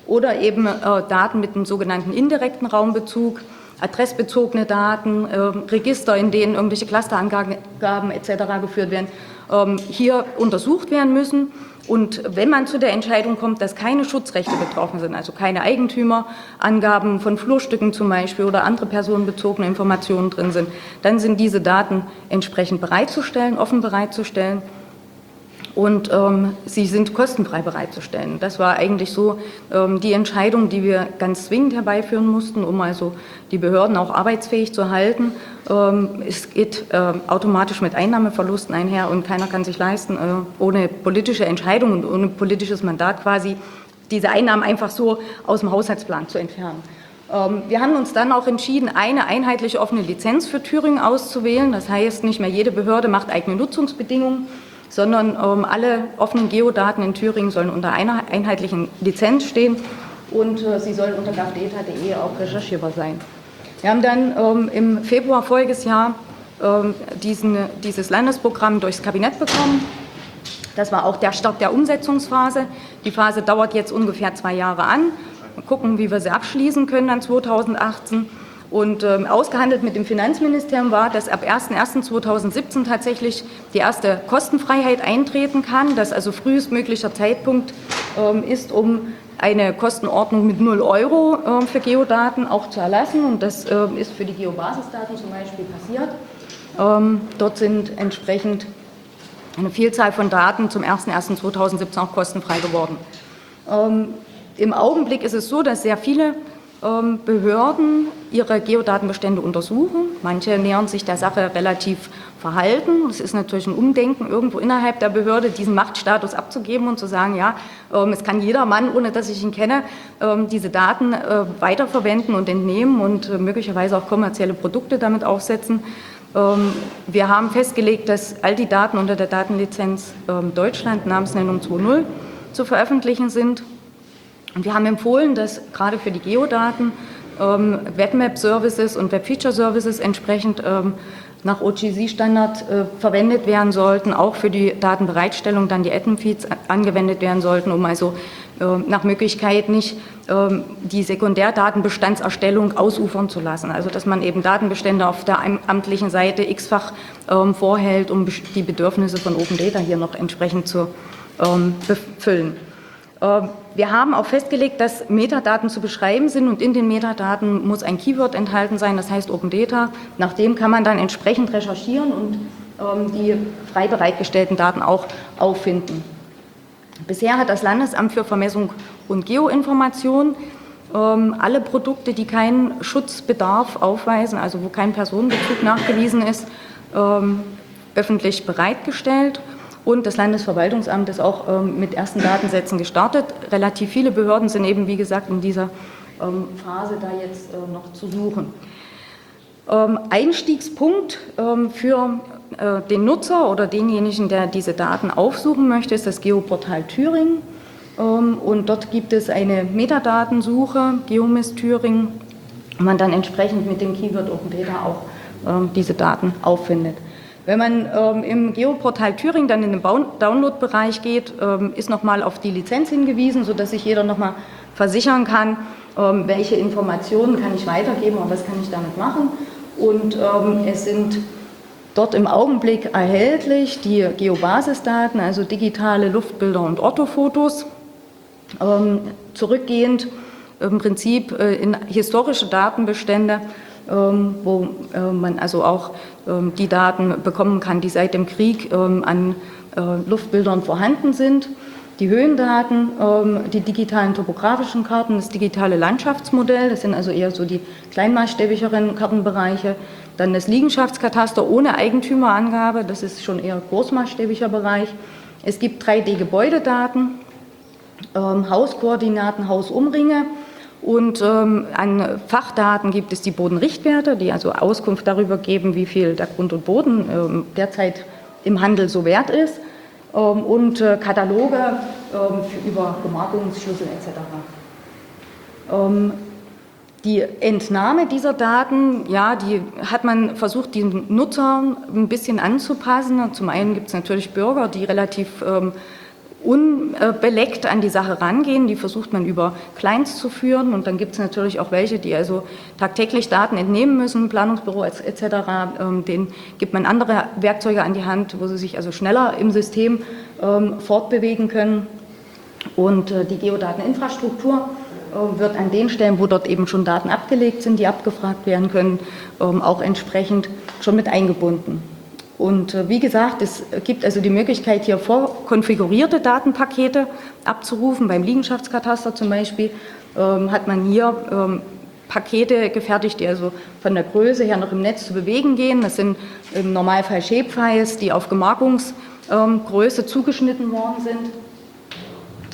oder eben äh, Daten mit einem sogenannten indirekten Raumbezug, adressbezogene Daten, äh, Register, in denen irgendwelche Clusterangaben etc. geführt werden, ähm, hier untersucht werden müssen und wenn man zu der Entscheidung kommt, dass keine Schutzrechte betroffen sind, also keine Eigentümerangaben von Flurstücken zum Beispiel oder andere personenbezogene Informationen drin sind, dann sind diese Daten entsprechend bereitzustellen, offen bereitzustellen und ähm, sie sind kostenfrei bereitzustellen. Das war eigentlich so ähm, die Entscheidung, die wir ganz zwingend herbeiführen mussten, um also die Behörden auch arbeitsfähig zu halten. Ähm, es geht äh, automatisch mit Einnahmeverlusten einher und keiner kann sich leisten, äh, ohne politische Entscheidung und ohne politisches Mandat quasi diese Einnahmen einfach so aus dem Haushaltsplan zu entfernen. Ähm, wir haben uns dann auch entschieden, eine einheitliche offene Lizenz für Thüringen auszuwählen. Das heißt, nicht mehr jede Behörde macht eigene Nutzungsbedingungen, sondern ähm, alle offenen Geodaten in Thüringen sollen unter einer einheitlichen Lizenz stehen und äh, sie sollen unter gafdata.de auch recherchierbar sein. Wir haben dann ähm, im Februar voriges Jahr ähm, diesen, dieses Landesprogramm durchs Kabinett bekommen. Das war auch der Start der Umsetzungsphase. Die Phase dauert jetzt ungefähr zwei Jahre an. Mal gucken, wie wir sie abschließen können dann 2018. Und ähm, ausgehandelt mit dem Finanzministerium war, dass ab 01.01.2017 tatsächlich die erste Kostenfreiheit eintreten kann, dass also frühestmöglicher Zeitpunkt ähm, ist, um eine Kostenordnung mit 0 Euro äh, für Geodaten auch zu erlassen. Und das äh, ist für die Geobasisdaten zum Beispiel passiert. Ähm, dort sind entsprechend eine Vielzahl von Daten zum 01.01.2017 auch kostenfrei geworden. Ähm, Im Augenblick ist es so, dass sehr viele Behörden ihre Geodatenbestände untersuchen. Manche nähern sich der Sache relativ verhalten. Es ist natürlich ein Umdenken irgendwo innerhalb der Behörde, diesen Machtstatus abzugeben und zu sagen, ja, ähm, es kann jeder Mann, ohne dass ich ihn kenne, ähm, diese Daten äh, weiterverwenden und entnehmen und äh, möglicherweise auch kommerzielle Produkte damit aufsetzen. Wir haben festgelegt, dass all die Daten unter der Datenlizenz Deutschland Namensnennung 2.0 zu veröffentlichen sind. Und wir haben empfohlen, dass gerade für die Geodaten ähm, Webmap-Services und Web-Feature-Services entsprechend ähm, nach OGC-Standard äh, verwendet werden sollten, auch für die Datenbereitstellung dann die Atom-Feeds angewendet werden sollten, um also äh, nach Möglichkeit nicht ähm, die Sekundärdatenbestandserstellung ausufern zu lassen. Also dass man eben Datenbestände auf der am- amtlichen Seite x-fach ähm, vorhält, um die Bedürfnisse von Open Data hier noch entsprechend zu ähm, befüllen. Wir haben auch festgelegt, dass Metadaten zu beschreiben sind und in den Metadaten muss ein Keyword enthalten sein, das heißt Open Data. Nach dem kann man dann entsprechend recherchieren und ähm, die frei bereitgestellten Daten auch auffinden. Bisher hat das Landesamt für Vermessung und Geoinformation ähm, alle Produkte, die keinen Schutzbedarf aufweisen, also wo kein Personenbezug nachgewiesen ist, ähm, öffentlich bereitgestellt. Und das Landesverwaltungsamt ist auch ähm, mit ersten Datensätzen gestartet. Relativ viele Behörden sind eben, wie gesagt, in dieser ähm, Phase da jetzt äh, noch zu suchen. Ähm, Einstiegspunkt ähm, für äh, den Nutzer oder denjenigen, der diese Daten aufsuchen möchte, ist das Geoportal Thüringen. Ähm, Und dort gibt es eine Metadatensuche, Geomiss Thüringen, wo man dann entsprechend mit dem Keyword Open Data auch ähm, diese Daten auffindet. Wenn man ähm, im Geoportal Thüringen dann in den Download-Bereich geht, ähm, ist nochmal auf die Lizenz hingewiesen, sodass sich jeder nochmal versichern kann, ähm, welche Informationen kann ich weitergeben und was kann ich damit machen. Und ähm, es sind dort im Augenblick erhältlich die Geobasisdaten, also digitale Luftbilder und Orthofotos, ähm, zurückgehend im Prinzip äh, in historische Datenbestände, ähm, wo äh, man also auch die Daten bekommen kann, die seit dem Krieg ähm, an äh, Luftbildern vorhanden sind. Die Höhendaten, ähm, die digitalen topografischen Karten, das digitale Landschaftsmodell, das sind also eher so die kleinmaßstäbigeren Kartenbereiche. Dann das Liegenschaftskataster ohne Eigentümerangabe, das ist schon eher großmaßstäbiger Bereich. Es gibt 3D-Gebäudedaten, ähm, Hauskoordinaten, Hausumringe. Und ähm, an Fachdaten gibt es die Bodenrichtwerte, die also Auskunft darüber geben, wie viel der Grund und Boden ähm, derzeit im Handel so wert ist. Ähm, und äh, Kataloge ähm, über Gemarkungsschlüssel etc. Ähm, die Entnahme dieser Daten, ja, die hat man versucht, den Nutzern ein bisschen anzupassen. Zum einen gibt es natürlich Bürger, die relativ ähm, unbeleckt an die Sache rangehen. Die versucht man über Clients zu führen. Und dann gibt es natürlich auch welche, die also tagtäglich Daten entnehmen müssen, Planungsbüro etc. Ähm, denen gibt man andere Werkzeuge an die Hand, wo sie sich also schneller im System ähm, fortbewegen können. Und äh, die Geodateninfrastruktur äh, wird an den Stellen, wo dort eben schon Daten abgelegt sind, die abgefragt werden können, ähm, auch entsprechend schon mit eingebunden. Und äh, wie gesagt, es gibt also die Möglichkeit, hier vorkonfigurierte Datenpakete abzurufen. Beim Liegenschaftskataster zum Beispiel ähm, hat man hier ähm, Pakete gefertigt, die also von der Größe her noch im Netz zu bewegen gehen. Das sind im Normalfall Shapefiles, die auf Gemarkungsgröße zugeschnitten worden sind.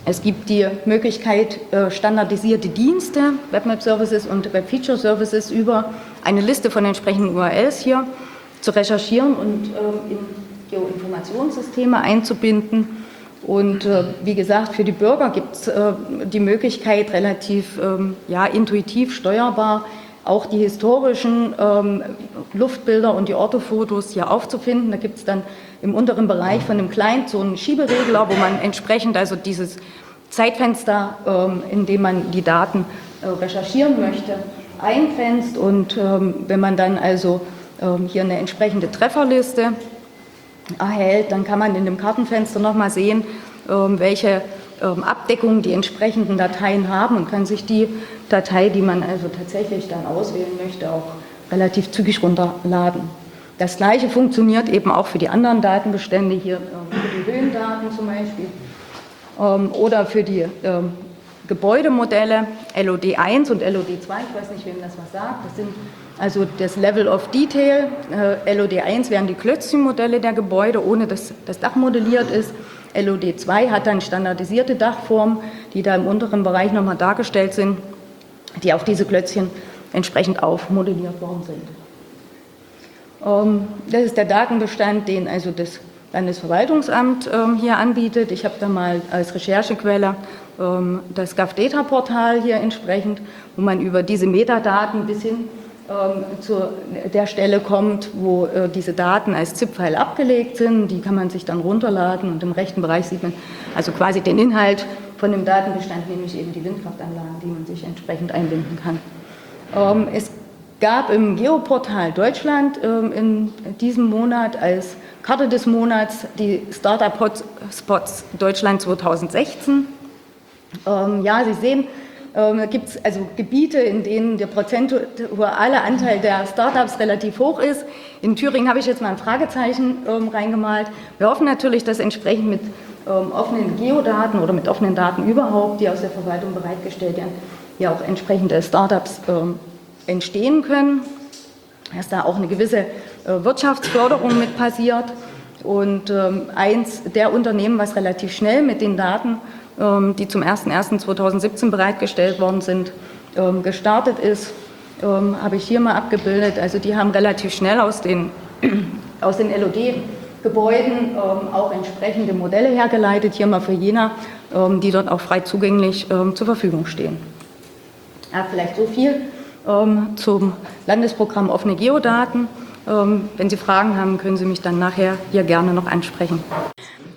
Es gibt die Möglichkeit, äh, standardisierte Dienste, Webmap Services und Web Feature Services über eine Liste von entsprechenden URLs hier zu recherchieren und ähm, in Geoinformationssysteme einzubinden. Und äh, wie gesagt, für die Bürger gibt es äh, die Möglichkeit, relativ ähm, ja, intuitiv steuerbar auch die historischen ähm, Luftbilder und die Orthofotos hier aufzufinden. Da gibt es dann im unteren Bereich von dem Client so einen Schieberegler, wo man entsprechend also dieses Zeitfenster, ähm, in dem man die Daten äh, recherchieren möchte, eingrenzt. Und wenn man dann also hier eine entsprechende Trefferliste erhält, dann kann man in dem Kartenfenster nochmal sehen, ähm, welche ähm, Abdeckung die entsprechenden Dateien haben und kann sich die Datei, die man also tatsächlich dann auswählen möchte, auch relativ zügig runterladen. Das gleiche funktioniert eben auch für die anderen Datenbestände, hier ähm, für die Höhendaten zum Beispiel ähm, oder für die ähm, Gebäudemodelle LOD1 und LOD2, ich weiß nicht, wem das was sagt. Das sind also das Level of Detail. Äh, LOD1 wären die Klötzchenmodelle der Gebäude, ohne dass das Dach modelliert ist. LOD2 hat dann standardisierte Dachformen, die da im unteren Bereich nochmal dargestellt sind, die auf diese Klötzchen entsprechend aufmodelliert worden sind. Ähm, Das ist der Datenbestand, den also das Landesverwaltungsamt ähm, hier anbietet. Ich habe da mal als Recherchequelle ähm, das GovData-Portal hier entsprechend, wo man über diese Metadaten bis hin zu der Stelle kommt, wo äh, diese Daten als ZIP-File abgelegt sind. Die kann man sich dann runterladen und im rechten Bereich sieht man also quasi den Inhalt von dem Datenbestand, nämlich eben die Windkraftanlagen, die man sich entsprechend einbinden kann. Ähm, es gab im Geoportal Deutschland ähm, in diesem Monat als Karte des Monats die Startup-Hotspots Deutschland 2016. Ähm, ja, Sie sehen, ähm, gibt es also Gebiete, in denen der prozentuale Anteil der Startups relativ hoch ist. In Thüringen habe ich jetzt mal ein Fragezeichen ähm, reingemalt. Wir hoffen natürlich, dass entsprechend mit ähm, offenen Geodaten oder mit offenen Daten überhaupt, die aus der Verwaltung bereitgestellt werden, ja auch entsprechende Startups ähm, entstehen können, dass da auch eine gewisse äh, Wirtschaftsförderung mit passiert. Und ähm, eins der Unternehmen, was relativ schnell mit den Daten, ähm, die zum 01.01.2017 bereitgestellt worden sind, ähm, gestartet ist, habe ich hier mal abgebildet. Also die haben relativ schnell aus den, (clears throat) aus den LOD-Gebäuden auch entsprechende Modelle hergeleitet, hier mal für Jena, die dort auch frei zugänglich zur Verfügung stehen. Ja, vielleicht so viel zum Landesprogramm offene Geodaten. Ähm, wenn Sie Fragen haben, können Sie mich dann nachher hier gerne noch ansprechen.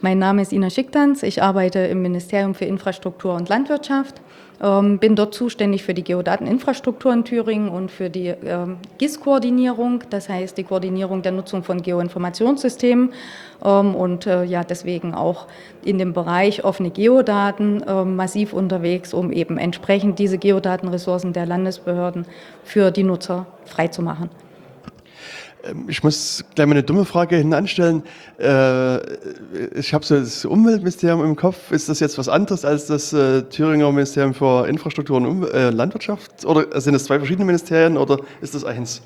Mein Name ist Ina Schicktanz. Ich arbeite im Ministerium für Infrastruktur und Landwirtschaft. Ähm, bin dort zuständig für die Geodateninfrastruktur in Thüringen und für die ähm, GIS-Koordinierung, das heißt die Koordinierung der Nutzung von Geoinformationssystemen und äh, ja deswegen auch in dem Bereich offene Geodaten massiv unterwegs, um eben entsprechend diese Geodatenressourcen der Landesbehörden für die Nutzer freizumachen. Ähm, Ich muss gleich mal eine dumme Frage hinanstellen. Äh, ich habe so das Umweltministerium im Kopf. Ist das jetzt was anderes als das äh, Thüringer Ministerium für Infrastruktur und äh, Landwirtschaft? Oder sind das zwei verschiedene Ministerien oder ist das eins?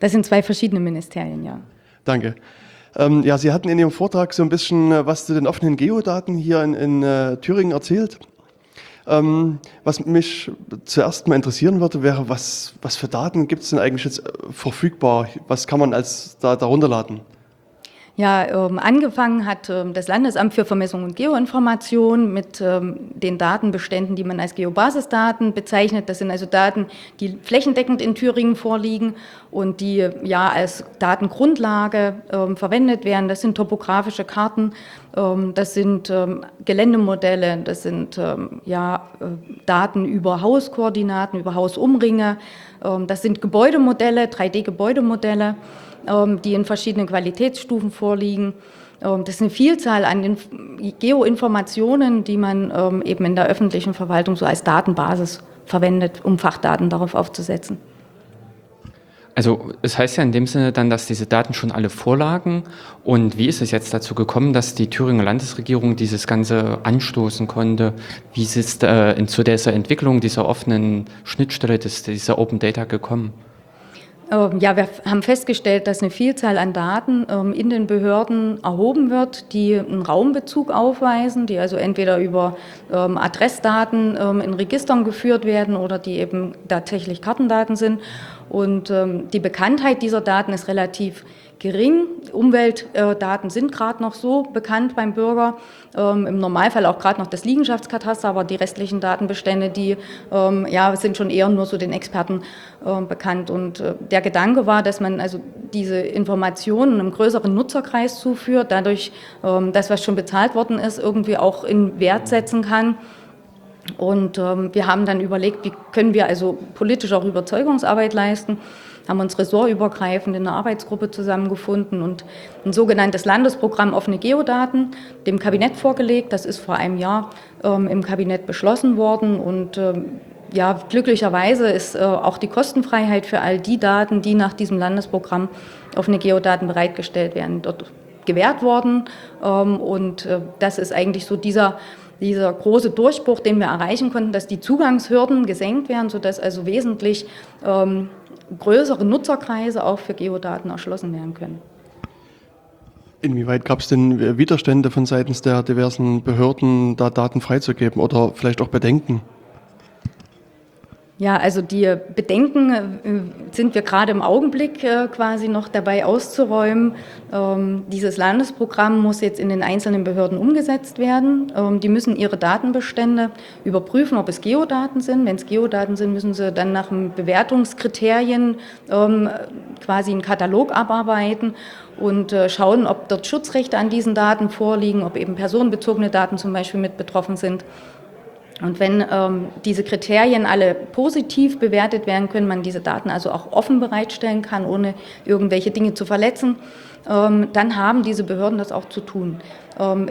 Das sind zwei verschiedene Ministerien, ja. Danke. Ähm, ja, Sie hatten in Ihrem Vortrag so ein bisschen was zu den offenen Geodaten hier in, in Thüringen erzählt. Ähm, was mich zuerst mal interessieren würde, wäre, was, was für Daten gibt es denn eigentlich jetzt äh, verfügbar? Was kann man als da, darunter laden? Ja, ähm, angefangen hat ähm, das Landesamt für Vermessung und Geoinformation mit ähm, den Datenbeständen, die man als Geobasisdaten bezeichnet. Das sind also Daten, die flächendeckend in Thüringen vorliegen und die ja als Datengrundlage ähm, verwendet werden. Das sind topografische Karten, ähm, das sind ähm, Geländemodelle, das sind ja, äh, Daten über Hauskoordinaten, über Hausumringe, das sind Gebäudemodelle, 3D-Gebäudemodelle ähm, die in verschiedenen Qualitätsstufen vorliegen. Ähm, Das ist eine Vielzahl an Inf- Geoinformationen, die man ähm, eben in der öffentlichen Verwaltung so als Datenbasis verwendet, um Fachdaten darauf aufzusetzen. Also es heißt ja in dem Sinne dann, dass diese Daten schon alle vorlagen. Und wie ist es jetzt dazu gekommen, dass die Thüringer Landesregierung dieses Ganze anstoßen konnte? Wie ist es äh, zu dieser Entwicklung dieser offenen Schnittstelle, dieser Open Data gekommen? Ähm, Ja, wir haben festgestellt, dass eine Vielzahl an Daten ähm, in den Behörden erhoben wird, die einen Raumbezug aufweisen, die also entweder über ähm, Adressdaten in Registern geführt werden oder die eben tatsächlich Kartendaten sind. Und die Bekanntheit dieser Daten ist relativ gering. Umweltdaten sind gerade noch so bekannt beim Bürger. Ähm, Im Normalfall auch gerade noch das Liegenschaftskataster, aber die restlichen Datenbestände, die ähm, ja, sind schon eher nur so den Experten ähm, bekannt. Und äh, der Gedanke war, dass man also diese Informationen einem größeren Nutzerkreis zuführt, dadurch das, was schon bezahlt worden ist, irgendwie auch in Wert setzen kann. Und ähm, wir haben dann überlegt, wie können wir also politisch auch Überzeugungsarbeit leisten, haben uns ressortübergreifend in einer Arbeitsgruppe zusammengefunden und ein sogenanntes Landesprogramm offene Geodaten dem Kabinett vorgelegt. Das ist vor einem Jahr ähm, im Kabinett beschlossen worden und ähm, ja, glücklicherweise ist äh, auch die Kostenfreiheit für all die Daten, die nach diesem Landesprogramm offene Geodaten bereitgestellt werden, dort gewährt worden. Ähm, und äh, das ist eigentlich so dieser dieser große Durchbruch, den wir erreichen konnten, dass die Zugangshürden gesenkt werden, sodass also wesentlich ähm, größere Nutzerkreise auch für Geodaten erschlossen werden können. Inwieweit gab es denn Widerstände von seitens der diversen Behörden, da Daten freizugeben oder vielleicht auch Bedenken? Ja, also die Bedenken äh, sind wir gerade im Augenblick äh, quasi noch dabei auszuräumen. Ähm, dieses Landesprogramm muss jetzt in den einzelnen Behörden umgesetzt werden. Ähm, die müssen ihre Datenbestände überprüfen, ob es Geodaten sind. Wenn es Geodaten sind, müssen sie dann nach Bewertungskriterien ähm, quasi einen Katalog abarbeiten und äh, schauen, ob dort Schutzrechte an diesen Daten vorliegen, ob eben personenbezogene Daten zum Beispiel mit betroffen sind. Und wenn ähm, diese Kriterien alle positiv bewertet werden, können man diese Daten also auch offen bereitstellen kann, ohne irgendwelche Dinge zu verletzen, ähm, dann haben diese Behörden das auch zu tun. Ähm,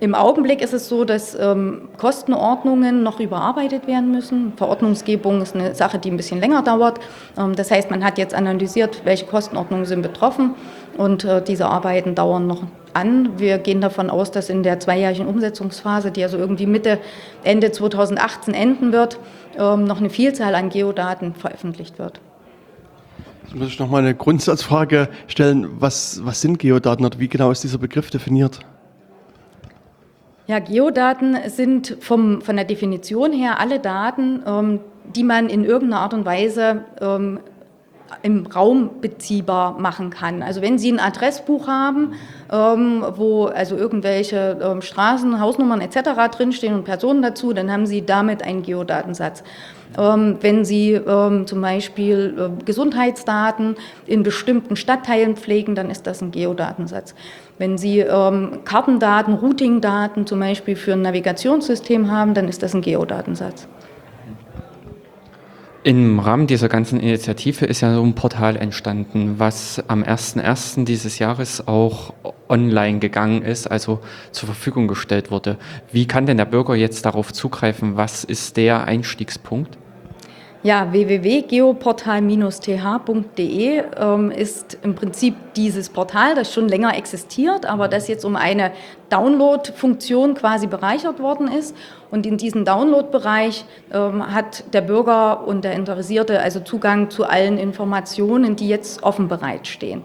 im Augenblick ist es so, dass ähm, Kostenordnungen noch überarbeitet werden müssen. Verordnungsgebung ist eine Sache, die ein bisschen länger dauert. Ähm, das heißt, man hat jetzt analysiert, welche Kostenordnungen sind betroffen und äh, diese Arbeiten dauern noch an. Wir gehen davon aus, dass in der zweijährigen Umsetzungsphase, die also irgendwie Mitte, Ende 2018 enden wird, ähm, noch eine Vielzahl an Geodaten veröffentlicht wird. Jetzt muss ich noch mal eine Grundsatzfrage stellen. Was, was sind Geodaten oder wie genau ist dieser Begriff definiert? Ja, Geodaten sind vom, von der Definition her alle Daten, ähm, die man in irgendeiner Art und Weise ähm, im Raum beziehbar machen kann. Also wenn Sie ein Adressbuch haben, ähm, wo also irgendwelche ähm, Straßen, Hausnummern etc. drinstehen und Personen dazu, dann haben Sie damit einen Geodatensatz. Ähm, wenn Sie ähm, zum Beispiel äh, Gesundheitsdaten in bestimmten Stadtteilen pflegen, dann ist das ein Geodatensatz. Wenn Sie ähm, Kartendaten, Routingdaten zum Beispiel für ein Navigationssystem haben, dann ist das ein Geodatensatz. Im Rahmen dieser ganzen Initiative ist ja so ein Portal entstanden, was am 01.01. dieses Jahres auch online gegangen ist, also zur Verfügung gestellt wurde. Wie kann denn der Bürger jetzt darauf zugreifen? Was ist der Einstiegspunkt? Ja, www.geoportal-th.de ähm, ist im Prinzip dieses Portal, das schon länger existiert, aber das jetzt um eine Download-Funktion quasi bereichert worden ist. Und in diesem Download-Bereich ähm, hat der Bürger und der Interessierte also Zugang zu allen Informationen, die jetzt offen bereitstehen.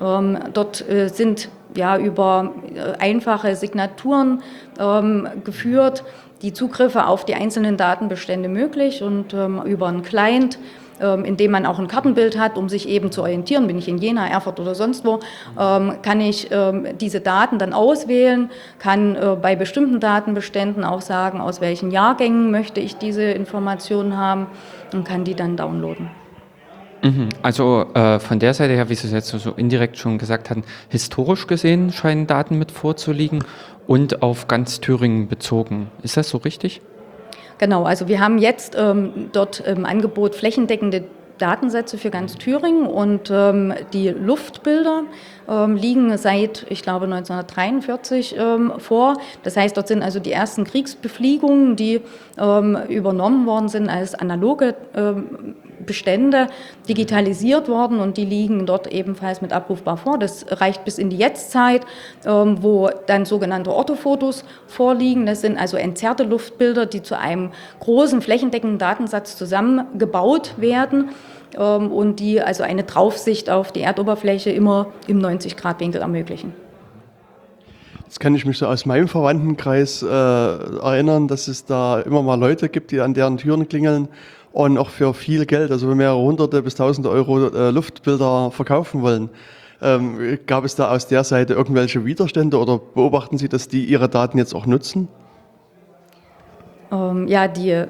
Ähm, dort äh, sind ja über äh, einfache Signaturen ähm, geführt die Zugriffe auf die einzelnen Datenbestände möglich und ähm, über einen Client, ähm, in dem man auch ein Kartenbild hat, um sich eben zu orientieren, bin ich in Jena, Erfurt oder sonst wo, ähm, kann ich ähm, diese Daten dann auswählen, kann äh, bei bestimmten Datenbeständen auch sagen, aus welchen Jahrgängen möchte ich diese Informationen haben und kann die dann downloaden. Mhm. Also äh, von der Seite her, wie Sie es jetzt so indirekt schon gesagt hatten, historisch gesehen scheinen Daten mit vorzuliegen und auf ganz Thüringen bezogen. Ist das so richtig? Genau, also wir haben jetzt ähm, dort im Angebot flächendeckende Datensätze für ganz Thüringen und ähm, die Luftbilder ähm, liegen seit, ich glaube, 1943 ähm, vor. Das heißt, dort sind also die ersten Kriegsbefliegungen, die ähm, übernommen worden sind als analoge ähm, Bestände digitalisiert worden und die liegen dort ebenfalls mit abrufbar vor. Das reicht bis in die Jetztzeit, ähm, wo dann sogenannte Orthofotos vorliegen. Das sind also entzerrte Luftbilder, die zu einem großen flächendeckenden Datensatz zusammengebaut werden ähm, und die also eine Draufsicht auf die Erdoberfläche immer im 90-Grad-Winkel ermöglichen. Jetzt kann ich mich so aus meinem Verwandtenkreis äh, erinnern, dass es da immer mal Leute gibt, die an deren Türen klingeln und auch für viel Geld, also mehrere hunderte bis tausende Euro äh, Luftbilder verkaufen wollen. Ähm, gab es da aus der Seite irgendwelche Widerstände oder beobachten Sie, dass die ihre Daten jetzt auch nutzen? Ähm, ja, die äh,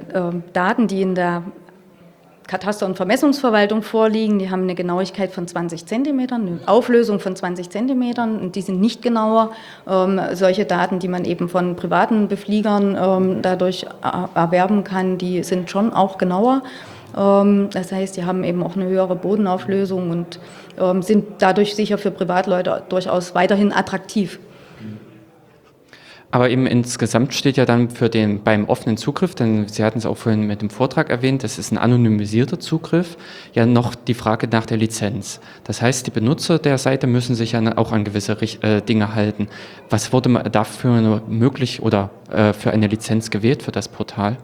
Daten, die in der Kataster- und Vermessungsverwaltung vorliegen. Die haben eine Genauigkeit von 20 Zentimetern, eine Auflösung von 20 Zentimetern und die sind nicht genauer. Ähm, solche Daten, die man eben von privaten Befliegern ähm, dadurch erwerben kann, die sind schon auch genauer. Ähm, das heißt, die haben eben auch eine höhere Bodenauflösung und ähm, sind dadurch sicher für Privatleute durchaus weiterhin attraktiv. Aber eben insgesamt steht ja dann für den beim offenen Zugriff, denn Sie hatten es auch vorhin mit dem Vortrag erwähnt, das ist ein anonymisierter Zugriff, ja noch die Frage nach der Lizenz. Das heißt, die Benutzer der Seite müssen sich ja auch an gewisse äh, Dinge halten. Was wurde dafür möglich oder äh, für eine Lizenz gewählt für das Portal?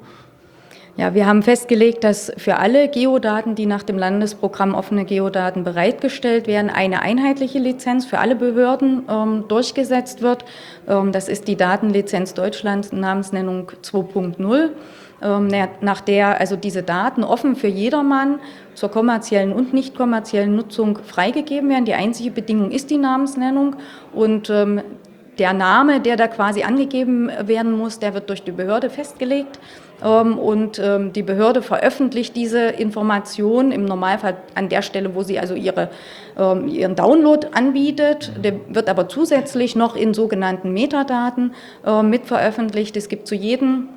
Ja, wir haben festgelegt, dass für alle Geodaten, die nach dem Landesprogramm offene Geodaten bereitgestellt werden, eine einheitliche Lizenz für alle Behörden ähm, durchgesetzt wird. Ähm, das ist die Datenlizenz Deutschland Namensnennung 2.0 ähm, nach der also diese Daten offen für jedermann zur kommerziellen und nicht kommerziellen Nutzung freigegeben werden. Die einzige Bedingung ist die Namensnennung und ähm, der Name, der da quasi angegeben werden muss, der wird durch die Behörde festgelegt. Ähm, und die Behörde veröffentlicht diese Information im Normalfall an der Stelle, wo sie also ihre, ihren Download anbietet. Der wird aber zusätzlich noch in sogenannten Metadaten mit veröffentlicht. Es gibt zu jedem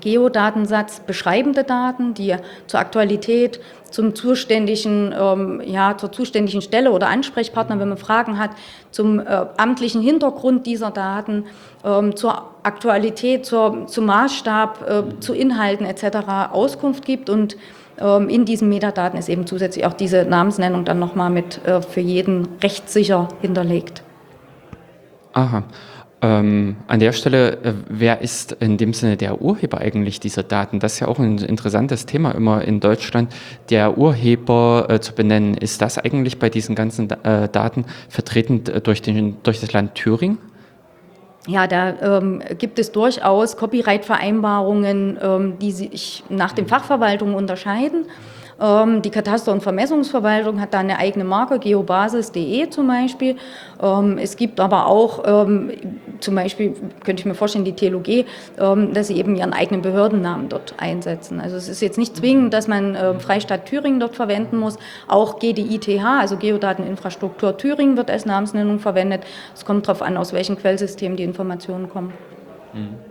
Geodatensatz beschreibende Daten, die zur Aktualität, zum zuständigen, ähm, ja, zur zuständigen Stelle oder Ansprechpartner, wenn man Fragen hat, zum äh, amtlichen Hintergrund dieser Daten, ähm, zur Aktualität, zur, zum Maßstab, äh, zu Inhalten etc. Auskunft gibt und ähm, in diesen Metadaten ist eben zusätzlich auch diese Namensnennung dann nochmal mit äh, für jeden rechtssicher hinterlegt. Aha. Ähm, an der Stelle, äh, wer ist in dem Sinne der Urheber eigentlich dieser Daten? Das ist ja auch ein interessantes Thema immer in Deutschland, der Urheber äh, zu benennen. Ist das eigentlich bei diesen ganzen äh, Daten vertreten äh, durch, den, durch das Land Thüringen? Ja, da ähm, gibt es durchaus Copyright-Vereinbarungen, ähm, die sich nach den Fachverwaltungen unterscheiden. Ähm, die Kataster- und Vermessungsverwaltung hat da eine eigene Marke, geobasis.de zum Beispiel. Ähm, es gibt aber auch ähm, zum Beispiel, könnte ich mir vorstellen, die TLOG, dass sie eben ihren eigenen Behördennamen dort einsetzen. Also es ist jetzt nicht zwingend, dass man Freistaat Thüringen dort verwenden muss. Auch GDITH, also Geodateninfrastruktur Thüringen, wird als Namensnennung verwendet. Es kommt darauf an, aus welchem Quellsystem die Informationen kommen. Mhm.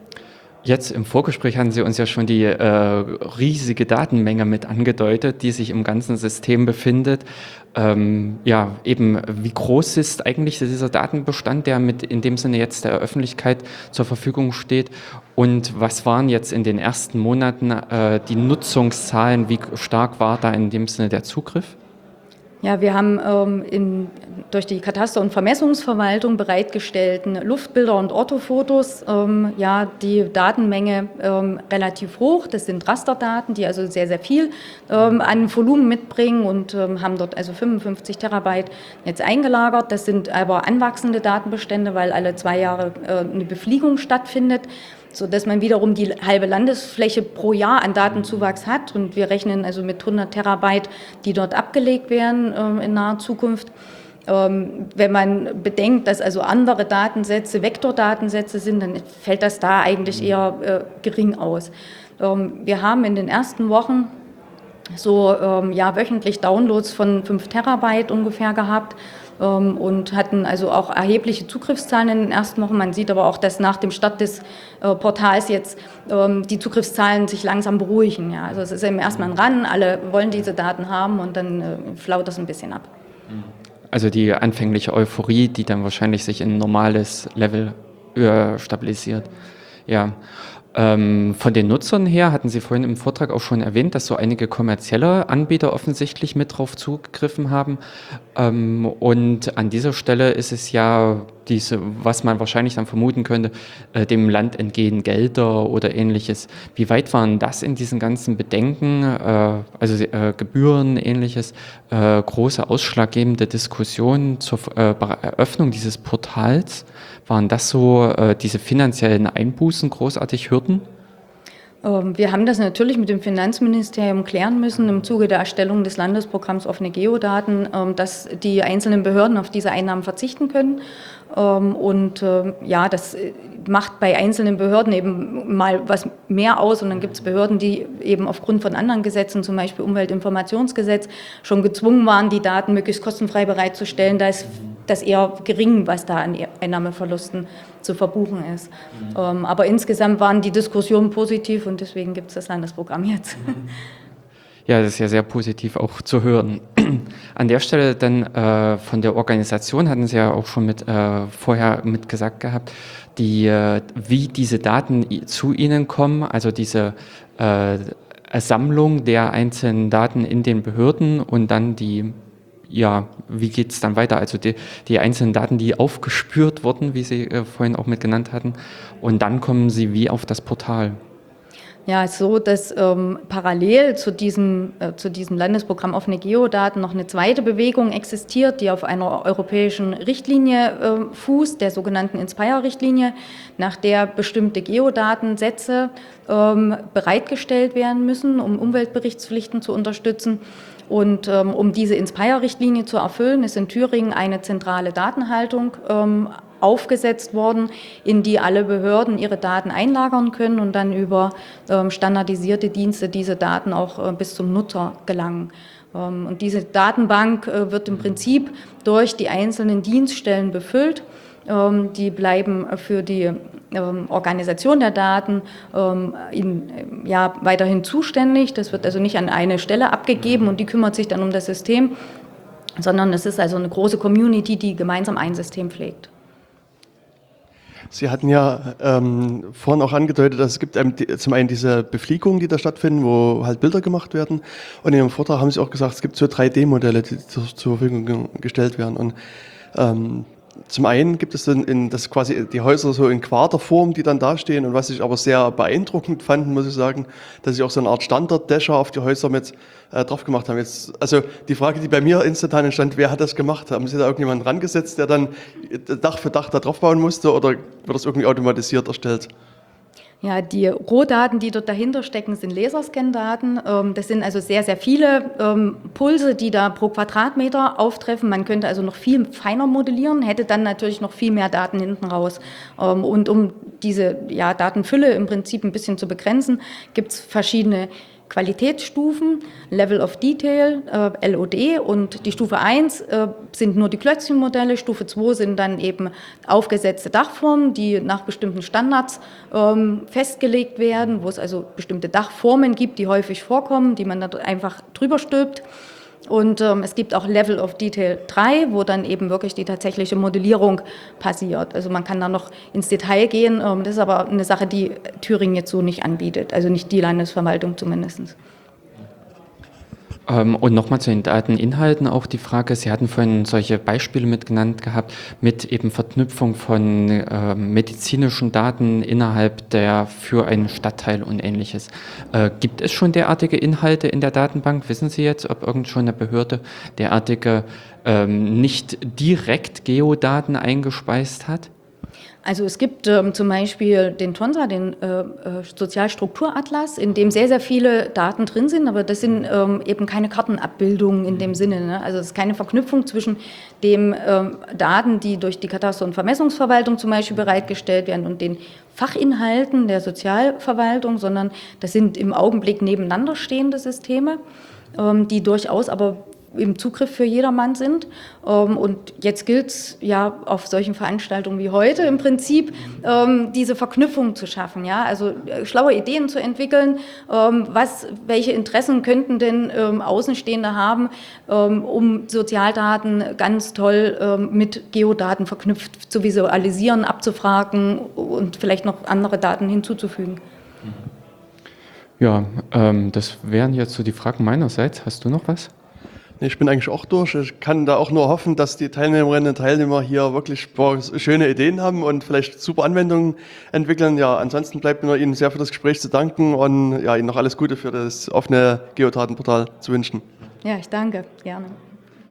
Jetzt im Vorgespräch hatten Sie uns ja schon die äh, riesige Datenmenge mit angedeutet, die sich im ganzen System befindet. Ähm, ja, eben, wie groß ist eigentlich dieser Datenbestand, der mit in dem Sinne jetzt der Öffentlichkeit zur Verfügung steht? Und was waren jetzt in den ersten Monaten äh, die Nutzungszahlen? Wie stark war da in dem Sinne der Zugriff? Ja, wir haben ähm, in, durch die Kataster- und Vermessungsverwaltung bereitgestellten Luftbilder und Orthofotos ähm, ja, die Datenmenge ähm, relativ hoch. Das sind Rasterdaten, die also sehr, sehr viel ähm, an Volumen mitbringen und ähm, haben dort also 55 Terabyte jetzt eingelagert. Das sind aber anwachsende Datenbestände, weil alle zwei Jahre äh, eine Befliegung stattfindet so dass man wiederum die halbe Landesfläche pro Jahr an Datenzuwachs hat. Und wir rechnen also mit 100 Terabyte, die dort abgelegt werden ähm, in naher Zukunft. Ähm, wenn man bedenkt, dass also andere Datensätze Vektordatensätze sind, dann fällt das da eigentlich eher äh, gering aus. Ähm, wir haben in den ersten Wochen so ähm, ja, wöchentlich Downloads von 5 Terabyte ungefähr gehabt. Ähm, und hatten also auch erhebliche Zugriffszahlen in den ersten Wochen. Man sieht aber auch, dass nach dem Start des äh, Portals jetzt ähm, die Zugriffszahlen sich langsam beruhigen. Ja. Also es ist eben erstmal ein Ran, alle wollen diese Daten haben und dann äh, flaut das ein bisschen ab. Also die anfängliche Euphorie, die dann wahrscheinlich sich in ein normales Level äh, stabilisiert. Ja. Ähm, von den Nutzern her hatten Sie vorhin im Vortrag auch schon erwähnt, dass so einige kommerzielle Anbieter offensichtlich mit drauf zugegriffen haben. Ähm, und an dieser Stelle ist es ja diese, was man wahrscheinlich dann vermuten könnte, äh, dem Land entgehen Gelder oder ähnliches. Wie weit waren das in diesen ganzen Bedenken, äh, also äh, Gebühren, ähnliches, äh, große ausschlaggebende Diskussionen zur äh, Eröffnung dieses Portals? Waren das so äh, diese finanziellen Einbußen großartig Hürden? Ähm, wir haben das natürlich mit dem Finanzministerium klären müssen im Zuge der Erstellung des Landesprogramms offene Geodaten, ähm, dass die einzelnen Behörden auf diese Einnahmen verzichten können. Ähm, und ja, das äh, macht bei einzelnen Behörden eben mal was mehr aus. Und dann gibt es Behörden, die eben aufgrund von anderen Gesetzen, zum Beispiel Umweltinformationsgesetz, schon gezwungen waren, die Daten möglichst kostenfrei bereitzustellen. Da ist das eher gering, was da an Einnahmeverlusten zu verbuchen ist. Mhm. Ähm, aber insgesamt waren die Diskussionen positiv und deswegen gibt es das Landesprogramm jetzt. Ja, das ist ja sehr positiv auch zu hören. An der Stelle dann äh, von der Organisation hatten Sie ja auch schon mit äh, vorher mit gesagt gehabt, die, äh, wie diese Daten zu Ihnen kommen, also diese äh, Sammlung der einzelnen Daten in den Behörden und dann die ja, wie geht es dann weiter? Also die, die, einzelnen Daten, die aufgespürt wurden, wie Sie äh, vorhin auch mit genannt hatten, und dann kommen sie wie auf das Portal. Ja, es ist so, dass ähm, parallel zu diesem, äh, zu diesem Landesprogramm offene Geodaten noch eine zweite Bewegung existiert, die auf einer europäischen Richtlinie äh, fußt, der sogenannten Inspire-Richtlinie, nach der bestimmte Geodatensätze ähm, bereitgestellt werden müssen, um Umweltberichtspflichten zu unterstützen. Und ähm, um diese Inspire-Richtlinie zu erfüllen, ist in Thüringen eine zentrale Datenhaltung ähm, aufgesetzt worden, in die alle Behörden ihre Daten einlagern können und dann über ähm, standardisierte Dienste diese Daten auch äh, bis zum Nutzer gelangen. Ähm, und diese Datenbank äh, wird im Prinzip durch die einzelnen Dienststellen befüllt. Ähm, die bleiben für die Organisation der Daten ähm, in, ja, weiterhin zuständig. Das wird also nicht an eine Stelle abgegeben und die kümmert sich dann um das System, sondern es ist also eine große Community, die gemeinsam ein System pflegt. Sie hatten ja ähm, vorhin auch angedeutet, dass es gibt zum einen diese Befliegungen, die da stattfinden, wo halt Bilder gemacht werden. Und in Ihrem Vortrag haben Sie auch gesagt, es gibt so 3D-Modelle, die zur, zur Verfügung gestellt werden. Und ähm, zum einen gibt es dann in das quasi die Häuser so in Quaderform, die dann dastehen. Und was ich aber sehr beeindruckend fand, muss ich sagen, dass sie auch so eine Art Standard-Dasher auf die Häuser mit äh, drauf gemacht haben. Jetzt, also die Frage, die bei mir instantan entstand, wer hat das gemacht? Haben Sie da irgendjemanden rangesetzt, der dann Dach für Dach da drauf bauen musste oder wird das irgendwie automatisiert erstellt? Ja, die Rohdaten, die dort dahinter stecken, sind Laserscan-Daten. Ähm, das sind also sehr, sehr viele ähm, Pulse, die da pro Quadratmeter auftreffen. Man könnte also noch viel feiner modellieren, hätte dann natürlich noch viel mehr Daten hinten raus. Ähm, und um diese ja, Datenfülle im Prinzip ein bisschen zu begrenzen, gibt es verschiedene Qualitätsstufen, Level of Detail, äh, LOD und die Stufe 1 äh, sind nur die Klötzchenmodelle, Stufe 2 sind dann eben aufgesetzte Dachformen, die nach bestimmten Standards ähm, festgelegt werden, wo es also bestimmte Dachformen gibt, die häufig vorkommen, die man dann einfach drüber stülpt. Und ähm, es gibt auch Level of Detail 3, wo dann eben wirklich die tatsächliche Modellierung passiert. Also man kann da noch ins Detail gehen. Ähm, das ist aber eine Sache, die Thüringen jetzt so nicht anbietet. Also nicht die Landesverwaltung zumindest. Ähm, und nochmal zu den Dateninhalten auch die Frage, Sie hatten vorhin solche Beispiele mit genannt gehabt, mit eben Verknüpfung von äh, medizinischen Daten innerhalb der für einen Stadtteil und ähnliches. Äh, gibt es schon derartige Inhalte in der Datenbank? Wissen Sie jetzt, ob irgend schon eine Behörde derartige ähm, nicht direkt Geodaten eingespeist hat? Also es gibt ähm, zum Beispiel den TONSA, den äh, äh, Sozialstrukturatlas, in dem sehr, sehr viele Daten drin sind, aber das sind ähm, eben keine Kartenabbildungen in dem Sinne. Ne? Also es ist keine Verknüpfung zwischen den ähm, Daten, die durch die Kataster- und Vermessungsverwaltung zum Beispiel bereitgestellt werden und den Fachinhalten der Sozialverwaltung, sondern das sind im Augenblick nebeneinander stehende Systeme, ähm, die durchaus aber im Zugriff für jedermann sind. Ähm, und jetzt gilt es ja auf solchen Veranstaltungen wie heute im Prinzip, ähm, diese Verknüpfung zu schaffen, ja, also äh, schlaue Ideen zu entwickeln, ähm, was, welche Interessen könnten denn Außenstehende haben, um Sozialdaten ganz toll mit Geodaten verknüpft zu visualisieren, abzufragen und vielleicht noch andere Daten hinzuzufügen. Ja, das wären jetzt so die Fragen meinerseits. Hast du noch was? Ich bin eigentlich auch durch. Ich kann da auch nur hoffen, dass die Teilnehmerinnen und Teilnehmer hier wirklich schöne Ideen haben und vielleicht super Anwendungen entwickeln. Ja, ansonsten bleibt mir Ihnen sehr für das Gespräch zu danken und ja, Ihnen noch alles Gute für das offene Geodatenportal zu wünschen. Ja, ich danke. Gerne.